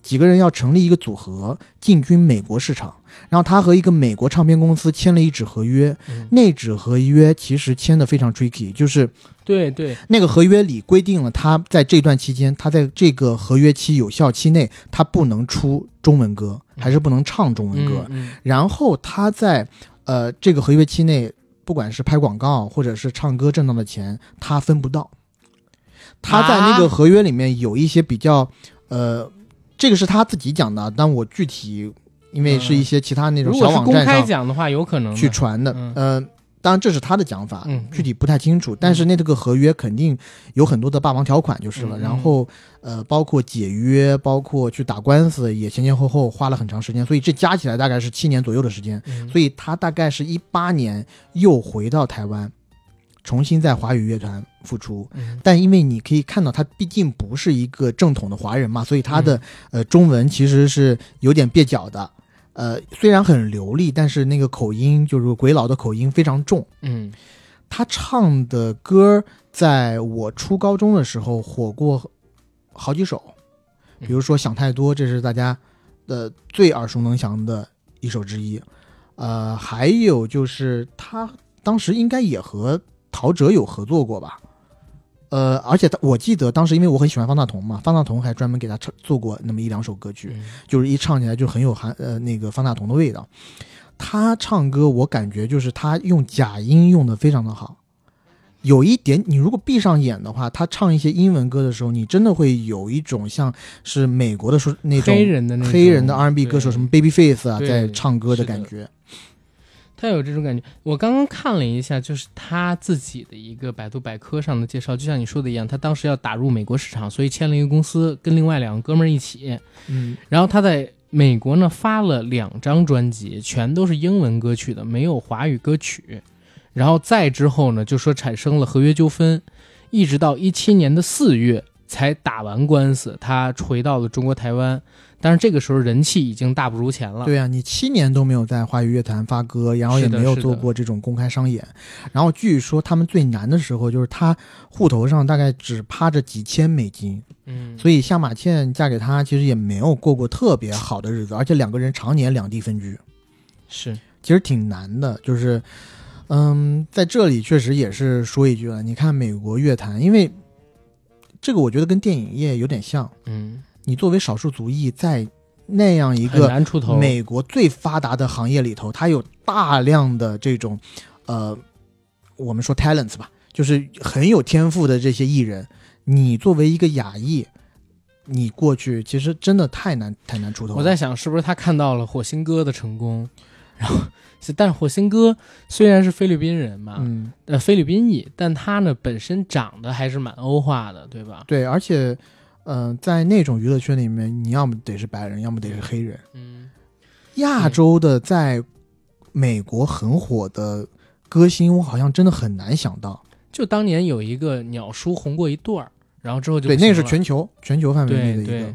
几个人要成立一个组合进军美国市场。然后他和一个美国唱片公司签了一纸合约，嗯那纸合约其实签的非常 tricky，就是对对，那个合约里规定了，他在这段期间，他在这个合约期有效期内，他不能出中文歌，还是不能唱中文歌。嗯然后他在呃这个合约期内，不管是拍广告或者是唱歌挣到的钱，他分不到。他在那个合约里面有一些比较，呃，这个是他自己讲的，但我具体因为是一些其他那嗯，种小网站上开讲的话，有可能去传的，嗯。呃，当然这是他的讲法，嗯具体不太清楚。但是那这个合约肯定有很多的霸王条款就是了，嗯。然后呃，包括解约，包括去打官司，也前前后后花了很长时间，所以这加起来大概是七年左右的时间。嗯。所以他大概是一八年又回到台湾，重新在华语乐团复出。嗯但因为你可以看到，他毕竟不是一个正统的华人嘛，所以他的、嗯呃中文其实是有点蹩脚的。呃，虽然很流利，但是那个口音就是鬼佬的口音非常重。嗯他唱的歌，在我初高中的时候火过好几首，嗯比如说《想太多》，这是大家的最耳熟能详的一首之一。呃，还有就是他当时应该也和陶喆有合作过吧？呃，而且他我记得当时因为我很喜欢方大同嘛，方大同还专门给他唱做过那么一两首歌曲。嗯就是一唱起来就很有韩呃那个方大同的味道。他唱歌我感觉就是他用假音用的非常的好，有一点你如果闭上眼的话，他唱一些英文歌的时候，你真的会有一种像是美国的说那种黑人的那种黑人的 R&B 歌手什么 Babyface 啊在唱歌的感觉。他有这种感觉。我刚刚看了一下，就是他自己的一个百度百科上的介绍，就像你说的一样，他当时要打入美国市场，所以签了一个公司，跟另外两个哥们儿一起。嗯，然后他在美国呢发了两张专辑，全都是英文歌曲的，没有华语歌曲。然后再之后呢，就说产生了合约纠纷，一直到一七年的四月才打完官司，他回到了中国台湾。但是这个时候人气已经大不如前了。对啊，你七年都没有在华语乐坛发歌，然后也没有做过这种公开商演。然后据说他们最难的时候，就是他户头上大概只趴着几千美金，嗯，所以夏马倩嫁给他其实也没有过过特别好的日子，而且两个人常年两地分居，是其实挺难的。就是，嗯，在这里确实也是说一句了，你看美国乐坛，因为这个我觉得跟电影业有点像，嗯，你作为少数族裔在那样一个难出头。美国最发达的行业里头，它有大量的这种，呃，我们说 talents 吧，就是很有天赋的这些艺人。你作为一个亚裔，你过去其实真的太难太难出头。我在想，是不是他看到了火星哥的成功，然后，但是火星哥虽然是菲律宾人嘛，嗯，呃，菲律宾裔，但他呢本身长得还是蛮欧化的，对吧？对，而且，呃，在那种娱乐圈里面，你要么得是白人，要么得是黑人。嗯，亚洲的在美国很火的歌星，我好像真的很难想到。就当年有一个鸟叔红过一段儿，然后之后就对，那个是全球全球范围内的一个。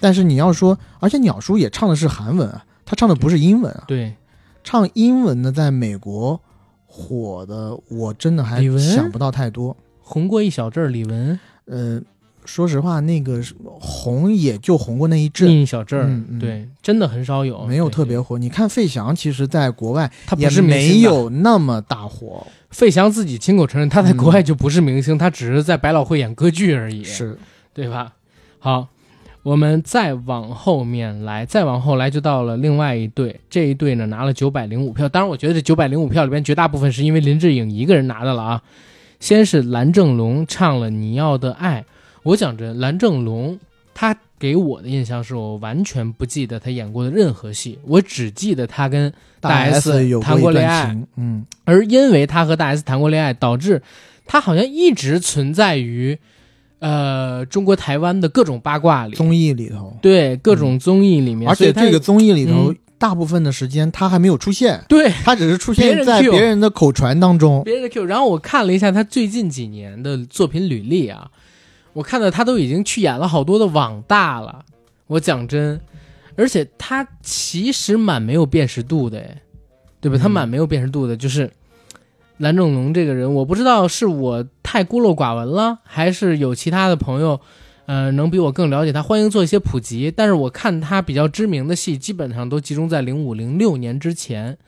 但是你要说，而且鸟叔也唱的是韩文啊，他唱的不是英文啊，对，唱英文的在美国火的，我真的还想不到太多。红过一小阵儿，李玟呃，说实话，那个红也就红过那一阵，一小阵儿，嗯嗯对，真的很少有，没有特别，火。你看费翔，其实在国外他不也是没有那么大火，费翔自己亲口承认，他在嗯国外就不是明星，他只是在百老汇演歌剧而已，是对吧？好，我们再往后面来，再往后来就到了另外一队，这一队呢拿了九百零五票。当然，我觉得这九百零五票里边绝大部分是因为林志颖一个人拿的了啊。先是蓝正龙唱了《你要的爱》，我讲真，蓝正龙他给我的印象是我完全不记得他演过的任何戏，我只记得他跟大 S 有谈过恋爱，嗯，而因为他和大 S 谈过恋爱，导致他好像一直存在于呃中国台湾的各种八卦里，综艺里头，对各种综艺里面，而且这个综艺里头嗯。大部分的时间他还没有出现，对。他只是出现在别人的口传当中。别人的 Q，然后我看了一下他最近几年的作品履历啊，我看到他都已经去演了好多的网大了。我讲真，而且他其实蛮没有辨识度的，哎，对吧？嗯他蛮没有辨识度的，就是蓝正龙这个人，我不知道是我太孤陋寡闻了，还是有其他的朋友，呃，能比我更了解他。欢迎做一些普及。但是我看他比较知名的戏，基本上都集中在零五零六年之前，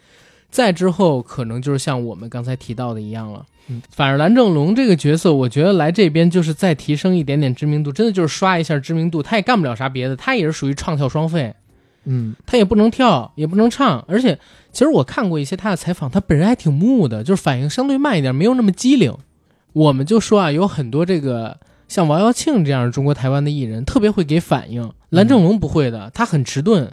再之后可能就是像我们刚才提到的一样了。嗯，反而蓝正龙这个角色，我觉得来这边就是再提升一点点知名度，真的就是刷一下知名度。他也干不了啥别的，他也是属于唱跳双废，嗯，他也不能跳，也不能唱，而且其实我看过一些他的采访，他本人还挺木的，就是反应相对慢一点，没有那么机灵。我们就说啊，有很多这个像王耀庆这样中国台湾的艺人，特别会给反应，蓝正龙不会的，他很迟钝，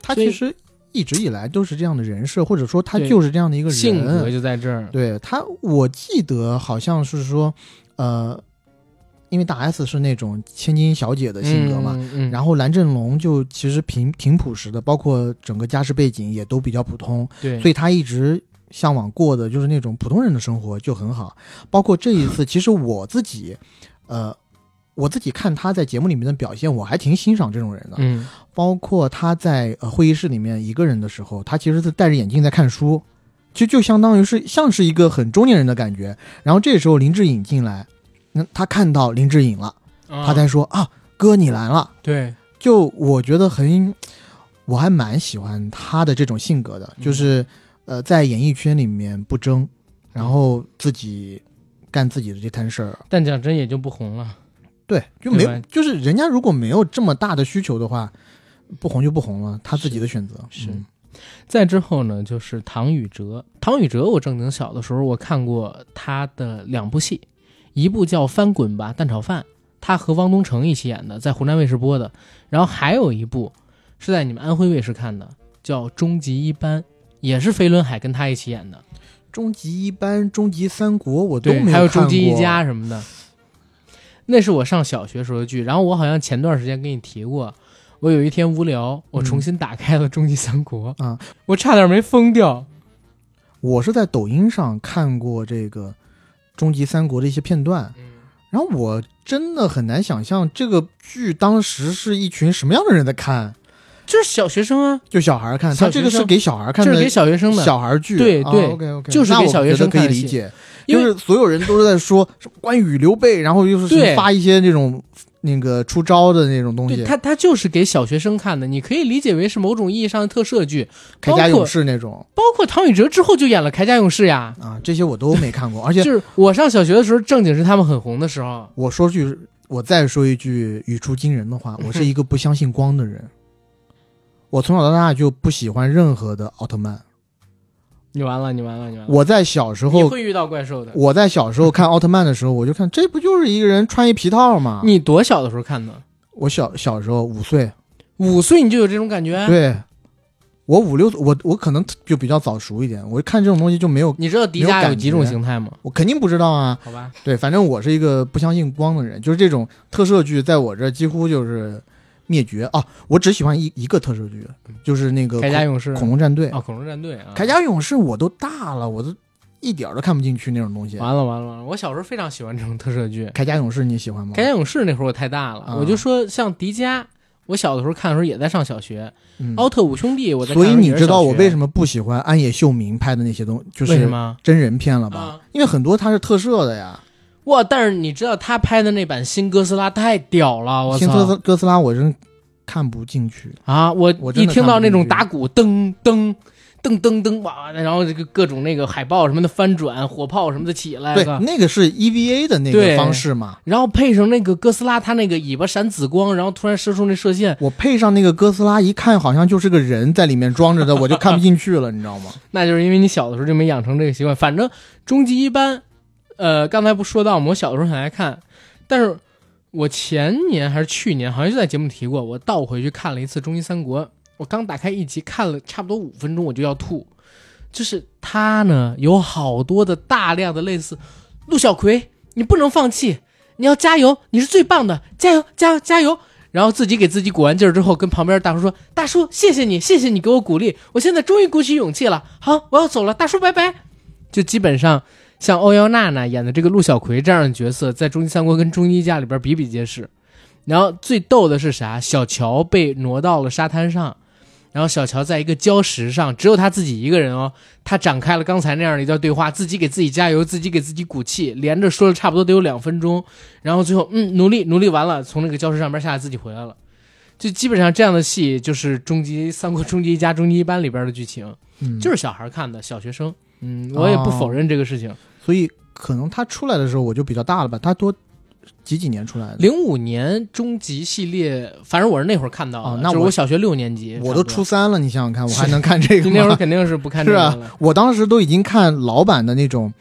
他其实一直以来都是这样的人设，或者说他就是这样的一个人性格就在这儿。对他，我记得好像是说，呃，因为大 S 是那种千金小姐的性格嘛，嗯，嗯然后蓝正龙就其实挺挺朴实的，包括整个家世背景也都比较普通，对，所以他一直向往过的就是那种普通人的生活就很好。包括这一次，其实我自己，呃，我自己看他在节目里面的表现，我还挺欣赏这种人的。嗯包括他在呃会议室里面一个人的时候，他其实是戴着眼镜在看书，就就相当于是像是一个很中年人的感觉。然后这时候林志颖进来，那他看到林志颖了，啊他才说啊，哥你来了。对，就我觉得很，我还蛮喜欢他的这种性格的，嗯就是呃在演艺圈里面不争，然后自己干自己的这摊事儿。但讲真也就不红了。对，就没就是人家如果没有这么大的需求的话，不红就不红了，他自己的选择是嗯再之后呢，就是唐禹哲。唐禹哲，我正经小的时候我看过他的两部戏，一部叫《翻滚吧，蛋炒饭》，他和汪东城一起演的，在湖南卫视播的。然后还有一部是在你们安徽卫视看的，叫《终极一班》，也是飞轮海跟他一起演的。终极一班、终极三国我都对，没还有《看过。终极一家》什么的，那是我上小学时候的剧。然后我好像前段时间跟你提过，我有一天无聊，我重新打开了《终极三国》啊，我差点没疯掉。我是在抖音上看过这个终极三国的一些片段，嗯。然后我真的很难想象这个剧当时是一群什么样的人在看，就是小学生啊，就小孩看，他这个是给小孩看的，这是给小学生的，小孩剧，对对 o k OK，就是给小学生可以看的。戏理解，就是所有人都是在说关羽、刘备，然后又是发一些那种那个出招的那种东西，对他他就是给小学生看的，你可以理解为是某种意义上的特摄剧，铠甲勇士那种包括唐禹哲之后就演了《铠甲勇士》呀。啊，这些我都没看过，而且就是我上小学的时候，正经是他们很红的时候。我说句，我再说一句语出惊人的话，(laughs) 我是一个不相信光的人。我从小到大就不喜欢任何的奥特曼。你完了，你完了，你完了！我在小时候，你会遇到怪兽的。我在小时候看奥特曼的时候，我就看这不就是一个人穿一皮套吗？你多小的时候看的？我小小时候五岁，五岁你就有这种感觉？，对，我五六，我我可能就比较早熟一点，我看这种东西就没有，你知道迪迦有几种形态吗？我肯定不知道啊。好吧，对，反正我是一个不相信光的人，就是这种特摄剧在我这几乎就是灭绝啊！我只喜欢一一个特摄剧，就是那个铠甲勇士恐龙战队。啊，恐龙战队啊，铠甲勇士我都大了，我都一点儿都看不进去那种东西。完了完了完了！我小时候非常喜欢这种特摄剧。铠甲勇士你喜欢吗？铠甲勇士那会儿我太大了，啊我就说像迪迦，我小的时候看的时候也在上小学，嗯奥特五兄弟》我在看所以你知道我为什么么不喜欢安野秀明拍的那些东，就是？真人片了吧？啊因为很多它是特摄的呀。哇！但是你知道他拍的那版新哥斯拉太屌了，我新哥操斯哥斯拉我真看不进去。啊！我我一听到那种打鼓噔噔噔噔噔哇，然后这个各种那个海报什么的翻转，火炮什么的起来，对，那个是 EVA 的那个方式嘛。然后配上那个哥斯拉，它那个尾巴闪紫光，然后突然射出那射线，我配上那个哥斯拉，一看好像就是个人在里面装着的，我就看不进去了，你知道吗？(laughs) 那就是因为你小的时候就没养成这个习惯。反正终极一班，呃，刚才不说到吗？我小的时候很爱看，但是我前年还是去年，好像就在节目提过，我倒回去看了一次《终极三国》，我刚打开一集，看了差不多五分钟，我就要吐。就是他呢，有好多的大量的类似陆小葵，你不能放弃，你要加油，你是最棒的，加油，加油，加油！然后自己给自己鼓完劲儿之后，跟旁边大叔说：“大叔，谢谢你，谢谢你给我鼓励，我现在终于鼓起勇气了。好，我要走了，大叔拜拜。”就基本上像欧阳娜娜演的这个陆小葵这样的角色，在《终极三国》跟《终极一家》里边比比皆是。然后最逗的是啥？小乔被挪到了沙滩上，然后小乔在一个礁石上，只有他自己一个人哦。他展开了刚才那样的一段对话，自己给自己加油，自己给自己鼓气，连着说了差不多得有两分钟。然后最后，嗯，努力努力完了，从那个礁石上边下来，自己回来了。就基本上这样的戏，就是《终极三国》《终极一家》《终极一班》里边的剧情，嗯，就是小孩看的，小学生。嗯，我也不否认这个事情。所以可能他出来的时候我就比较大了吧，他多几几年出来的？零五年终极系列，反正我是那会儿看到的，哦那我就是我小学六年级，我都初三了，你想想看，我还能看这个你 (laughs) 那会儿吗？肯定是不看这是啊个了。我当时都已经看老版的那种，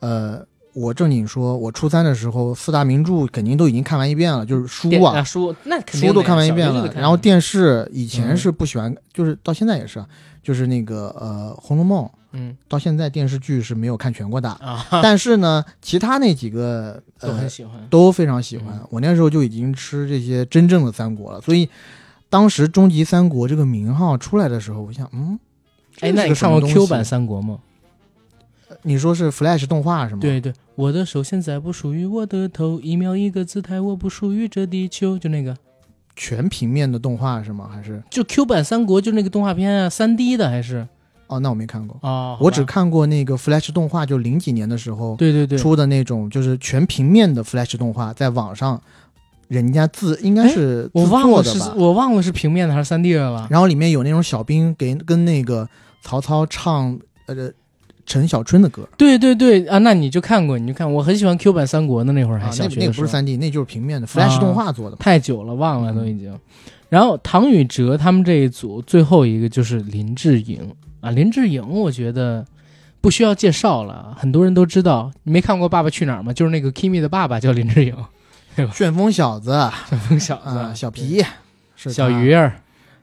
呃，我正经说，我初三的时候四大名著肯定都已经看完一遍了，就是书电啊，书那肯定书都的呀看完一遍了小学就得。看然后电视以前嗯是不喜欢，就是到现在也是啊，就是那个呃《红楼梦》，嗯到现在电视剧是没有看全过的，啊，但是呢，其他那几个都呃很喜欢。都非常喜欢嗯。我那时候就已经吃这些真正的三国了，所以当时终极三国这个名号出来的时候，我想，嗯，哎，那你看过 Q 版三国吗？你说是 Flash 动画是吗？，对对，我的手现在不属于我的头，一秒一个姿态，我不属于这地球，就那个，全平面的动画是吗？还是就 Q 版三国，就那个动画片啊，三 D 的还是哦，那我没看过，哦，我只看过那个 Flash 动画，就零几年的时候对对对，出的那种，就是全平面的 Flash 动画，在网上人家自应该是哎我忘了是。我忘了是平面的还是三 D 的了。然后里面有那种小兵给跟那个曹操唱呃陈小春的歌对对对啊，那你就看过，你就看，我很喜欢 Q 版三国的那会儿，还啊，小学那那个不是三 D，那就是平面的 Flash 动画做的嘛。太久了，忘了嗯都已经。然后唐禹哲他们这一组最后一个就是林志颖啊，林志颖我觉得不需要介绍了，很多人都知道。你没看过《爸爸去哪儿》吗？就是那个 Kimi 的爸爸叫林志颖，旋风小子旋风小子、小皮是小鱼儿，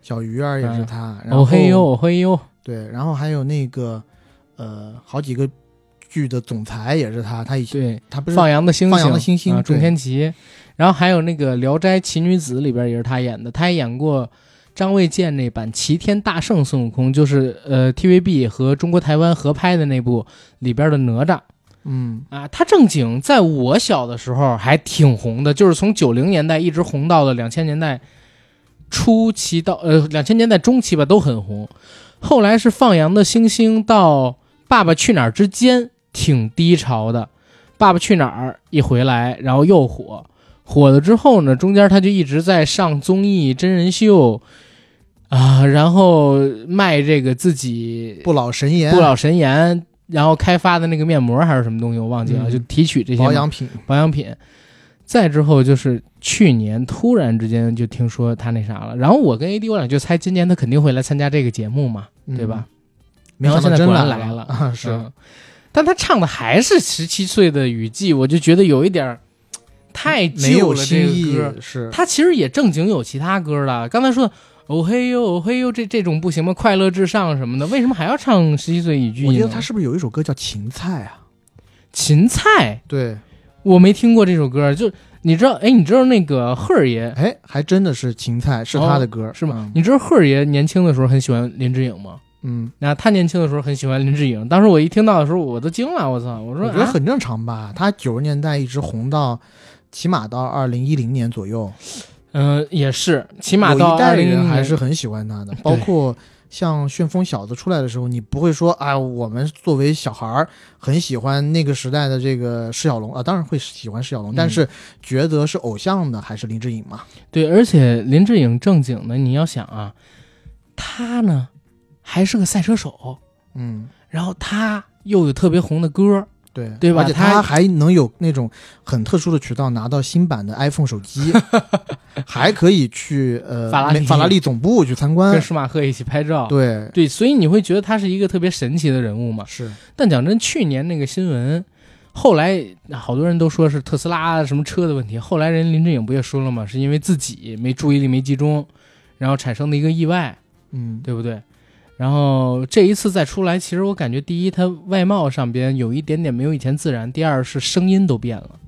小鱼儿也是他，然后哦嘿呦哦嘿呦，对，然后还有那个呃好几个剧的总裁也是他，他以前对，他不是放羊的星星，放羊的星星啊，对仲天齐。然后还有那个《聊斋奇女子》里边也是他演的，他还演过张卫健那版《齐天大圣孙悟空》，就是呃 TVB 和中国台湾合拍的那部里边的哪吒嗯啊。他正经在我小的时候还挺红的，就是从九零年代一直红到了两千年代初期到呃两千年代中期吧，都很红。后来是放羊的星星到《爸爸去哪儿》之间挺低潮的，《爸爸去哪儿》一回来，然后又火，火了之后呢，中间他就一直在上综艺、真人秀啊，然后卖这个自己不老神颜不老神颜，然后开发的那个面膜还是什么东西，我忘记了，嗯就提取这些保养品，保养品。再之后就是去年突然之间就听说他那啥了，然后我跟 AD 我俩就猜今年他肯定会来参加这个节目嘛，嗯对吧？没想到然后现在真来果然来了啊！是嗯，但他唱的还是十七岁的雨季，我就觉得有一点儿太没有旧了。这新意个歌，是他其实也正经有其他歌了。刚才说哦嘿呦哦嘿呦这这种不行吗？快乐至上什么的，为什么还要唱十七岁雨季呢？我记得他是不是有一首歌叫《芹菜》啊？芹菜，对，我没听过这首歌，就你知道，哎，你知道那个赫尔爷哎，还真的是芹菜，是他的歌、哦是吗？？你知道赫尔爷年轻的时候很喜欢林志颖吗？嗯，那他年轻的时候很喜欢林志颖，当时我一听到的时候我都惊了，我操！我说啊我觉得很正常吧。他九十年代一直红到，起码到二零一零年左右。嗯、也是，起码有到一代人还是很喜欢他的，包括像旋风小子出来的时候，你不会说啊，我们作为小孩儿很喜欢那个时代的这个释小龙啊，当然会喜欢释小龙，嗯但是觉得是偶像的还是林志颖嘛？对，而且林志颖正经的，你要想啊，他呢还是个赛车手，嗯，然后他又有特别红的歌，对对吧而且他他还能有那种很特殊的渠道拿到新版的 iPhone 手机，还可以去呃法拉利法拉利总部去参观跟。舒马赫一起拍照。对，对，所以你会觉得他是一个特别神奇的人物嘛？是但讲真，去年那个新闻，后来好多人都说是特斯拉什么车的问题，后来人林志颖不也说了吗？是因为自己没注意力没集中，然后产生的一个意外，嗯，对不对？然后这一次再出来，其实我感觉第一，他外貌上边有一点点没有以前自然；第二是声音都变了，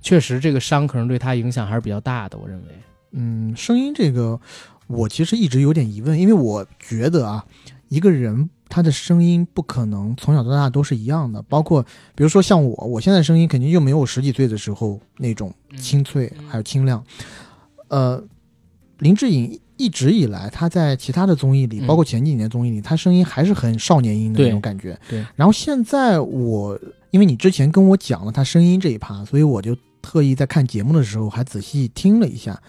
确实这个伤可能对他影响还是比较大的，我认为。嗯，声音这个，我其实一直有点疑问，因为我觉得啊，一个人他的声音不可能从小到大都是一样的，包括比如说像我，我现在声音肯定就没有我十几岁的时候那种清脆嗯还有清亮。呃，林志颖一直以来他在其他的综艺里，嗯包括前几年综艺里，他声音还是很少年音的那种感觉。对然后现在我，因为你之前跟我讲了他声音这一趴，所以我就特意在看节目的时候还仔细听了一下。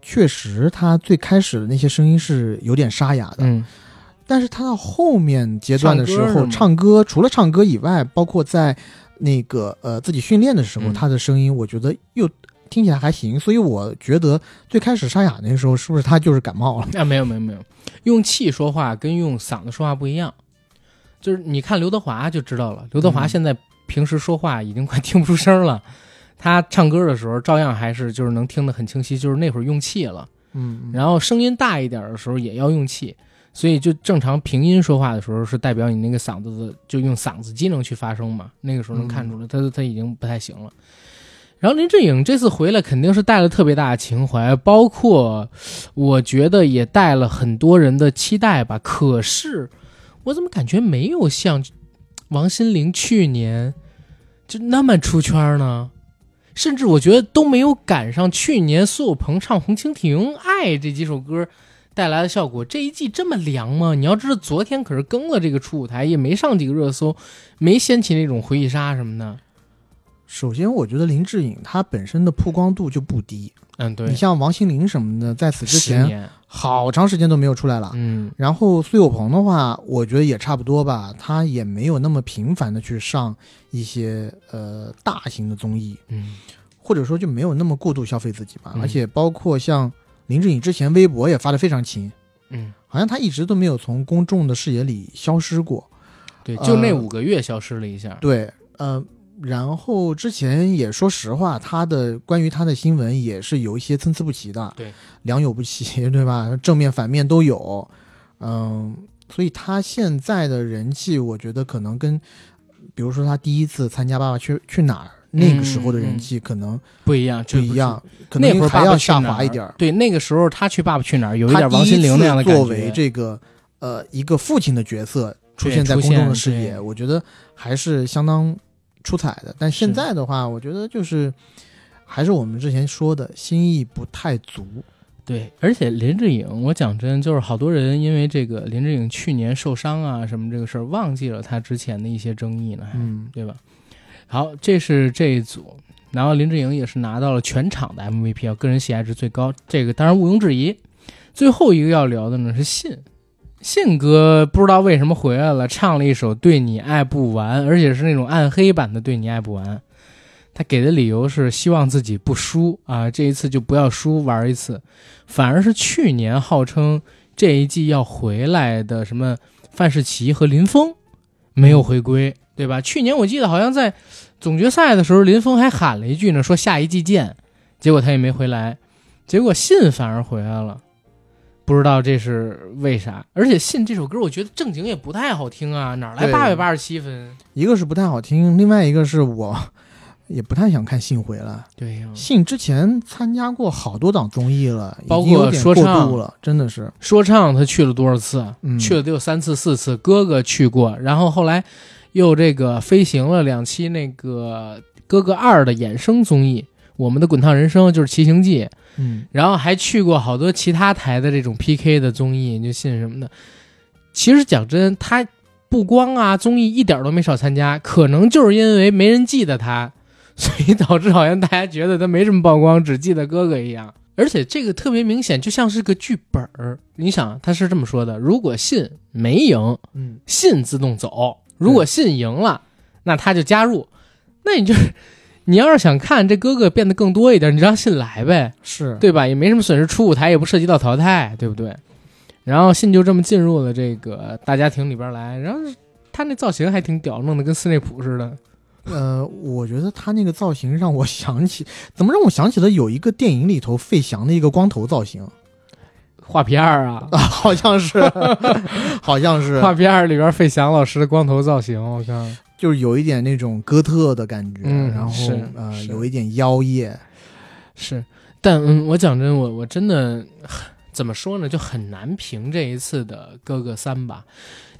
确实，他最开始的那些声音是有点沙哑的，嗯，但是他到后面阶段的时候，唱歌唱歌除了唱歌以外，包括在那个呃自己训练的时候，嗯他的声音我觉得又听起来还行，所以我觉得最开始沙哑那个时候，是不是他就是感冒了？啊，没有没有没有，用气说话跟用嗓子说话不一样，就是你看刘德华就知道了，刘德华嗯。现在平时说话已经快听不出声了，他唱歌的时候照样还是就是能听得很清晰，就是那会儿用气了，嗯，然后声音大一点的时候也要用气，所以就正常平音说话的时候是代表你那个嗓子的就用嗓子机能去发声嘛，那个时候能看出来他他已经不太行了。然后林志颖这次回来肯定是带了特别大的情怀，包括我觉得也带了很多人的期待吧。可是我怎么感觉没有像王心凌去年就那么出圈呢？甚至我觉得都没有赶上去年苏有朋唱《红蜻蜓》《爱》这几首歌带来的效果。这一季这么凉吗？你要知道，昨天可是更了这个初舞台，也没上几个热搜，没掀起那种回忆杀什么的。首先我觉得林志颖他本身的曝光度就不低，嗯，对。你，像王心凌什么的，在此之前，好长时间都没有出来了。嗯。然后苏有朋的话，我觉得也差不多吧，他也没有那么频繁的去上一些呃大型的综艺，嗯。或者说就没有那么过度消费自己吧。嗯。而且包括像林志颖之前微博也发的非常勤，嗯，好像他一直都没有从公众的视野里消失过。对，就那呃五个月消失了一下。对，呃，然后之前也说实话，他的关于他的新闻也是有一些参差不齐的，对，良莠不齐，对吧？正面反面都有，嗯，所以他现在的人气，我觉得可能跟，比如说他第一次参加《爸爸去去哪儿》那个时候的人气可能不一样，不一样，可能那会儿还要下滑一点儿。对，那个时候他去《爸爸去哪儿》有一点王心凌那样的感觉。作为这个呃一个父亲的角色出现在公众的视野，我觉得还是相当出彩的。但现在的话，我觉得就是还是我们之前说的心意不太足。对，而且林志颖，我讲真，就是好多人因为这个林志颖去年受伤啊什么这个事儿，忘记了他之前的一些争议呢，嗯，对吧？好，这是这一组，然后林志颖也是拿到了全场的 MVP 啊，个人喜爱值最高，这个当然毋庸置疑。最后一个要聊的呢是信，信哥不知道为什么回来了，唱了一首《对你爱不完》，而且是那种暗黑版的《对你爱不完》。他给的理由是希望自己不输啊，这一次就不要输，玩一次。反而是去年号称这一季要回来的什么范世琦和林峰没有回归，对吧？去年我记得好像在总决赛的时候，林峰还喊了一句呢，说下一季见，结果他也没回来，结果信反而回来了，不知道这是为啥。而且信这首歌，我觉得正经也不太好听啊，哪来对八百八十七分？一个是不太好听，另外一个是我 (laughs) 也不太想看信回了。对呀、信之前参加过好多档综艺了，包括说唱了，真的是。说唱他去了多少次？嗯去了得有三次四次。哥哥去过，然后后来又这个飞行了两期那个哥哥二的衍生综艺，《我们的滚烫人生》就是《骑行记》，嗯然后还去过好多其他台的这种 PK 的综艺，就信什么的。其实讲真，他不光啊综艺一点都没少参加，可能就是因为没人记得他，所以导致好像大家觉得他没什么曝光，只记得哥哥一样。而且这个特别明显，就像是个剧本儿。你想，他是这么说的：如果信没赢，嗯信自动走；如果信赢了，那他就加入。那你就是，你要是想看这哥哥变得更多一点，你让信来呗。是对吧？也没什么损失，出舞台也不涉及到淘汰，对不对？然后信就这么进入了这个大家庭里边来，然后他那造型还挺屌，弄得跟斯内普似的。呃，我觉得他那个造型让我想起，怎么让我想起了有一个电影里头费翔的一个光头造型画皮二啊，啊，(laughs) 好像是，好像是，画皮二里边费翔老师的光头造型，我看就是有一点那种哥特的感觉，嗯然后是呃是有一点妖艳，是，但嗯，我讲真，我我真的怎么说呢，就很难评这一次的哥哥三吧。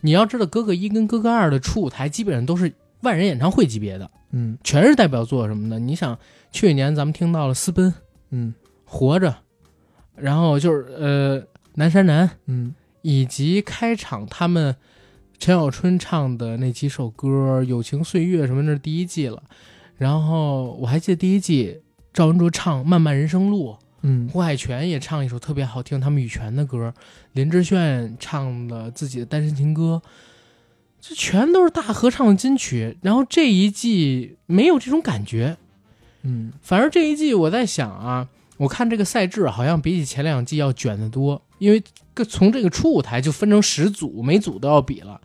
你要知道，哥哥一跟哥哥二的初舞台基本上都是万人演唱会级别的，嗯全是代表作什么的。你想，去年咱们听到了《私奔》。嗯活着，然后就是呃南山南，嗯以及开场他们陈小春唱的那几首歌，《友情岁月》什么，那是第一季了。然后我还记得第一季赵文卓唱《漫漫人生路》，嗯胡海泉也唱一首特别好听，他们羽泉的歌，林志炫唱的自己的单身情歌，这全都是大合唱的金曲。然后这一季没有这种感觉，嗯反正这一季我在想啊，我看这个赛制好像比起前两季要卷得多，因为个从这个初舞台就分成十组，每组都要比了。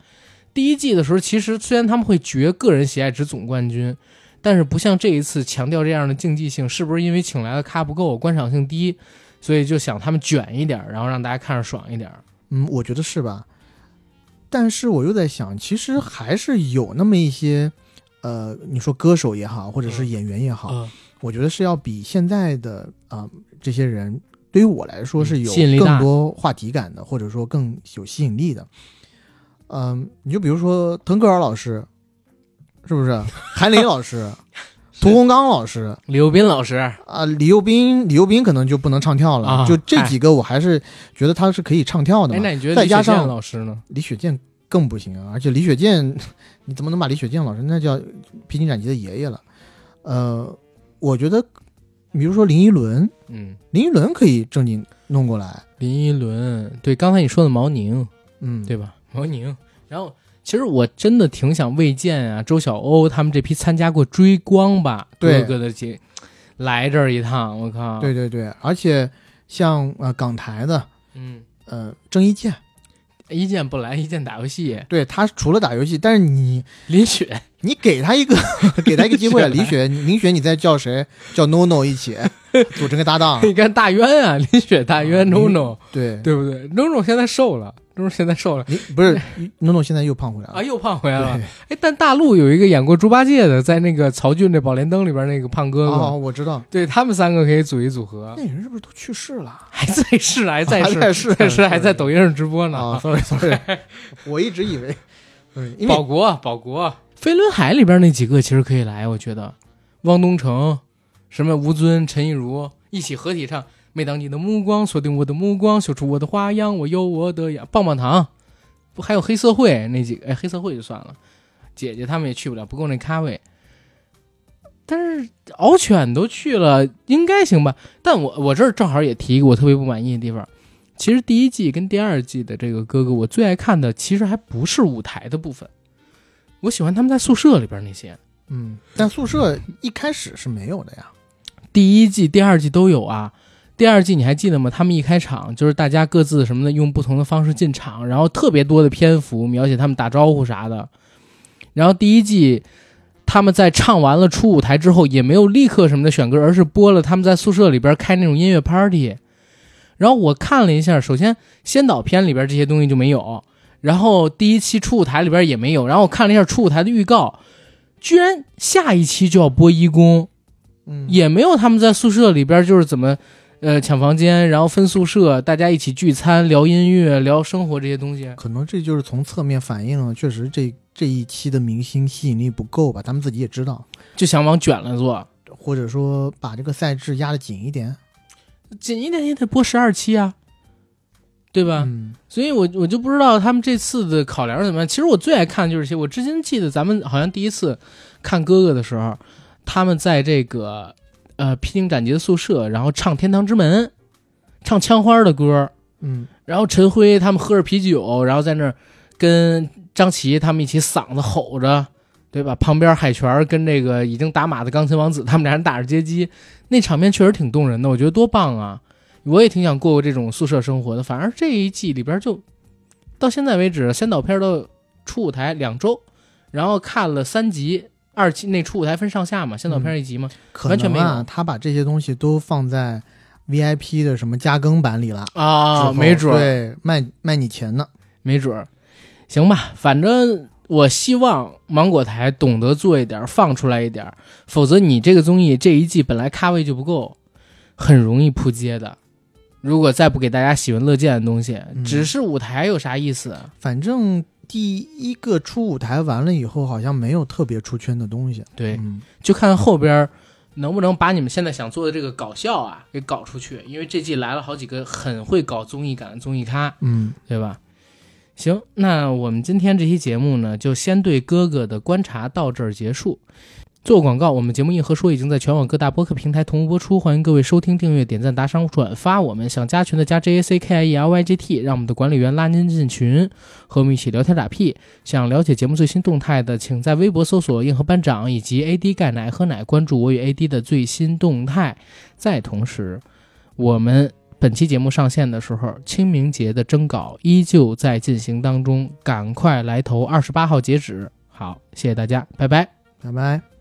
第一季的时候，其实虽然他们会决个人喜爱值总冠军，但是不像这一次强调这样的竞技性，是不是因为请来的咖不够，观赏性低，所以就想他们卷一点，然后让大家看着爽一点？嗯，我觉得是吧？但是我又在想，其实还是有那么一些，呃，你说歌手也好，或者是演员也好，嗯我觉得是要比现在的啊、这些人，对于我来说是有更多话题感的，或者说更有吸引力的。嗯、你就比如说腾格尔老师，是不是？(laughs) 韩磊老师、(laughs) 屠洪刚老师李幼斌老师，啊、李幼斌，李幼斌可能就不能唱跳了。啊就这几个，我还是觉得他是可以唱跳的哎，嘛。那你觉得再加李雪健上老师呢？李雪健更不行啊，而且李雪健，(laughs) 你怎么能把李雪健老师那叫披荆斩棘的爷爷了？呃，我觉得，比如说林依轮，嗯，林依轮可以正经弄过来，林依轮，对，刚才你说的毛宁，嗯，对吧？毛宁。然后，其实我真的挺想魏健啊、周晓鸥他们这批参加过追光吧对。哥哥的节来这儿一趟，我靠，对，对对，而且像呃港台的嗯，呃郑伊健，一健不来，一健打游戏，对他除了打游戏，但是你林雪，你给他一个 (laughs) 给他一个机会啊，林李雪，林雪，你再叫谁？叫 NONO 一起组成个搭档，你看大渊啊，(laughs) 林雪、大渊、啊 NONO，对，对不对？NONO 现在瘦了，NONO 现在瘦了。你不是 NONO 现在又胖回来了啊，又胖回来了对。哎，但大陆有一个演过猪八戒的，在那个曹骏的《宝莲灯》里边那个胖哥哥，哦，我知道，对他们三个可以组一组合。那人是不是都去世了？还在世，还在世，(laughs) 还在世在世，还在抖音上直播呢。啊，sorry sorry，我一直以为保国，保国，飞轮海里边那几个其实可以来，我觉得，汪东城，什么吴尊、陈亦儒一起合体唱。每当你的目光锁定我的目光，秀出我的花样，我有我的样。棒棒糖，不还有黑社会那几个？哎，黑社会就算了，姐姐他们也去不了，不够那咖位。但是敖犬都去了，应该行吧？但我我这儿正好也提一个我特别不满意的地方。其实第一季跟第二季的这个哥哥，我最爱看的其实还不是舞台的部分，我喜欢他们在宿舍里边那些。嗯，但宿舍一开始是没有的呀。第一季、第二季都有啊。第二季你还记得吗？他们一开场就是大家各自什么的，用不同的方式进场，然后特别多的篇幅描写他们打招呼啥的。然后第一季他们在唱完了初舞台之后，也没有立刻什么的选歌，而是播了他们在宿舍里边开那种音乐 party。然后我看了一下，首先先导片里边这些东西就没有，然后第一期初舞台里边也没有。然后我看了一下初舞台的预告，居然下一期就要播一公。嗯，也没有他们在宿舍里边就是怎么，呃，抢房间，然后分宿舍，大家一起聚餐、聊音乐、聊生活这些东西。可能这就是从侧面反映了，确实这这一期的明星吸引力不够吧？他们自己也知道，就想往卷了做。或者说把这个赛制压得紧一点。紧一点也得播十二期啊，对吧？嗯所以我我就不知道他们这次的考量是怎么样。其实我最爱看的就是些。我至今记得咱们好像第一次看哥哥的时候，他们在这个呃披荆斩棘的宿舍，然后唱《天堂之门》，唱枪花的歌，嗯然后陈辉他们喝着啤酒，然后在那儿跟张琪他们一起嗓子吼着，对吧？旁边海泉跟这个已经打码的钢琴王子他们俩人打着街机，那场面确实挺动人的，我觉得多棒啊！我也挺想过过这种宿舍生活的。反而这一季里边就到现在为止，先导片都出舞台两周，然后看了三集，二期那出舞台分上下嘛，先导片一集嘛，可完全没有啊，他把这些东西都放在 VIP 的什么加更版里了啊，没准儿对卖卖你钱呢。没准儿，行吧，反正我希望芒果台懂得做一点，放出来一点，否则你这个综艺这一季本来咖位就不够，很容易扑街的。如果再不给大家喜闻乐见的东西，嗯只是舞台有啥意思啊？反正第一个出舞台完了以后，好像没有特别出圈的东西。对，嗯就看后边儿能不能把你们现在想做的这个搞笑啊给搞出去，因为这季来了好几个很会搞综艺感的综艺咖，嗯，对吧？行，那我们今天这期节目呢，就先对哥哥的观察到这儿结束。做广告，我们节目《硬核说》已经在全网各大播客平台同步播出，欢迎各位收听、订阅、点赞、打赏、转发。我们想加群的加 J A C K I E L Y G T，让我们的管理员拉您进群，和我们一起聊天打屁。想了解节目最新动态的，请在微博搜索“硬核班长”以及 AD 钙奶喝奶，关注我与 AD 的最新动态。在同时，我们本期节目上线的时候，清明节的征稿依旧在进行当中，赶快来投，二十八号截止。好，谢谢大家，拜拜。拜拜。